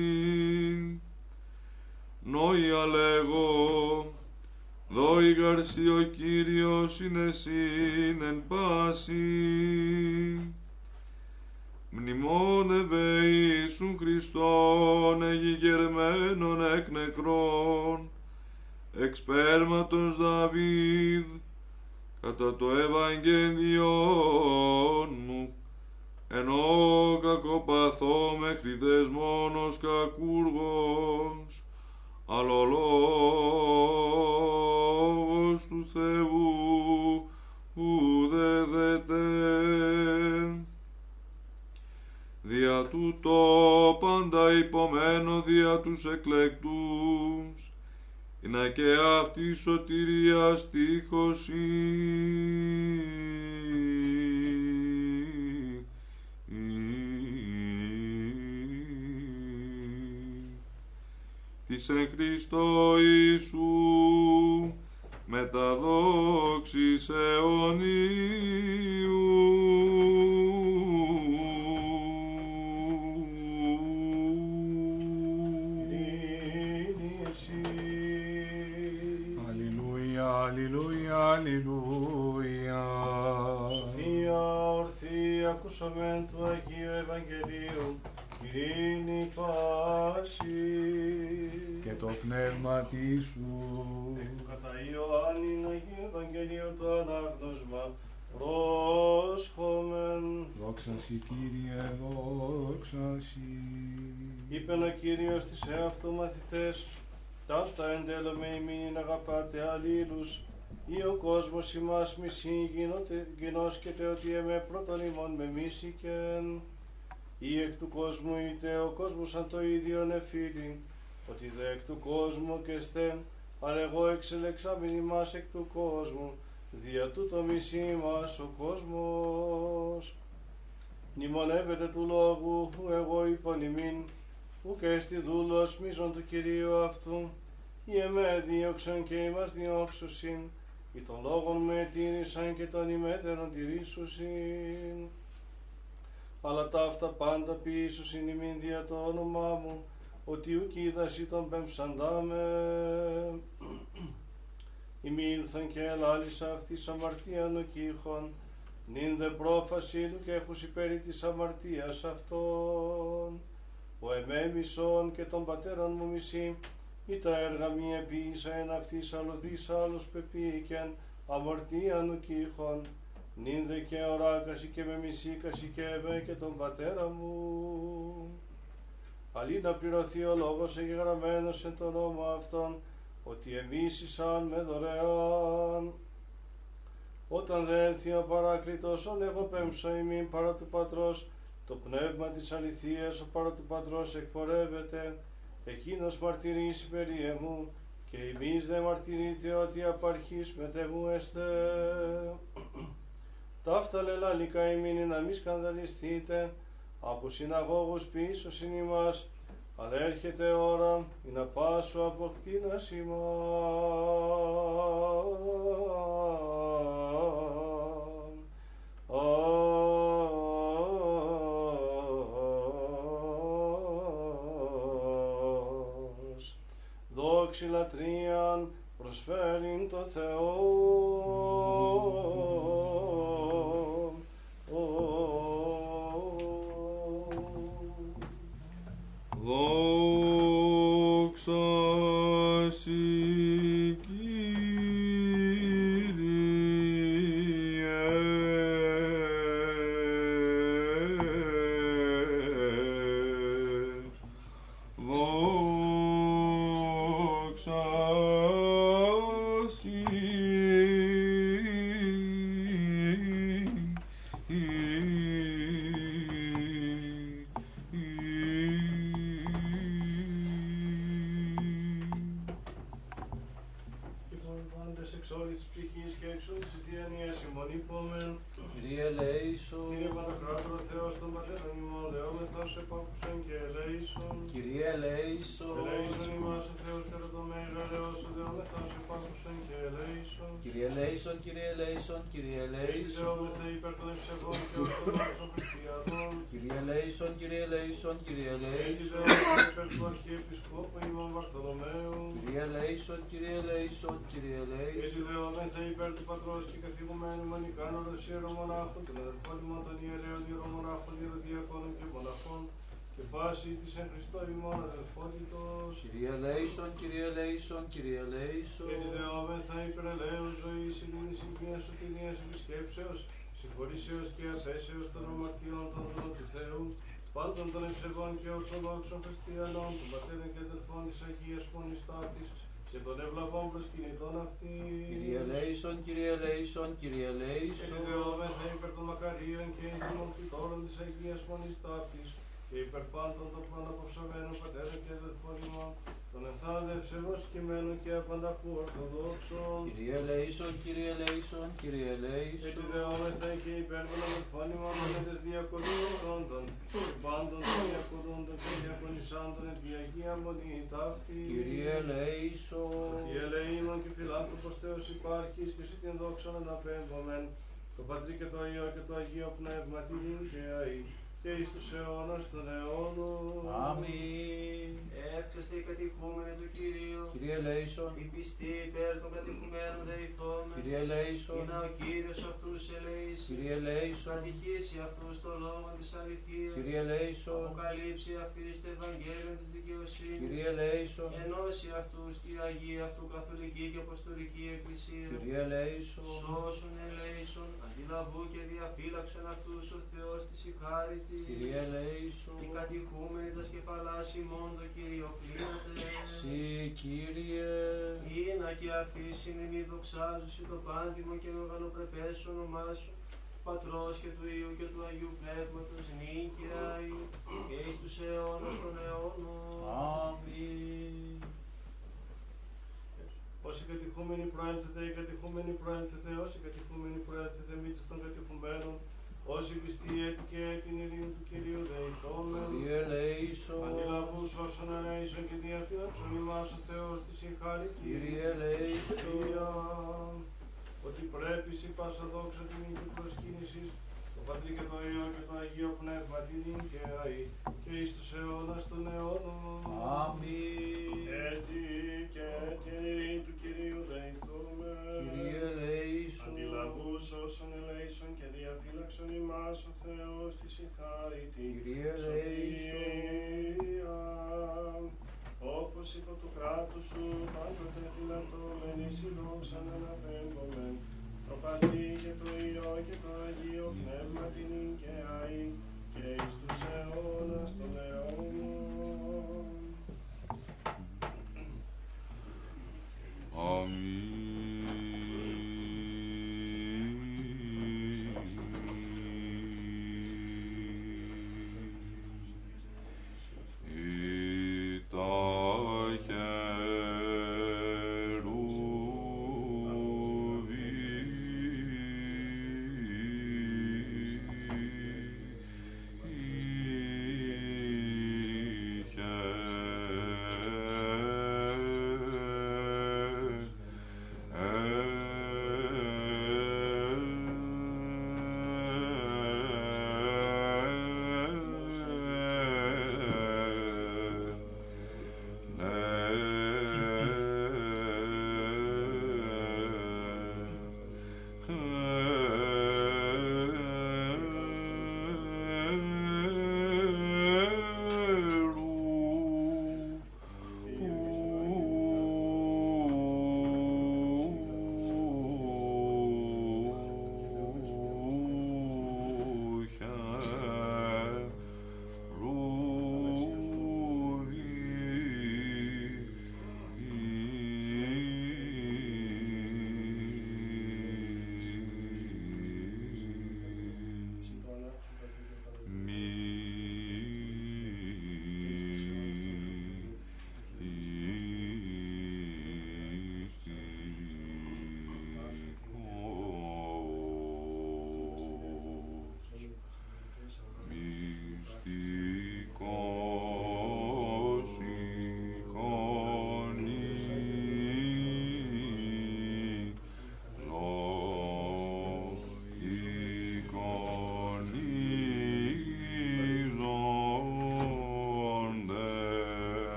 Νόια λέγω, δόη γαρσί ο Κύριος είναι σύν εν πάση. Μνημόνευε Ιησούν Χριστόν εγιγερμένων εκ νεκρών, εξ σπέρματος Δαβίδ, κατά το Ευαγγέλιον μου, ενώ κακοπαθώ μέχρι δεσμόνος κακούργος, αλλά ο λόγος του Θεού ουδέδεται. Δια τούτο πάντα υπομένω δια τους εκλεκτούς, να και αυτή σωτηρία στίχος της εν Χριστώ Ιησού μεταδόξης αιωνίου.
Αλληλούια, αλληλούια, αλληλούια.
Σοφία ορθή ακούσαμεν του Αγίου Ευαγγελίου, ειρήνη πάση.
Και το πνεύμα της σου.
Εκ κατά Ιωάννην Αγίου Ευαγγελίου το ανάγνωσμα, πρόσχομεν.
Δόξα σοι Κύριε, δόξα σοι.
Είπεν ο Κύριος στις εαυτού μαθητές, ταύτα εν τέλω με ημίν αγαπάτε αλλήλους, ή ο κόσμος ημάς μισή γινώτε- γινώσκεται ότι εμέ πρώτον ημών με μίσηκεν, ή εκ του κόσμου είτε ο κόσμος σαν το ίδιο νεφίλη, ότι δε εκ του κόσμου και στέ, αλλά εγώ εξελεξάμην ημάς εκ του κόσμου, δια τούτο μισή μας ο κόσμος. Νημονεύεται του λόγου, ου εγώ είπον ημίν, ουκ έστι δούλος μίζων του Κυρίου αυτού, ή εμέ δίωξαν και ημάς διώξουσιν, ή των λόγων με τήρησαν και των ημέτερων τηρήσουσιν. Αλλά ταύτα πάντα ποιήσουσιν ημίν δια το όνομά μου, ότι ουκ είδασι τον πεμψαντάμε. Ημί ήλθαν και ελάλησα αυτής αμαρτίαν ο κύχων, νυν δε πρόφαση του και έχους υπέρη της αμαρτίας αυτών. Ο εμέμισον και των πατέρων μου μισή, ή τα έργα μη επίησα εν αυτής αλλοδής άλλος πεποίηκεν, αμαρτίαν ο κύχων, νυν δε και οράκαση και με μισήκαση και εμέ και τον πατέρα μου. Αλλή να πληρωθεί ο λόγος εγγεγραμμένος εν το νόμο αυτόν, ότι εμίσησαν με δωρεάν. Όταν δε έλθει ο παράκλητος, ον εγώ πέμψα ημίν παρά του Πατρός, το πνεύμα της αληθείας ο παρά του Πατρός εκπορεύεται, εκείνος μαρτυρήσει περί εμού, και εμείς δε μαρτυρείτε ότι απαρχής μετεμού εστε. Ταύτα λελάλικα ημίνη να μη σκανδαλιστείτε, από συναγώγους πίσω συν ημάς, αλλά έρχεται ώρα ή να πάσω από κτίνας ημών. Ως δόξη λατρείαν προσφέρειν το Θεό. Μανικάνορος ιερομονάχων, των αδελφών ημών των ιερέων ιερομονάχων, ιεροδιακόνων και μοναχών, και πάση της εν Χριστώ ημών αδελφότητος.
Κύριε ελέησον, Κύριε ελέησον, Κύριε ελέησον,
Έτσι δεόμεθα υπέρ ελέους ζωής, ειρήνης, υγείας, σωτηρίας, επισκέψεως, συγχωρήσεως και αφέσεως των αμαρτιών των δούλων του Θεού, πάντων των ευσεβών και ορθοδόξων χριστιανών, των πατέρων και αδελφών της Αγίας Μονής Ταύτης, και των ευλαβών προσκυνητών αυτή.
Κύριε ελέησον, Κύριε ελέησον, Κύριε
Έτσι
ελέησον,
δεόμεθα υπέρ των μακαρίων και έντιμων κτητόρων της Αγίας Μονής Ταύτης και υπέρ πάντων των πλαναποψαμένων πατέρων και αδελφών ημών, των ενθάδε ευσεβώς κειμένων και απανταχού ορθοδόξων.
Κύριε ελέησον, Κύριε ελέησον, Κύριε
Έτσι
ελέησον,
δεόμεθα και υπέρ των αδελφών ημών των διακονούντων, των πάντων των διακονούντων και διακονισάντων εν τη Αγία Μονή Ταύτη.
Κύριε ελέησον,
Η ελεήμων και φιλάνθρωπος Θεός υπάρχεις και εσύ την δόξα να απέμπομεν, το Πατρί και το Υιό και το Αγίο Πνεύμα την και αεί, και εις τους αιώνας των αιώνων.
Αμήν.
Εύξαστε οι κατηχούμενοι του Κυρίου.
Κύριε ελέησον,
Οι πιστοί υπέρ των κατηχουμένων δεηθώμεν.
Κύριε ελέησον,
Είναι ο Κύριος αυτούς ελεήσει.
Κύριε ελέησον,
Κατηχήσει αυτούς το λόγο της αληθείας.
Κύριε ελέησον,
Αποκαλύψει αυτής το Ευαγγέλιο της δικαιοσύνης.
Κύριε ελέησον,
Ενώσει αυτούς τη Αγία αυτού Καθολική και Αποστολική Εκκλησία.
Κύριε ελέησον,
Σώσον ελέησον, αντιλαβού και διαφύλαξον αυτούς ο Θεός της ηχάρητη.
Κύριε ελέησον,
Οι κατηχούμενοι τα σκεφαλάς ημών το Κύριο κλείνεται.
Συ Κύριε,
Ήνα και αυτή συνεμή δοξάζουσι το πάντιμο και μεγαλοπρεπές όνομά σου, Πατρός και του Υιού και του Αγίου Πνεύματος, νίκαια και εις τους αιώνας των αιώνων.
Αμήν.
Όσοι κατηχούμενοι προέλθετε, οι κατηχούμενοι προέλθετε, όσοι κατηχούμενοι προέλθετε, μη των κατηχουμένων, Όσοι πιστοί έτη και την ειρήνη του Κυρίου δεηθόμεν.
Κύριε ελέησον.
Αντιλαβούς όσων ελέησον και διαφύλαξον ημάς ο Θεός της συγχαρητή.
Κύριε ελέησον.
Ότι πρέπει η πάσα δόξα την ίδια προσκύνησης το Πατρί και το Υιό και το Αγίο Πνεύμα την νίκαια και εις τους αιώνας των αιώνων.
Αμήν.
Έτσι και την ειρήνη του Κυρίου δεηθούμε.
Κύριε ελέησον.
Αντιλαβούς όσων ελέησον και διαφύλαξον ημάς ο Θεός της συγχάρητη.
Κύριε ελέησον.
Σοφία, όπως υπό του κράτους σου πάντοτε δυνατόμενη συλλόξαν αναπέμπομεν, το Πατρί και το Υιό και το Αγίο Πνεύμα την Ικαιαή και εις τους αιώνας των αιώνων. Μυστικός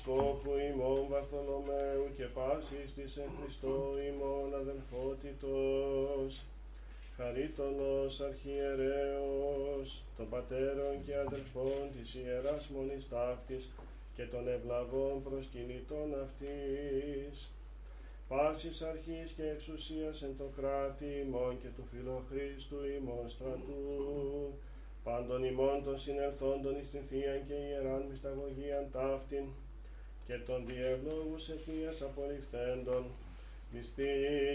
Αρχιεπισκόπου ημών Βαρθολομαίου και πάσης της εν Χριστώ ημών αδελφότητος, χαρίτονος αρχιερέως, των πατέρων και αδελφών της Ιεράς Μονής Ταύτης και των ευλαβών προσκυνητών αυτής, πάσης αρχής και εξουσίας εν το κράτη ημών και του Φιλοχρίστου ημών στρατού, πάντων ημών των συνελθόντων εις την Θείαν και Ιεράν μυσταγωγίαν ταύτην και των διευλόγους αιτίας απολυφθέντων, μυστή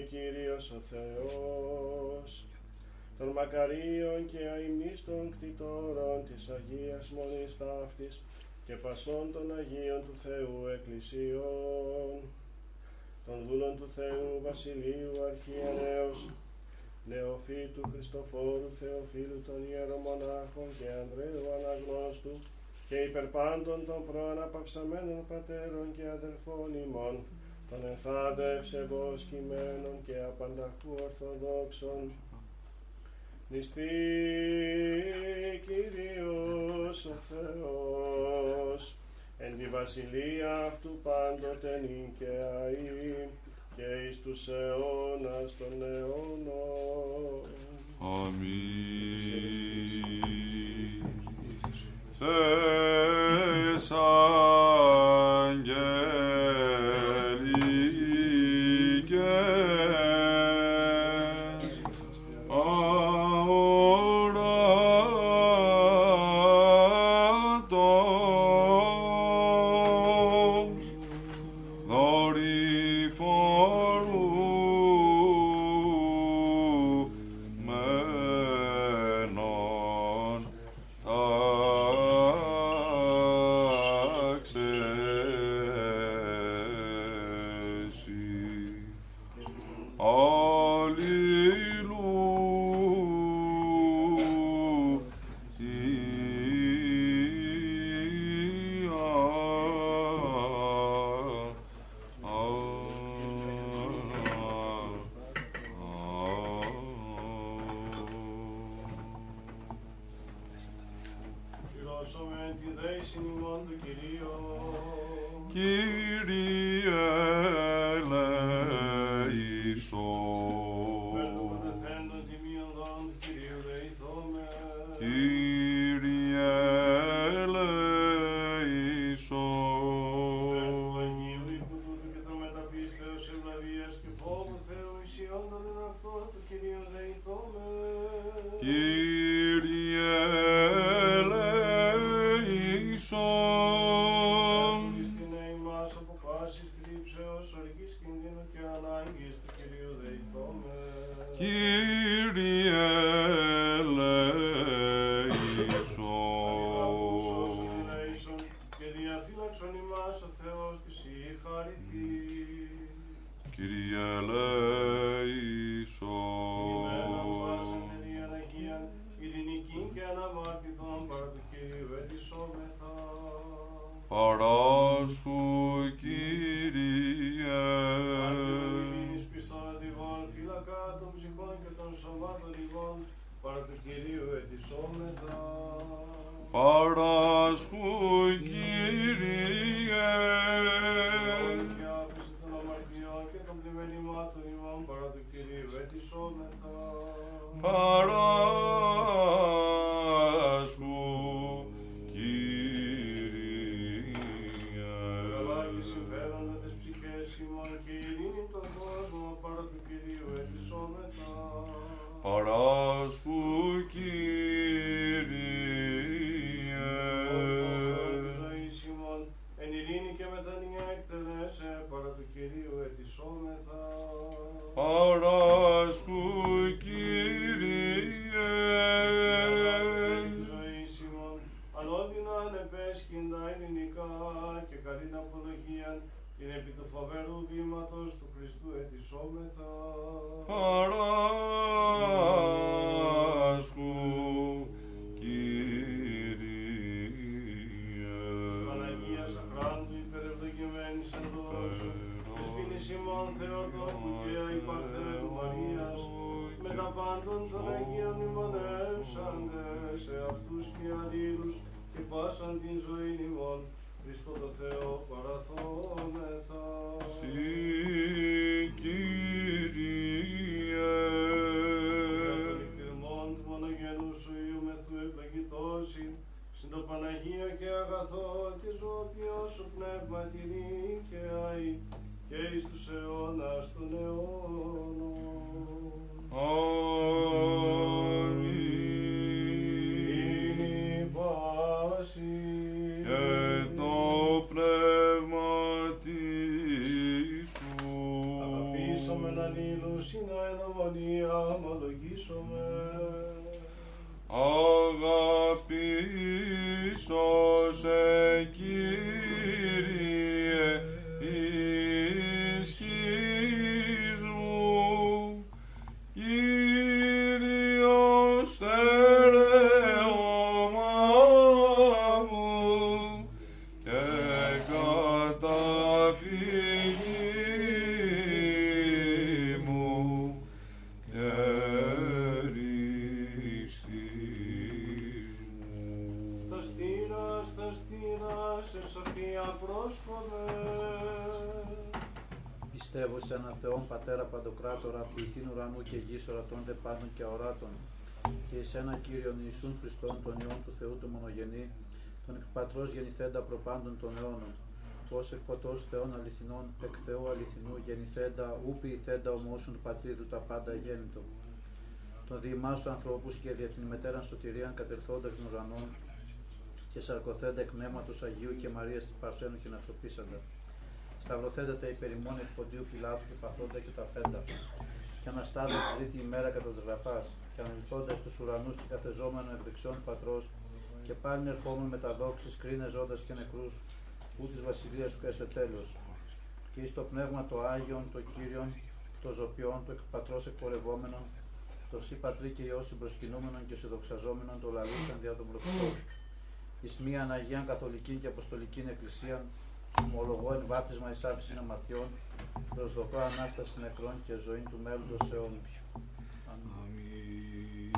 Κύριος ο Θεός, των μακαρίων και αημίστων κτητόρων της Αγίας Μονής ταύτης και πασών των Αγίων του Θεού Εκκλησιών, των δούλων του Θεού Βασιλείου Αρχιερέως, Νεοφύτου Χριστοφόρου Θεοφίλου των Ιερομονάχων και Ανδρέου Αναγνώστου και υπερπάντων των προαναπαυσαμένων πατέρων και αδελφών ημών, των ενθάντε ευσεβώς κειμένων και απανταχού ορθοδόξων, νηστή Κύριος ο Θεός, εν τη βασιλεία αυτού πάντοτε νυν και αεί, και εις τους αιώνας των αιώνων.
Αμήν.
Πατέρα Παντοκράτορα, πληθύν ουρανού και γης ορατώνται πάντων και αοράτων, και εις έναν Κύριον Ιησούν Χριστόν, τον Υιόν του Θεού του Μονογενή, τον εκ Πατρός γεννηθέντα προπάντων των αιώνων, ως εκ φωτός Θεών αληθινών, εκ Θεού αληθινού γεννηθέντα, ου ποιηθέντα ομόσουν του Πατρίδου τα πάντα γέννητο. Τον διημάσου ανθρώπους και δια την ημετέραν σωτηρίαν κατελθόντα των ουρανών, και σαρκοθέντα εκ πνεύματος Αγίου και Μαρίας της Παρθένου και ανθρωπίσαντα σταυρωθέντα τα υπερημών εκ ποντίου Πιλάτου και παθόντα και τα φέντα. Και αναστάδε τη τρίτη ημέρα κατά της γραφάς, και ανελθόντα στους ουρανούς και καθεζόμενο εκ δεξιών πατρός, και πάλι ερχόμενο με τα δόξης κρίνες ζώντας και νεκρούς, ού της βασιλείας σου έστε τέλος. Και εις το πνεύμα το Άγιον, το Κύριον, το ζωπιόν, το εκ πατρός εκπορευόμενον, το σύ πατρί και Υιός συμπροσκυνούμενον και συδοξαζόμενον, το λαλούσαν δια των προφητών. Εις μίαν Αγίαν Καθολική και Αποστολική Εκκλησίαν, ομολογώ εν βάπτισμα εις άφηση αμαρτιών, προσδοκώ Ανάσταση νεκρών και ζωή του μέλλοντος αιώνους. Αμήν.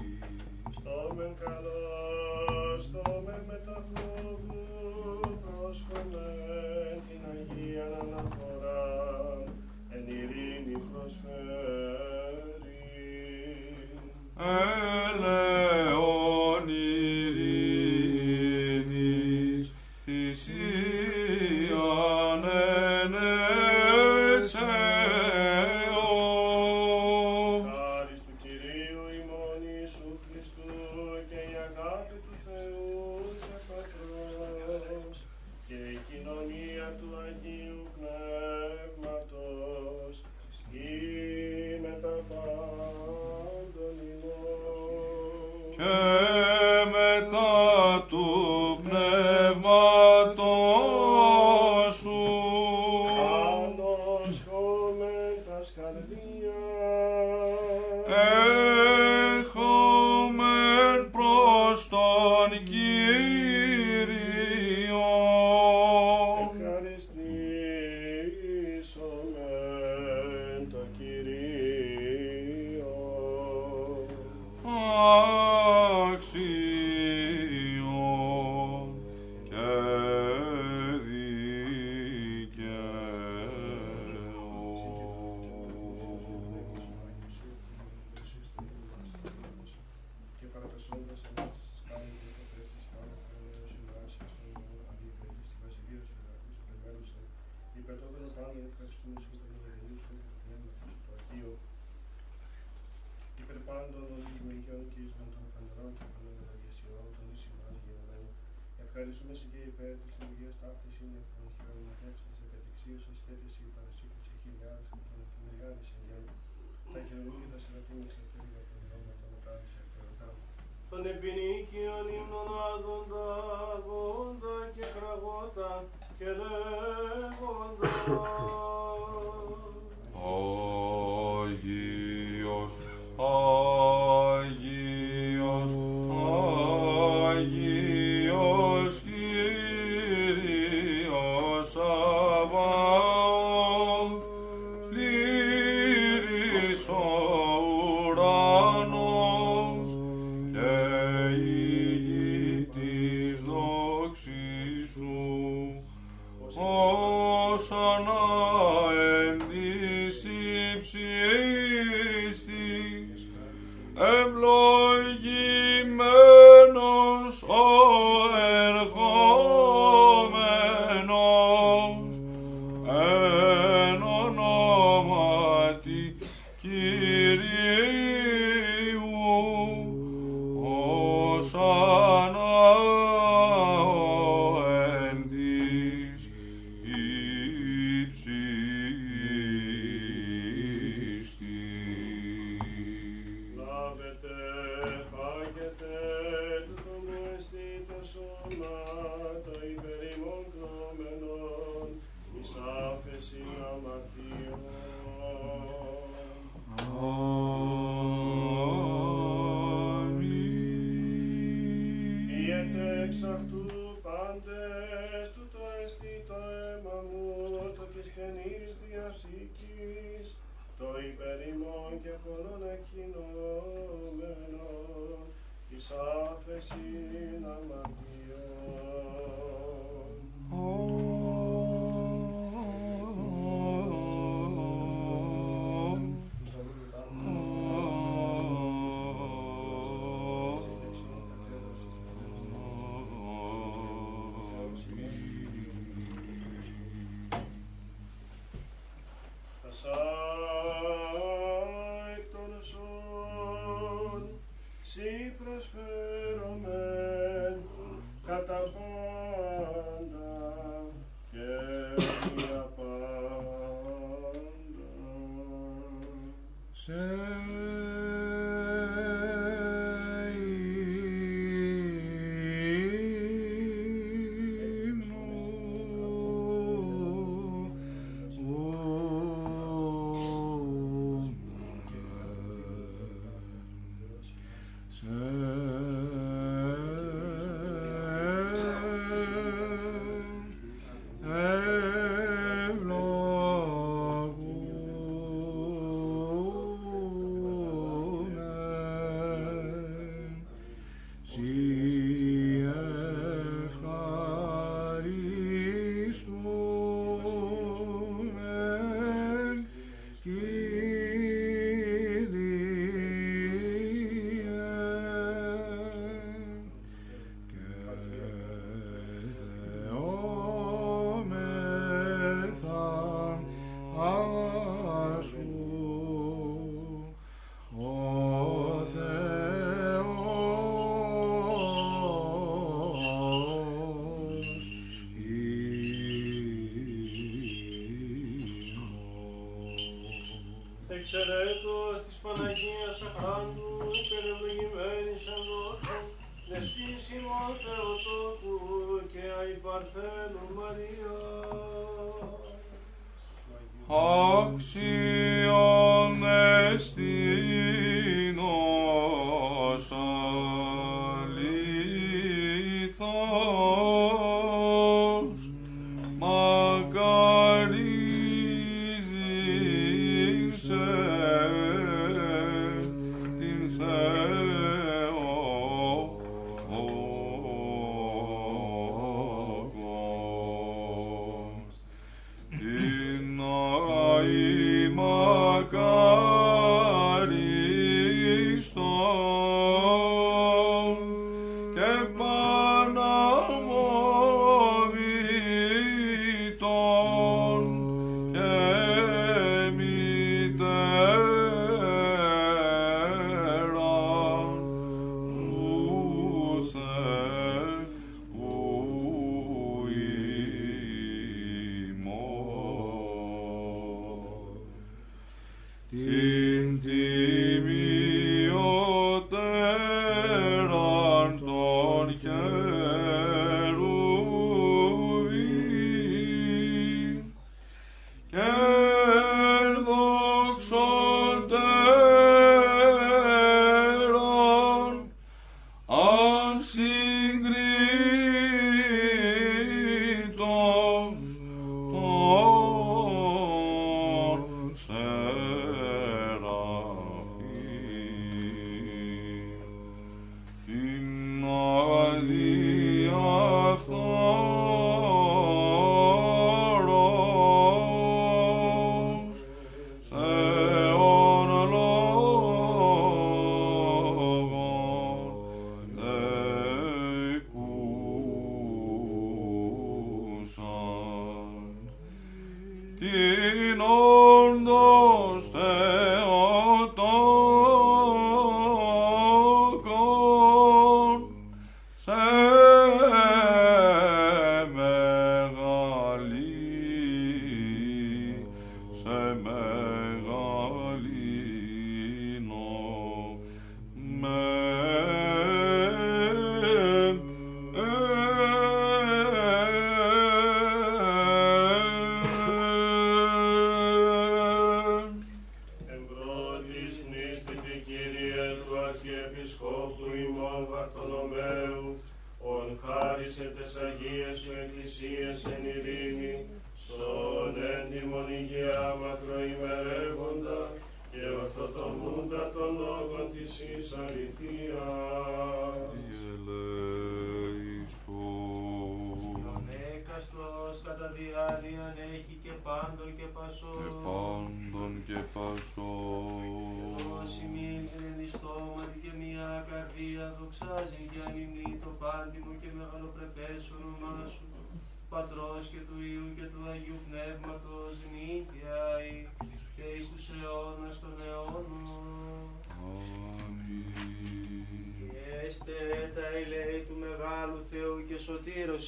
Στόμεν καλό, στόμεν με τα φόβου, πρόσχομεν την Αγία αναφορά, εν ειρήνη προσφέρει.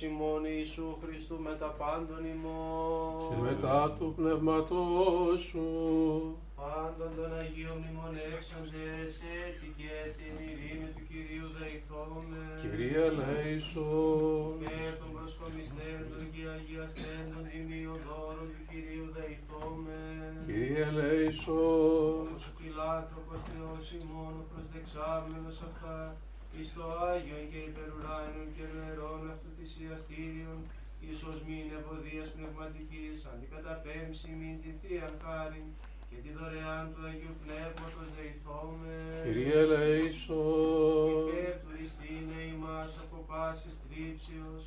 Ημών Ιησού Χριστού με τα πάντων ημών.
και μετά του πνεύματός σου.
Πάντων των
Αγίων μνημονεύσαντες έτη και την ειρήνη του Κυρίου δεηθώμε.
Κυρία Λέησον,
Και των προσκομιστέντων και αγιαστέντων ημιοδόρων του Κυρίου δεηθώμε.
Κυρία Λέησον,
Ως ο φιλάνθρωπος Θεός ημών προσδεξάμενος αυτά εις το Άγιον και υπερουράνιον και νερών αυτού θυσιαστήριον ίσως μην ευωδίας πνευματικής αντικαταπέμψει μην τη Θείαν χάριν και τη δωρεάν του Αγίου Πνεύματος δεηθώμε.
Κυρία Λέησον,
Υπέρ του ρηστίνε ημάς από πάσης θρύψεως,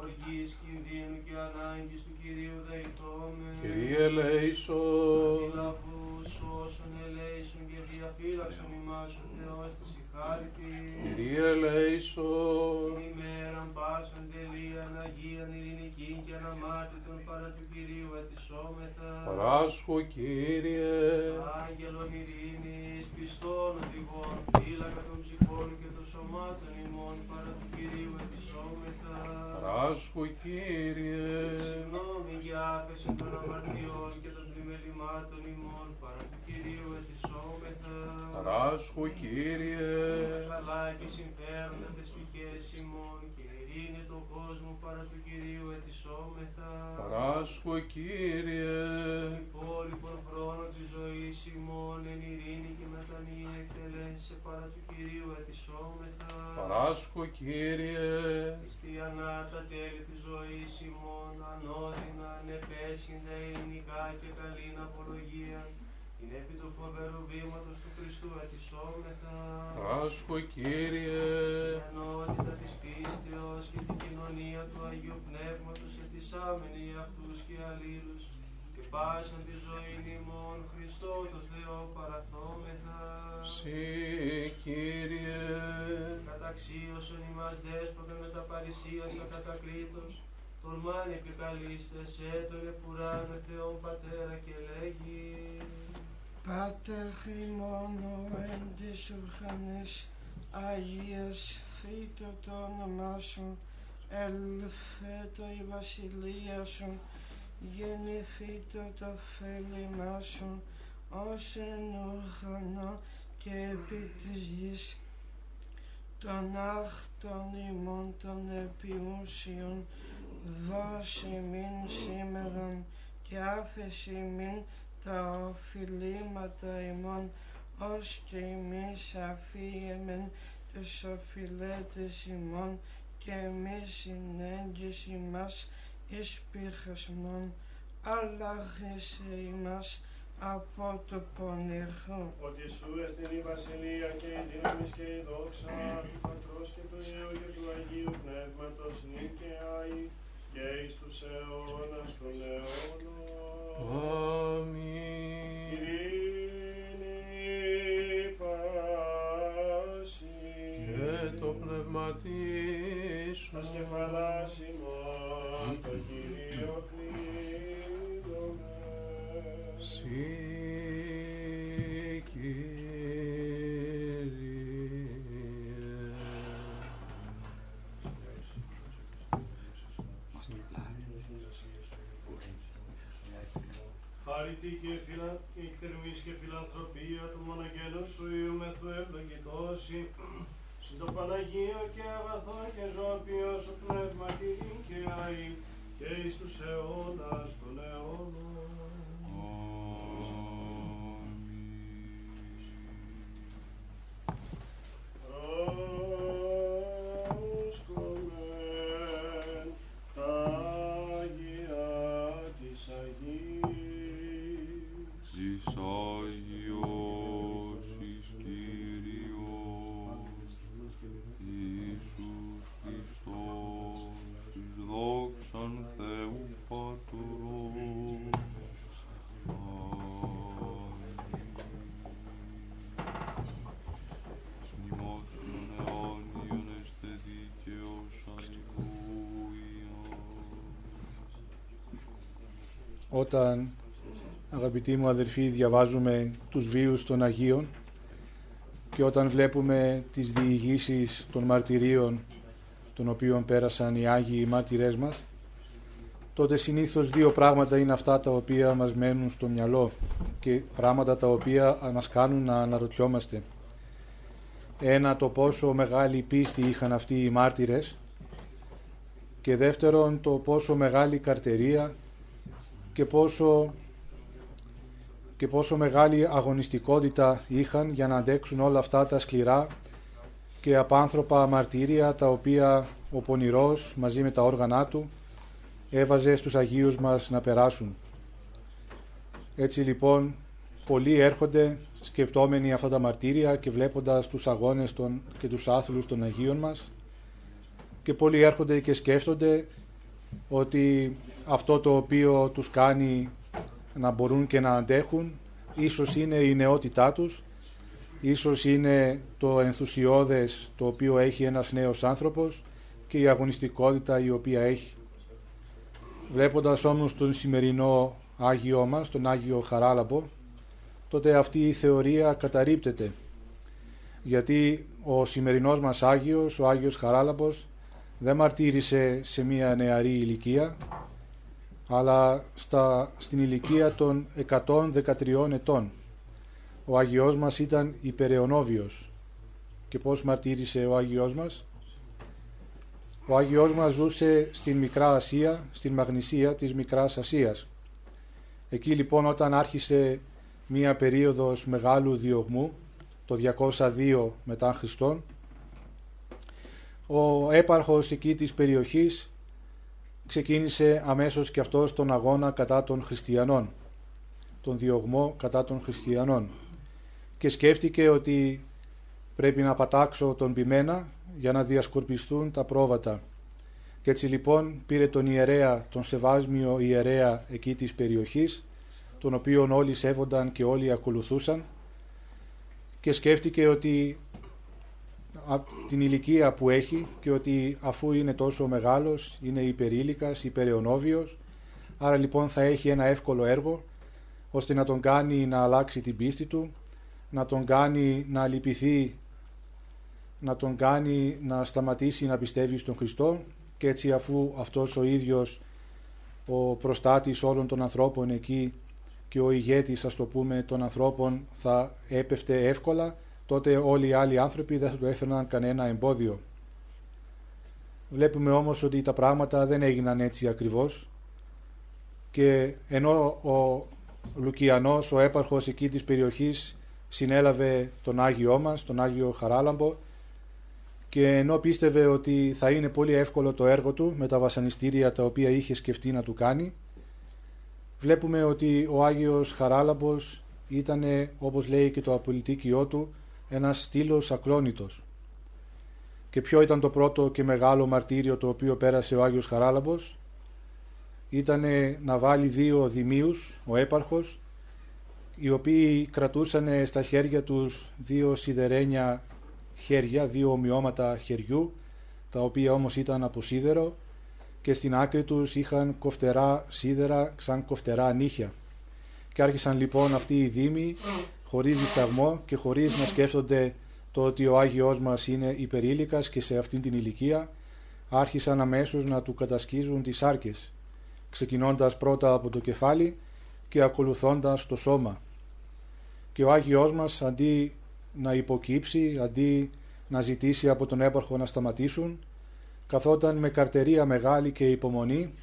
οργής, κινδύνου και ανάγκης του Κυρίου δεηθώμε.
Κυρία Λέησον,
Αντιλαβούς όσων ελέησον και διαφύλαξον ημάς ο Θεός της ηχάρητη.
Κυρία Λέησον,
Την ημέραν πάσαν τελείαν Αγίαν ειρηνικήν και αναμάρτητον παρά του Κυρίου ετισόμεθα.
παράσχω Κύριε,
Άγγελον ειρήνης, πιστών οδηγών, φύλακα των ψυχών και των σωμάτων ημών παρά του Κυρίου ετισόμεθα.
παράσχω Κύριε,
Συγγνώμη για άφεση των αμαρτιών και των πλημελημάτων ημών παρά του Κυρίου ετισόμεθα.
παράσχω Κύριε,
Καλά και συμφέροντα τις πηχές ημών και ειρήνη τον κόσμο παρά του Κυρίου ετισόμεθα.
παράσχω Κύριε,
υπόλοιπον χρόνο της ζωής ημών εν ειρήνη και μετανία εκτελέσε παρά του Κυρίου ετισόμεθα.
παράσχω Κύριε,
Χριστιανά τα τέλη της ζωής ημών ανώδυνα, ανεπέσχυντα, ειρηνικά και καλήν απολογία την επί του φοβερού βήματος του Χριστού ετισόμεθα.
παράσχω Κύριε,
Την ενότητα της πίστεως και την κοινωνία του Αγίου Πνεύματος ετισάμενοι αυτούς και αλλήλους. Και πάσαν τη ζωή ημών Χριστό το Θεό παραθόμεθα.
Συ Κύριε,
Καταξίωσον ημάς δέσποτα με τα παρησίας ακατακλήτως, τολμάν επικαλείστε σε τον επουράνο Θεόν Πατέρα και λέγει
Πάτερ ημών ο εν της ουρανής, Αγίας φύτω το όνομά σου, ελφέτω η βασιλεία σου, γεννηθήτω το θέλημά σου, ως εν ουρανό και επί της γης, των άχτων ημών των επιούσιων, δώσε μην σήμερον και άφεση μην τα οφειλήματα ημών, ως και εμείς αφίεμεν τες οφειλέτες ημών και εμείς συνέγγις ημάς εις πειρασμόν, αλλά χέσε ημάς από το πονηρό.
Ότι σου εστιν η βασιλεία και η δύναμη και η δόξα του Πατρός και του Υιού και του Αγίου Πνεύματος νίκαια ή και εις τους αιώνας των αιώνων.
Αμήν.
Ειρήνη πάση
Και το πνεύμα σου,
τα σκεφαλάς ημών το Κύριο κλείνομαι.
Συ Κύριε.
Χάρητη και φιλα... η θερμής και φιλανθρωπία του μονογένου σου Υιούμεθου ευλογητώσει συν το Παναγίο και αγαθό και ζωοποιό σου πνεύμα και δίκαια ή και εις τους αιώνας
όταν αγαπητοί μου αδερφοί διαβάζουμε τους βίους των Αγίων και όταν βλέπουμε τις διηγήσεις των μαρτυρίων των οποίων πέρασαν οι Άγιοι οι μάρτυρές μας τότε συνήθως δύο πράγματα είναι αυτά τα οποία μας μένουν στο μυαλό και πράγματα τα οποία μας κάνουν να αναρωτιόμαστε. Ένα το πόσο μεγάλη πίστη είχαν αυτοί οι μάρτυρες και δεύτερον το πόσο μεγάλη καρτερία και πόσο, και πόσο μεγάλη αγωνιστικότητα είχαν για να αντέξουν όλα αυτά τα σκληρά και απάνθρωπα μαρτύρια τα οποία ο πονηρός μαζί με τα όργανά του έβαζε στους Αγίους μας να περάσουν. Έτσι λοιπόν πολλοί έρχονται σκεπτόμενοι αυτά τα μαρτύρια και βλέποντας τους αγώνες των, και τους άθλους των Αγίων μας και πολλοί έρχονται και σκέφτονται ότι αυτό το οποίο τους κάνει να μπορούν και να αντέχουν ίσως είναι η νεότητά τους, ίσως είναι το ενθουσιώδες το οποίο έχει ένας νέος άνθρωπος και η αγωνιστικότητα η οποία έχει. Βλέποντας όμως τον σημερινό Άγιό μας, τον Άγιο Χαράλαμπο, τότε αυτή η θεωρία καταρρύπτεται. Γιατί ο σημερινός μας Άγιος, ο Άγιος Χαράλαμπος, δεν μαρτύρησε σε μια νεαρή ηλικία, αλλά στα, στην ηλικία των 113 ετών. Ο Άγιος μας ήταν υπεραιωνόβιος. Και πώς μαρτύρησε ο Άγιος μας; Ο Άγιος μας ζούσε στην Μικρά Ασία, στην Μαγνησία της Μικράς Ασίας. Εκεί λοιπόν όταν άρχισε μία περίοδος μεγάλου διωγμού, το 202 μετά Χριστόν, ο έπαρχος εκεί της περιοχής ξεκίνησε αμέσως και αυτός τον αγώνα κατά των χριστιανών, τον διωγμό κατά των χριστιανών και σκέφτηκε ότι πρέπει να πατάξω τον πιμένα για να διασκορπιστούν τα πρόβατα. Και έτσι λοιπόν πήρε τον ιερέα, τον σεβάσμιο ιερέα εκεί της περιοχής, τον οποίον όλοι σέβονταν και όλοι ακολουθούσαν και σκέφτηκε ότι την ηλικία που έχει και ότι αφού είναι τόσο μεγάλος, είναι υπερήλικας, υπεραιωνόβιος, άρα λοιπόν θα έχει ένα εύκολο έργο ώστε να τον κάνει να αλλάξει την πίστη του, να τον κάνει να λυπηθεί, να τον κάνει να σταματήσει να πιστεύει στον Χριστό και έτσι αφού αυτός ο ίδιος ο προστάτης όλων των ανθρώπων εκεί και ο ηγέτης ας το πούμε των ανθρώπων θα έπεφτε εύκολα τότε όλοι οι άλλοι άνθρωποι δεν θα του έφερναν κανένα εμπόδιο. Βλέπουμε όμως ότι τα πράγματα δεν έγιναν έτσι ακριβώς και ενώ ο Λουκιανός, ο έπαρχος εκεί της περιοχής συνέλαβε τον Άγιό μας, τον Άγιο Χαράλαμπο και ενώ πίστευε ότι θα είναι πολύ εύκολο το έργο του με τα βασανιστήρια τα οποία είχε σκεφτεί να του κάνει βλέπουμε ότι ο Άγιος Χαράλαμπος ήταν όπως λέει και το απολυτίκιό του ένας στήλος ακλόνητος. Και ποιο ήταν το πρώτο και μεγάλο μαρτύριο το οποίο πέρασε ο Άγιος Χαράλαμπος; Ήταν να βάλει δύο δημίους, ο έπαρχος οι οποίοι κρατούσαν στα χέρια τους δύο σιδερένια χέρια, δύο ομοιώματα χεριού, τα οποία όμως ήταν από σίδερο και στην άκρη τους είχαν κοφτερά σίδερα σαν κοφτερά νύχια. Και άρχισαν λοιπόν αυτοί οι δήμοι χωρίς δισταγμό και χωρίς να σκέφτονται το ότι ο Άγιος μας είναι υπερήλικας και σε αυτήν την ηλικία άρχισαν αμέσως να του κατασκίζουν τις άρκες, ξεκινώντας πρώτα από το κεφάλι και ακολουθώντας το σώμα. Και ο Άγιος μας αντί να υποκύψει, αντί να ζητήσει από τον έπαρχο να σταματήσουν, καθόταν με καρτερία μεγάλη και υπομονή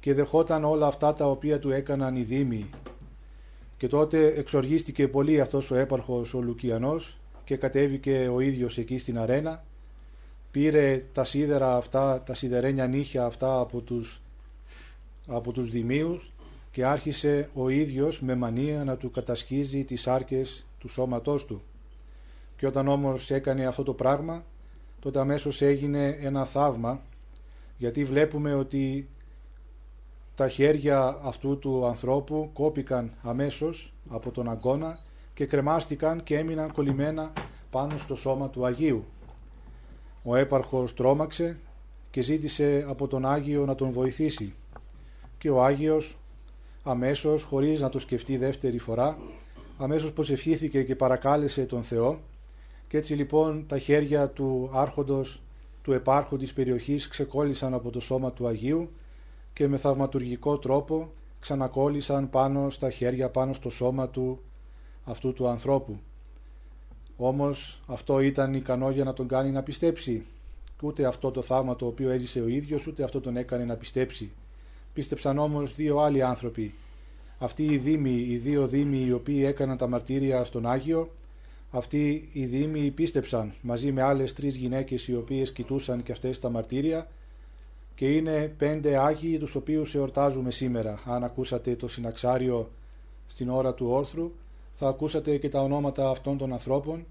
και δεχόταν όλα αυτά τα οποία του έκαναν οι δήμοι. Και τότε εξοργίστηκε πολύ αυτός ο έπαρχος ο Λουκιανός και κατέβηκε ο ίδιος εκεί στην αρένα, πήρε τα σίδερα αυτά, τα σιδερένια νύχια αυτά από τους, από τους δημίους και άρχισε ο ίδιος με μανία να του κατασχίζει τις άρκες του σώματός του. Και όταν όμως έκανε αυτό το πράγμα, τότε αμέσως έγινε ένα θαύμα, γιατί βλέπουμε ότι τα χέρια αυτού του ανθρώπου κόπηκαν αμέσως από τον αγώνα και κρεμάστηκαν και έμειναν κολλημένα πάνω στο σώμα του Αγίου. Ο έπαρχος τρόμαξε και ζήτησε από τον Άγιο να τον βοηθήσει και ο Άγιος αμέσως, χωρίς να το σκεφτεί δεύτερη φορά, αμέσως προσευχήθηκε και παρακάλεσε τον Θεό και έτσι λοιπόν τα χέρια του άρχοντος του επάρχου της περιοχής ξεκόλλησαν από το σώμα του Αγίου και με θαυματουργικό τρόπο ξανακόλλησαν πάνω στα χέρια, πάνω στο σώμα του αυτού του ανθρώπου. Όμως αυτό ήταν ικανό για να τον κάνει να πιστέψει. Ούτε αυτό το θαύμα το οποίο έζησε ο ίδιος, ούτε αυτό τον έκανε να πιστέψει. Πίστεψαν όμως δύο άλλοι άνθρωποι. Αυτοί οι δήμοι, οι δύο δήμοι οι οποίοι έκαναν τα μαρτύρια στον Άγιο, αυτοί οι δήμοι πίστεψαν μαζί με άλλες τρεις γυναίκες οι οποίες κοιτούσαν και αυτές τα μαρτύρια και είναι πέντε Άγιοι τους οποίους εορτάζουμε σήμερα. Αν ακούσατε το συναξάριο στην ώρα του όρθρου θα ακούσατε και τα ονόματα αυτών των ανθρώπων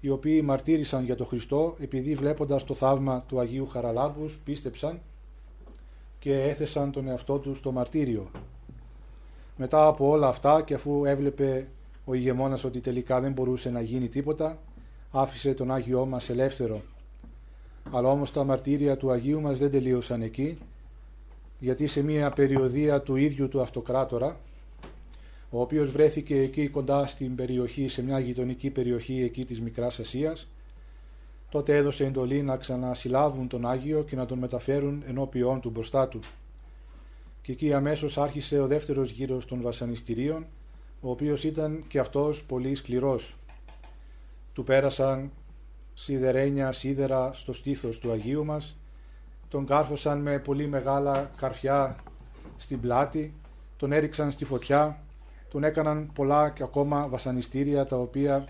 οι οποίοι μαρτύρησαν για τον Χριστό επειδή βλέποντας το θαύμα του Αγίου Χαραλάμπους πίστεψαν και έθεσαν τον εαυτό τους στο μαρτύριο. Μετά από όλα αυτά και αφού έβλεπε ο ηγεμόνας ότι τελικά δεν μπορούσε να γίνει τίποτα, άφησε τον Άγιό μας ελεύθερο. Αλλά όμως τα μαρτύρια του Αγίου μας δεν τελείωσαν εκεί, γιατί σε μια περιοδία του ίδιου του αυτοκράτορα, ο οποίος βρέθηκε εκεί κοντά στην περιοχή, σε μια γειτονική περιοχή εκεί της Μικράς Ασίας, τότε έδωσε εντολή να ξανασυλλάβουν τον Άγιο και να τον μεταφέρουν ενώπιόν του μπροστά του. Και εκεί αμέσως άρχισε ο δεύτερος γύρος των βασανιστήριων, ο οποίος ήταν και αυτός πολύ σκληρός. Του πέρασαν σιδερένια σίδερα στο στήθος του Αγίου μας, τον κάρφωσαν με πολύ μεγάλα καρφιά στην πλάτη, τον έριξαν στη φωτιά, τον έκαναν πολλά και ακόμα βασανιστήρια τα οποία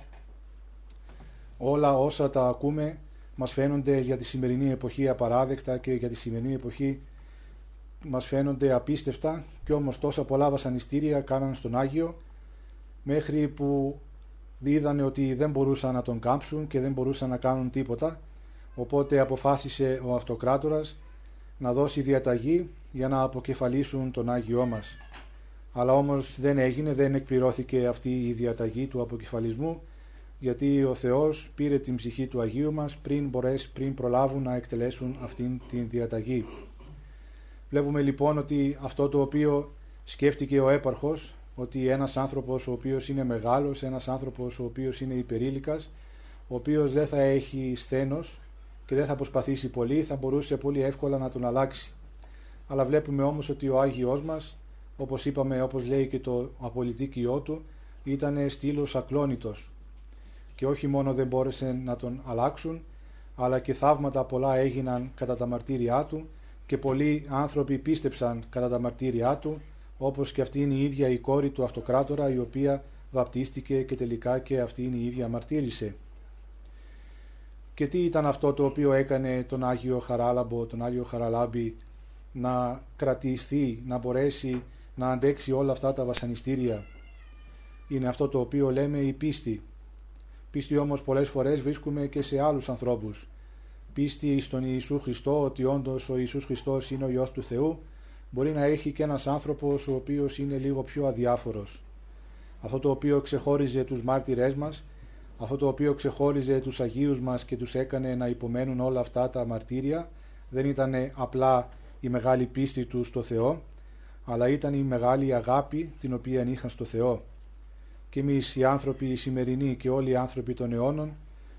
όλα όσα τα ακούμε μας φαίνονται για τη σημερινή εποχή απαράδεκτα και για τη σημερινή εποχή μας φαίνονται απίστευτα. Και όμως τόσα πολλά βασανιστήρια κάναν στον Άγιο μέχρι που είδανε ότι δεν μπορούσαν να τον κάμψουν και δεν μπορούσαν να κάνουν τίποτα οπότε αποφάσισε ο αυτοκράτορας να δώσει διαταγή για να αποκεφαλίσουν τον Άγιό μας. Αλλά όμως δεν έγινε, δεν εκπληρώθηκε αυτή η διαταγή του αποκεφαλισμού γιατί ο Θεός πήρε την ψυχή του Αγίου μας πριν, μπορέσει, πριν προλάβουν να εκτελέσουν αυτήν την διαταγή. Βλέπουμε λοιπόν ότι αυτό το οποίο σκέφτηκε ο έπαρχος ότι ένας άνθρωπος ο οποίος είναι μεγάλος, ένας άνθρωπος ο οποίος είναι υπερήλικας, ο οποίος δεν θα έχει σθένος και δεν θα προσπαθήσει πολύ, θα μπορούσε πολύ εύκολα να τον αλλάξει. Αλλά βλέπουμε όμως ότι ο Άγιος μας, όπως είπαμε, όπως λέει και το απολυτίκιό του, ήταν στήλος ακλόνητος. Και όχι μόνο δεν μπόρεσε να τον αλλάξουν, αλλά και θαύματα πολλά έγιναν κατά τα μαρτύρια του και πολλοί άνθρωποι πίστεψαν κατά τα μαρτύρια του όπως και αυτή είναι η ίδια η κόρη του αυτοκράτορα η οποία βαπτίστηκε και τελικά και αυτή είναι η ίδια μαρτύρησε. Και τι ήταν αυτό το οποίο έκανε τον Άγιο Χαράλαμπο, τον Άγιο Χαραλάμπη να κρατηθεί, να μπορέσει να αντέξει όλα αυτά τα βασανιστήρια; Είναι αυτό το οποίο λέμε η πίστη. Πίστη όμως πολλές φορές βρίσκουμε και σε άλλους ανθρώπους. Πίστη στον Ιησού Χριστό ότι όντως ο Ιησούς Χριστός είναι ο Υιός του Θεού μπορεί να έχει και ένας άνθρωπος ο οποίος είναι λίγο πιο αδιάφορος. Αυτό το οποίο ξεχώριζε τους μάρτυρές μας, αυτό το οποίο ξεχώριζε τους Αγίους μας και τους έκανε να υπομένουν όλα αυτά τα μαρτύρια, δεν ήταν απλά η μεγάλη πίστη του στο Θεό, αλλά ήταν η μεγάλη αγάπη την οποία είχαν στο Θεό. Και εμείς οι άνθρωποι οι σημερινοί και όλοι οι άνθρωποι των αιώνων,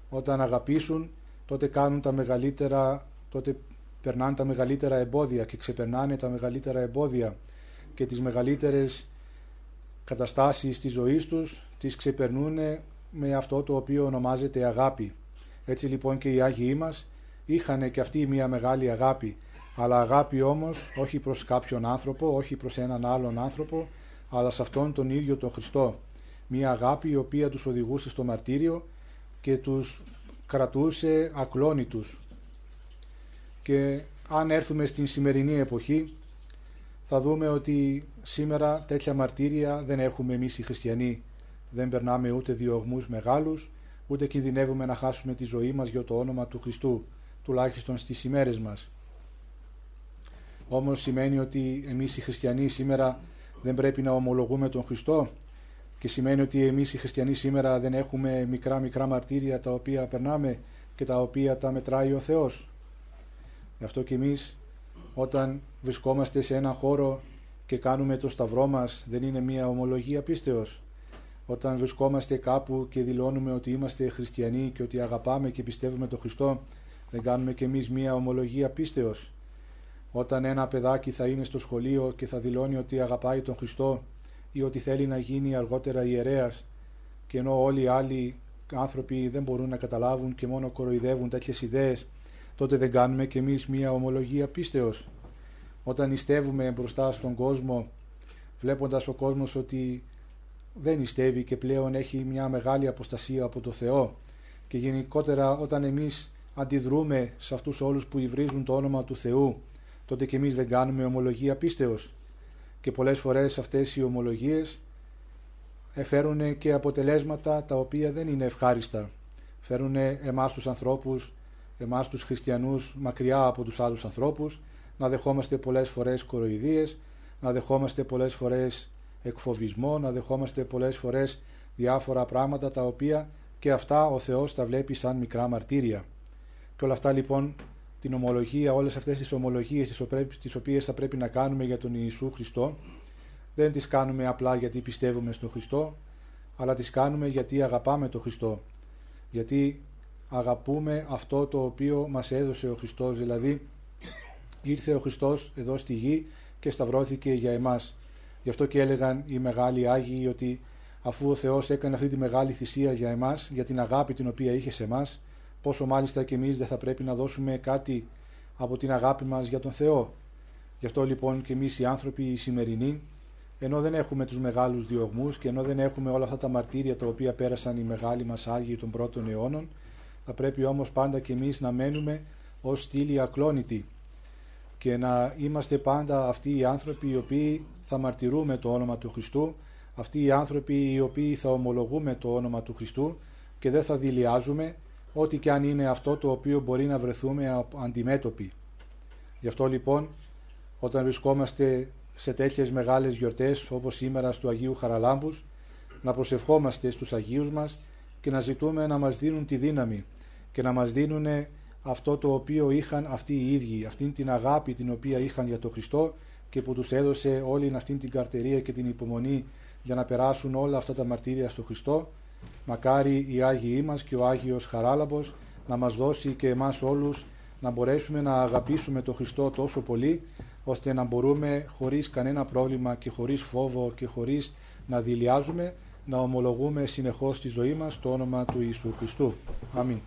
όταν αγαπήσουν, τότε κάνουν τα μεγαλύτερα, τότε περνάνε τα μεγαλύτερα εμπόδια και ξεπερνάνε τα μεγαλύτερα εμπόδια και τις μεγαλύτερες καταστάσεις της ζωής τους τις ξεπερνούν με αυτό το οποίο ονομάζεται αγάπη. Έτσι λοιπόν και οι Άγιοι μας είχαν και αυτοί μια μεγάλη αγάπη αλλά αγάπη όμως όχι προς κάποιον άνθρωπο, όχι προς έναν άλλον άνθρωπο αλλά σε αυτόν τον ίδιο τον Χριστό. Μια αγάπη η οποία τους οδηγούσε στο μαρτύριο και τους κρατούσε ακλόνητους και αν έρθουμε στην σημερινή εποχή θα δούμε ότι σήμερα τέτοια μαρτύρια δεν έχουμε εμείς οι χριστιανοί. Δεν περνάμε ούτε διωγμούς μεγάλους, ούτε κινδυνεύουμε να χάσουμε τη ζωή μας για το όνομα του Χριστού, τουλάχιστον στις ημέρες μας. Όμως σημαίνει ότι εμείς οι χριστιανοί σήμερα δεν πρέπει να ομολογούμε τον Χριστό και σημαίνει ότι εμείς οι χριστιανοί σήμερα δεν έχουμε μικρά μικρά μαρτύρια τα οποία περνάμε και τα οποία τα μετράει ο Θεός. Γι' αυτό και εμείς όταν βρισκόμαστε σε ένα χώρο και κάνουμε το σταυρό μας δεν είναι μια ομολογία πίστεως. Όταν βρισκόμαστε κάπου και δηλώνουμε ότι είμαστε χριστιανοί και ότι αγαπάμε και πιστεύουμε τον Χριστό, δεν κάνουμε κι εμείς μια ομολογία πίστεως. Όταν ένα παιδάκι θα είναι στο σχολείο και θα δηλώνει ότι αγαπάει τον Χριστό ή ότι θέλει να γίνει αργότερα ιερέας και ενώ όλοι οι άλλοι άνθρωποι δεν μπορούν να καταλάβουν και μόνο κοροϊδεύουν τέτοιες ιδέες, τότε δεν κάνουμε κι εμείς μια ομολογία πίστεως. Όταν ιστεύουμε μπροστά στον κόσμο, βλέποντας ο κόσμος ότι δεν ιστεύει και πλέον έχει μια μεγάλη αποστασία από το Θεό και γενικότερα όταν εμείς αντιδρούμε σε αυτούς όλους που υβρίζουν το όνομα του Θεού τότε και εμείς δεν κάνουμε ομολογία πίστεως και πολλές φορές αυτές οι ομολογίες φέρουν και αποτελέσματα τα οποία δεν είναι ευχάριστα φέρουν εμάς τους ανθρώπους εμάς τους χριστιανούς μακριά από τους άλλους ανθρώπους να δεχόμαστε πολλές φορές κοροϊδίες να δεχόμαστε πολλές φορές εκφοβισμό, να δεχόμαστε πολλές φορές διάφορα πράγματα τα οποία και αυτά ο Θεός τα βλέπει σαν μικρά μαρτύρια. Και όλα αυτά λοιπόν την ομολογία, όλες αυτές τις ομολογίες τις οποίες θα πρέπει να κάνουμε για τον Ιησού Χριστό δεν τις κάνουμε απλά γιατί πιστεύουμε στον Χριστό αλλά τις κάνουμε γιατί αγαπάμε τον Χριστό γιατί αγαπούμε αυτό το οποίο μας έδωσε ο Χριστός δηλαδή ήρθε ο Χριστός εδώ στη γη και σταυρώθηκε για εμάς Γι' αυτό και έλεγαν οι μεγάλοι Άγιοι ότι αφού ο Θεός έκανε αυτή τη μεγάλη θυσία για εμάς, για την αγάπη την οποία είχε σε εμάς, πόσο μάλιστα και εμείς δεν θα πρέπει να δώσουμε κάτι από την αγάπη μας για τον Θεό. Γι' αυτό λοιπόν και εμείς οι άνθρωποι οι σημερινοί, ενώ δεν έχουμε τους μεγάλους διωγμούς και ενώ δεν έχουμε όλα αυτά τα μαρτύρια τα οποία πέρασαν οι μεγάλοι μας Άγιοι των πρώτων αιώνων, θα πρέπει όμως πάντα και εμείς να μένουμε ως στήλοι ακλόνητοι και να είμαστε πάντα αυτοί οι άνθρωποι οι οποίοι θα μαρτυρούμε το όνομα του Χριστού, αυτοί οι άνθρωποι οι οποίοι θα ομολογούμε το όνομα του Χριστού και δεν θα δηλιάζουμε ό,τι και αν είναι αυτό το οποίο μπορεί να βρεθούμε αντιμέτωποι. Γι' αυτό λοιπόν όταν βρισκόμαστε σε τέτοιες μεγάλες γιορτές όπως σήμερα του Αγίου Χαραλάμπους να προσευχόμαστε στους Αγίους μας και να ζητούμε να μας δίνουν τη δύναμη και να μας δίνουν αυτό το οποίο είχαν αυτοί οι ίδιοι, αυτήν την αγάπη την οποία είχαν για τον Χριστό και που τους έδωσε όλη αυτήν την καρτερία και την υπομονή για να περάσουν όλα αυτά τα μαρτύρια στο Χριστό. Μακάρι οι Άγιοι μας και ο Άγιος Χαράλαμπος να μας δώσει και εμάς όλους να μπορέσουμε να αγαπήσουμε τον Χριστό τόσο πολύ ώστε να μπορούμε χωρίς κανένα πρόβλημα και χωρίς φόβο και χωρίς να δηλιάζουμε να ομολογούμε συνεχώς στη ζωή μας το όνομα του Ιησού Χριστού. Αμήν.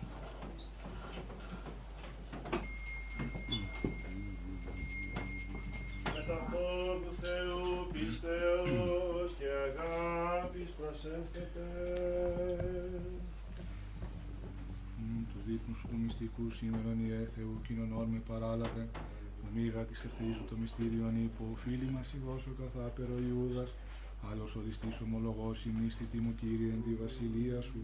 Του δείπνου σου του μυστικού σήμερον η Θεού κοινωνών με παράλαβε που μίγα της ευθύς το μυστήριον υπό φίλοι μας η δώσο καθάπερο Ιούδας Άλλος οριστής ομολογώ μισθήτη μου Κύριε εν τη βασιλεία σου.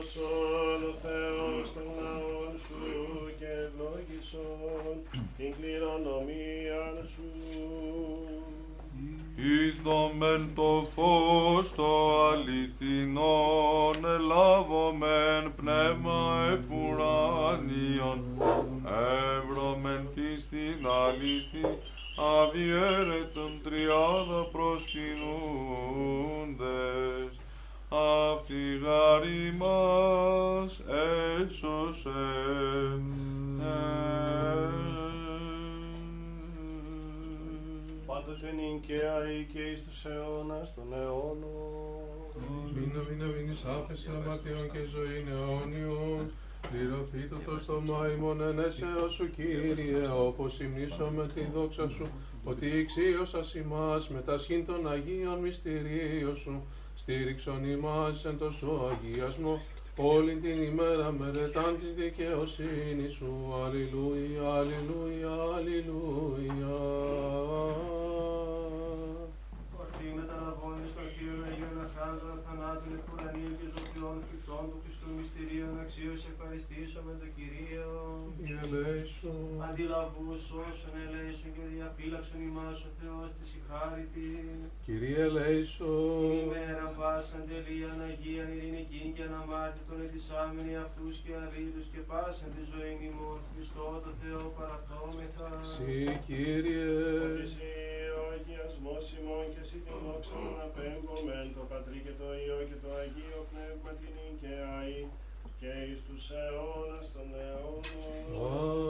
Ο
έσωσεν.
Πάντοτε νικαία ή και εις τους αιώνας των αιώνων.
Μήνα, μήνα, μήνυς άφεση αμαρτιών και ζωήν αιώνιον. Πληρωθήτω το στόμα ημών ενέσεως σου, Κύριε, όπως υμνήσαμε τη δόξα σου, ότι εξίωσας ημάς με τα σχήν των Αγίων μυστηρίων σου, στήριξον ημάς εν το σου αγιασμό, όλη την ημέρα μελετάν της δικαιοσύνης σου. Αλληλούια, αλληλούια, αλληλούια.
Ορθή μεταλαβώνει στο θείο Αγίων Αρχάντρων θανάτων εκουρανίων και ζωτιών φρικτών του Χριστού μυστηρίων αξίως ευχαριστήσω με τον Κυρίο.
Κύριε Λέησον,
Αντιλαβούς όσων ελέησον και διαφύλαξον ημάς ο Θεός της ηχάρητη.
Κύριε Λέησον,
ημέρα πάσαν τελείαν Αγίαν ειρηνική και αναμάρτητον ετισάμενοι αυτούς και αλλήλους και πάσαν τη ζωή ημών Χριστό το Θεό παραθόμεθα.
Συ Κύριε,
Ότι εσύ ο αγιασμός ημών και εσύ την δόξα των απέμπομεν, το Πατρί και το Υιό και το Αγίο Πνεύμα την Ικαιαή και εις τους αιώνας των αιώνων.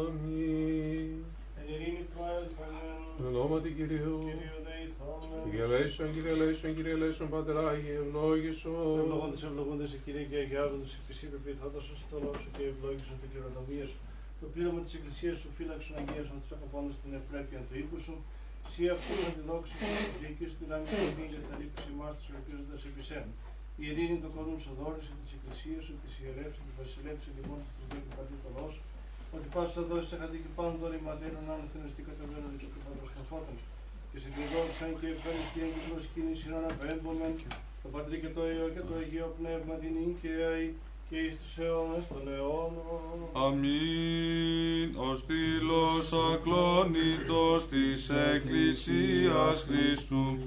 Αμήν.
Εν ειρήνη του έλθαμεν,
Εν ονόματι Κυρίου,
Κυρίου δεηθόμεν.
Κύριε Λέησον, Κύριε Λέησον, Κύριε Λέησον, Πάτερ Άγιε, ευλόγησον.
Ευλογώντας, ευλογώντας, Κύριε και αγιάζοντας, επισή πεπιθόντας ως το λόγο σου και ευλόγησον την κληρονομία σου. Το πλήρωμα της Εκκλησίας σου φύλαξον αγίασον τους αγαπώντας την ευπρέπεια του οίκου σου. Σύ αυτούς με τη δόξη σου, τη δική σου δυνάμεις και την για τα λύπηση ημάς τους ελπίζοντας επί σέν. Η ειρήνη των κορούν σου δόρισε της Εκκλησίας σου, της ιερεύσης, της βασιλεύσης, λοιπόν της τριγένου πατή το λόγο σου. Ότι πάσου θα δώσεις αγαθή και πάνω δωρηματέρων αν θενεστή κατεβαίνουν και πιθανώς των φώτων. Και συγκλειδώθησαν και ευχαριστή και προσκύνηση να απέμπομεν το Πατρί και το Υιό και το Αγίο Πνεύμα την Ίκαιη και εις τους αιώνας των αιώνων.
Αμήν. Ο στήλος ακλόνητος της Εκκλησίας Χριστού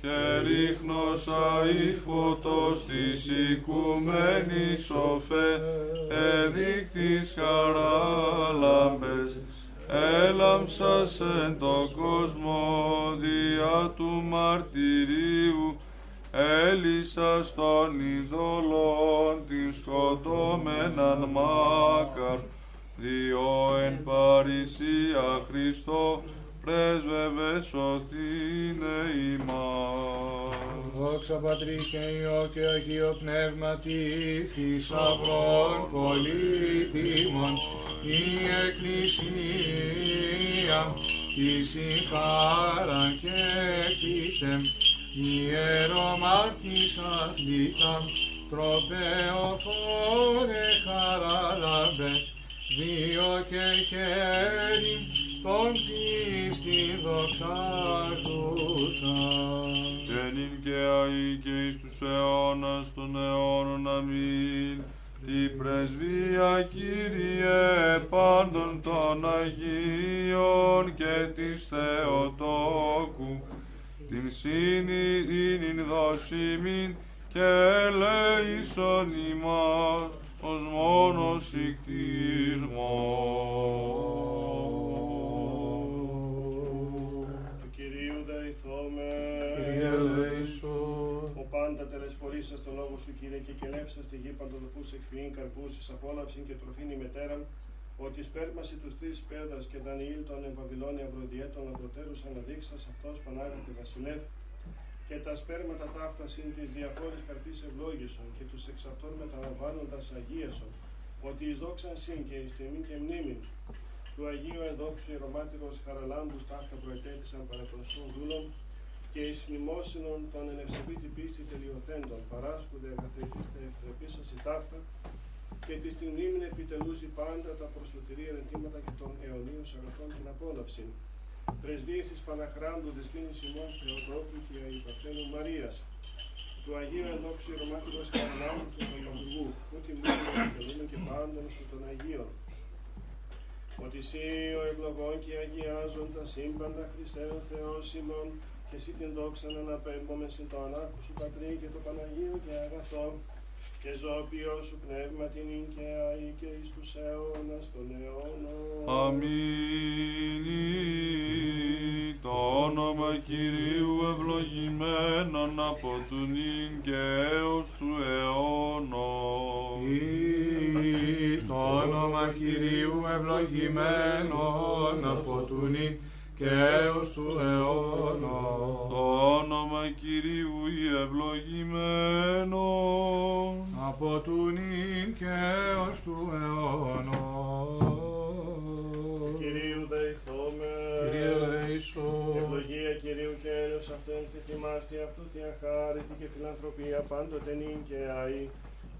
και ρίχνος αήφωτος της οικουμένης σοφέ εδείχθης χαράλαμπες. Έλαμψας εν το κόσμο δια του μαρτυρίου έλυσας των ειδωλών την σκοτώμεναν μάκαρ. Διό εν παρησία Χριστό πρέσβευες σωθήνε ημάς.
Δόξα Πατρί και Υιό και Αγίο Πνεύματι, θησαυρών πολύτιμων, η Εκκλησία, της η χάρα και πίτε, ιερομάρτης αθλήτα, τροπεοφόρε χαράλαμπες, δύο και χέρι, τον πίστη δοξάζουσαν.
και νυν και αεί και εις τους αιώνας των αιώνων αμήν. Τη πρεσβεία Κύριε πάντων των Αγίων και της Θεοτόκου, την συνειρήνην δώσιμην και ελέησον ημάς ως μόνος ικτήρμος.
Πάντα τελεσφορήσας το λόγο σου Κύριε και κελεύσας τη γη παντοδοφούς εκφυήν καρπούσης απόλαυσιν και τροφήν ημετέραν ότι σπέρμαση τους τρεις πέδας και Δανιήλ των Εμβαβυλώνια βροδιέτων ακροτέρους αναδείξας αυτός Πανάγατη Βασιλεύ και τα σπέρματα ταύτας συν της διαφόρης καρπής ευλόγησον και τους εξ αυτών μεταλαμβάνοντας αγίασον ότι εις δόξαν συν και εις τιμή και μνήμη του Αγίου Ενδόξου Ιερομάτυρος Χαραλάμπους ταύτα προετέθησαν παρά των σούν δούλων και εις μνημόσυνον των ενευσεβήτη πίστη τελειοθέντων παράσκουδε αγαθετής τα ευτρεπίσας η ταύτα και της την μνήμην επιτελούσι πάντα τα προσωτηρία ρετήματα και των αιωνίων αγαθών την απόλαυση. Πρεσβείες της Παναχράντου δεσπίνης ημών Θεοτόπου και Αϊπαθένου Μαρίας, του Αγίου Ενδόξου Ιερομάτυρος Καρνάου του Παγιοντουργού, ότι
πάντων σου των Αγίων. Ότι εσύ ο ευλογών και αγιάζων τα σύμπαντα Χριστέ ο Θεός ημών και εσύ την δόξα να αναπέμπουμε συν το ανάρχου σου Πατρί και το Παναγίο και αγαθό και ζωοποιό σου πνεύμα την και αή και εις τους αιώνας των αιώνων.
Αμήν. Το όνομα Κυρίου ευλογημένον από του νυν και έως του αιώνος.
Ή το όνομα Κυρίου ευλογημένον από του νυν και έως του αιώνος.
Το όνομα Κυρίου η ευλογημένον.
από του νυν και έως του αιώνος.
Κυρίου δεηθώμε.
Κύριε Λέησον,
Ευλογία Κυρίου και έλεος αυτόν και θυμάστε αυτού τη αχάρητη και φιλανθρωπία πάντοτε νυν και αή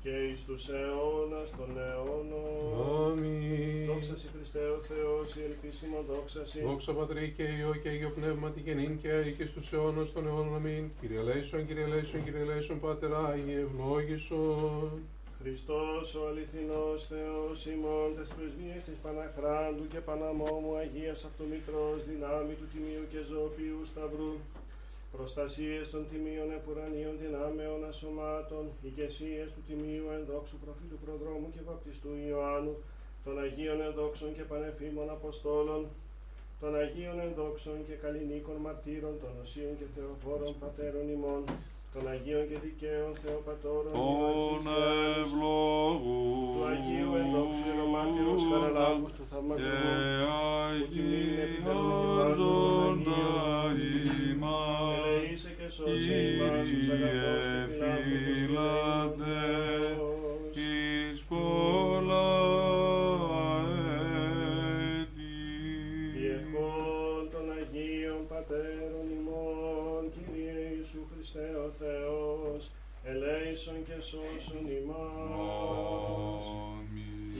και εις τους αιώνας των αιώνων.
Αμήν.
Δόξα Σοι Χριστέ ο Θεός, η ελπίσιμο δόξα Σοι.
Δόξα Πατρί και Υιό και Αγίο Πνεύματι και νυν και αεί και στους αιώνας των αιώνων. Αμήν. Κύριε Λέησον, Κύριε Λέησον, Κύριε Λέησον, Πάτερ Άγιε, ευλόγησον.
Χριστός ο αληθινός Θεός ημών τες πρεσβείες της Παναχράντου και Παναμόμου Αγίας Αυτομητρός δυνάμει του Τιμίου και Ζωοποιού Σταυρού προστασίες των Τιμίων Επουρανίων δυνάμεων ασωμάτων ηγεσίες του Τιμίου ενδόξου προφήτου προδρόμου και βαπτιστού Ιωάννου των Αγίων ενδόξων και πανεφήμων Αποστόλων των Αγίων ενδόξων και καλλινίκων μαρτύρων των Οσίων και Θεοφόρων Πατέρων ημών των Αγίων και Δικαίων Θεοπατώρων
Τον
Ιωακής
ευλόγους
του Αγίου Ενδόξου Ιερομάρτυρος Χαραλάμπους του
και
Θαυματουργού
αγιάζοντα ημάς
ελεήσε και σώσε ημάς τους αγαθός και φιλάνθρωπους και
Κύριε
Θεός.
εις πολλά
Χριστέ ο Θεός, ελέησον και σώσον ημάς.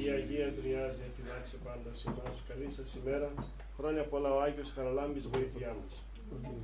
Η
Αμήν.
Αγία Τριάζει φυλάξε πάντα σε εμάς. Καλή σας ημέρα. Χρόνια πολλά ο Άγιος Χαραλάμπης βοήθειά μας.
Αμήν.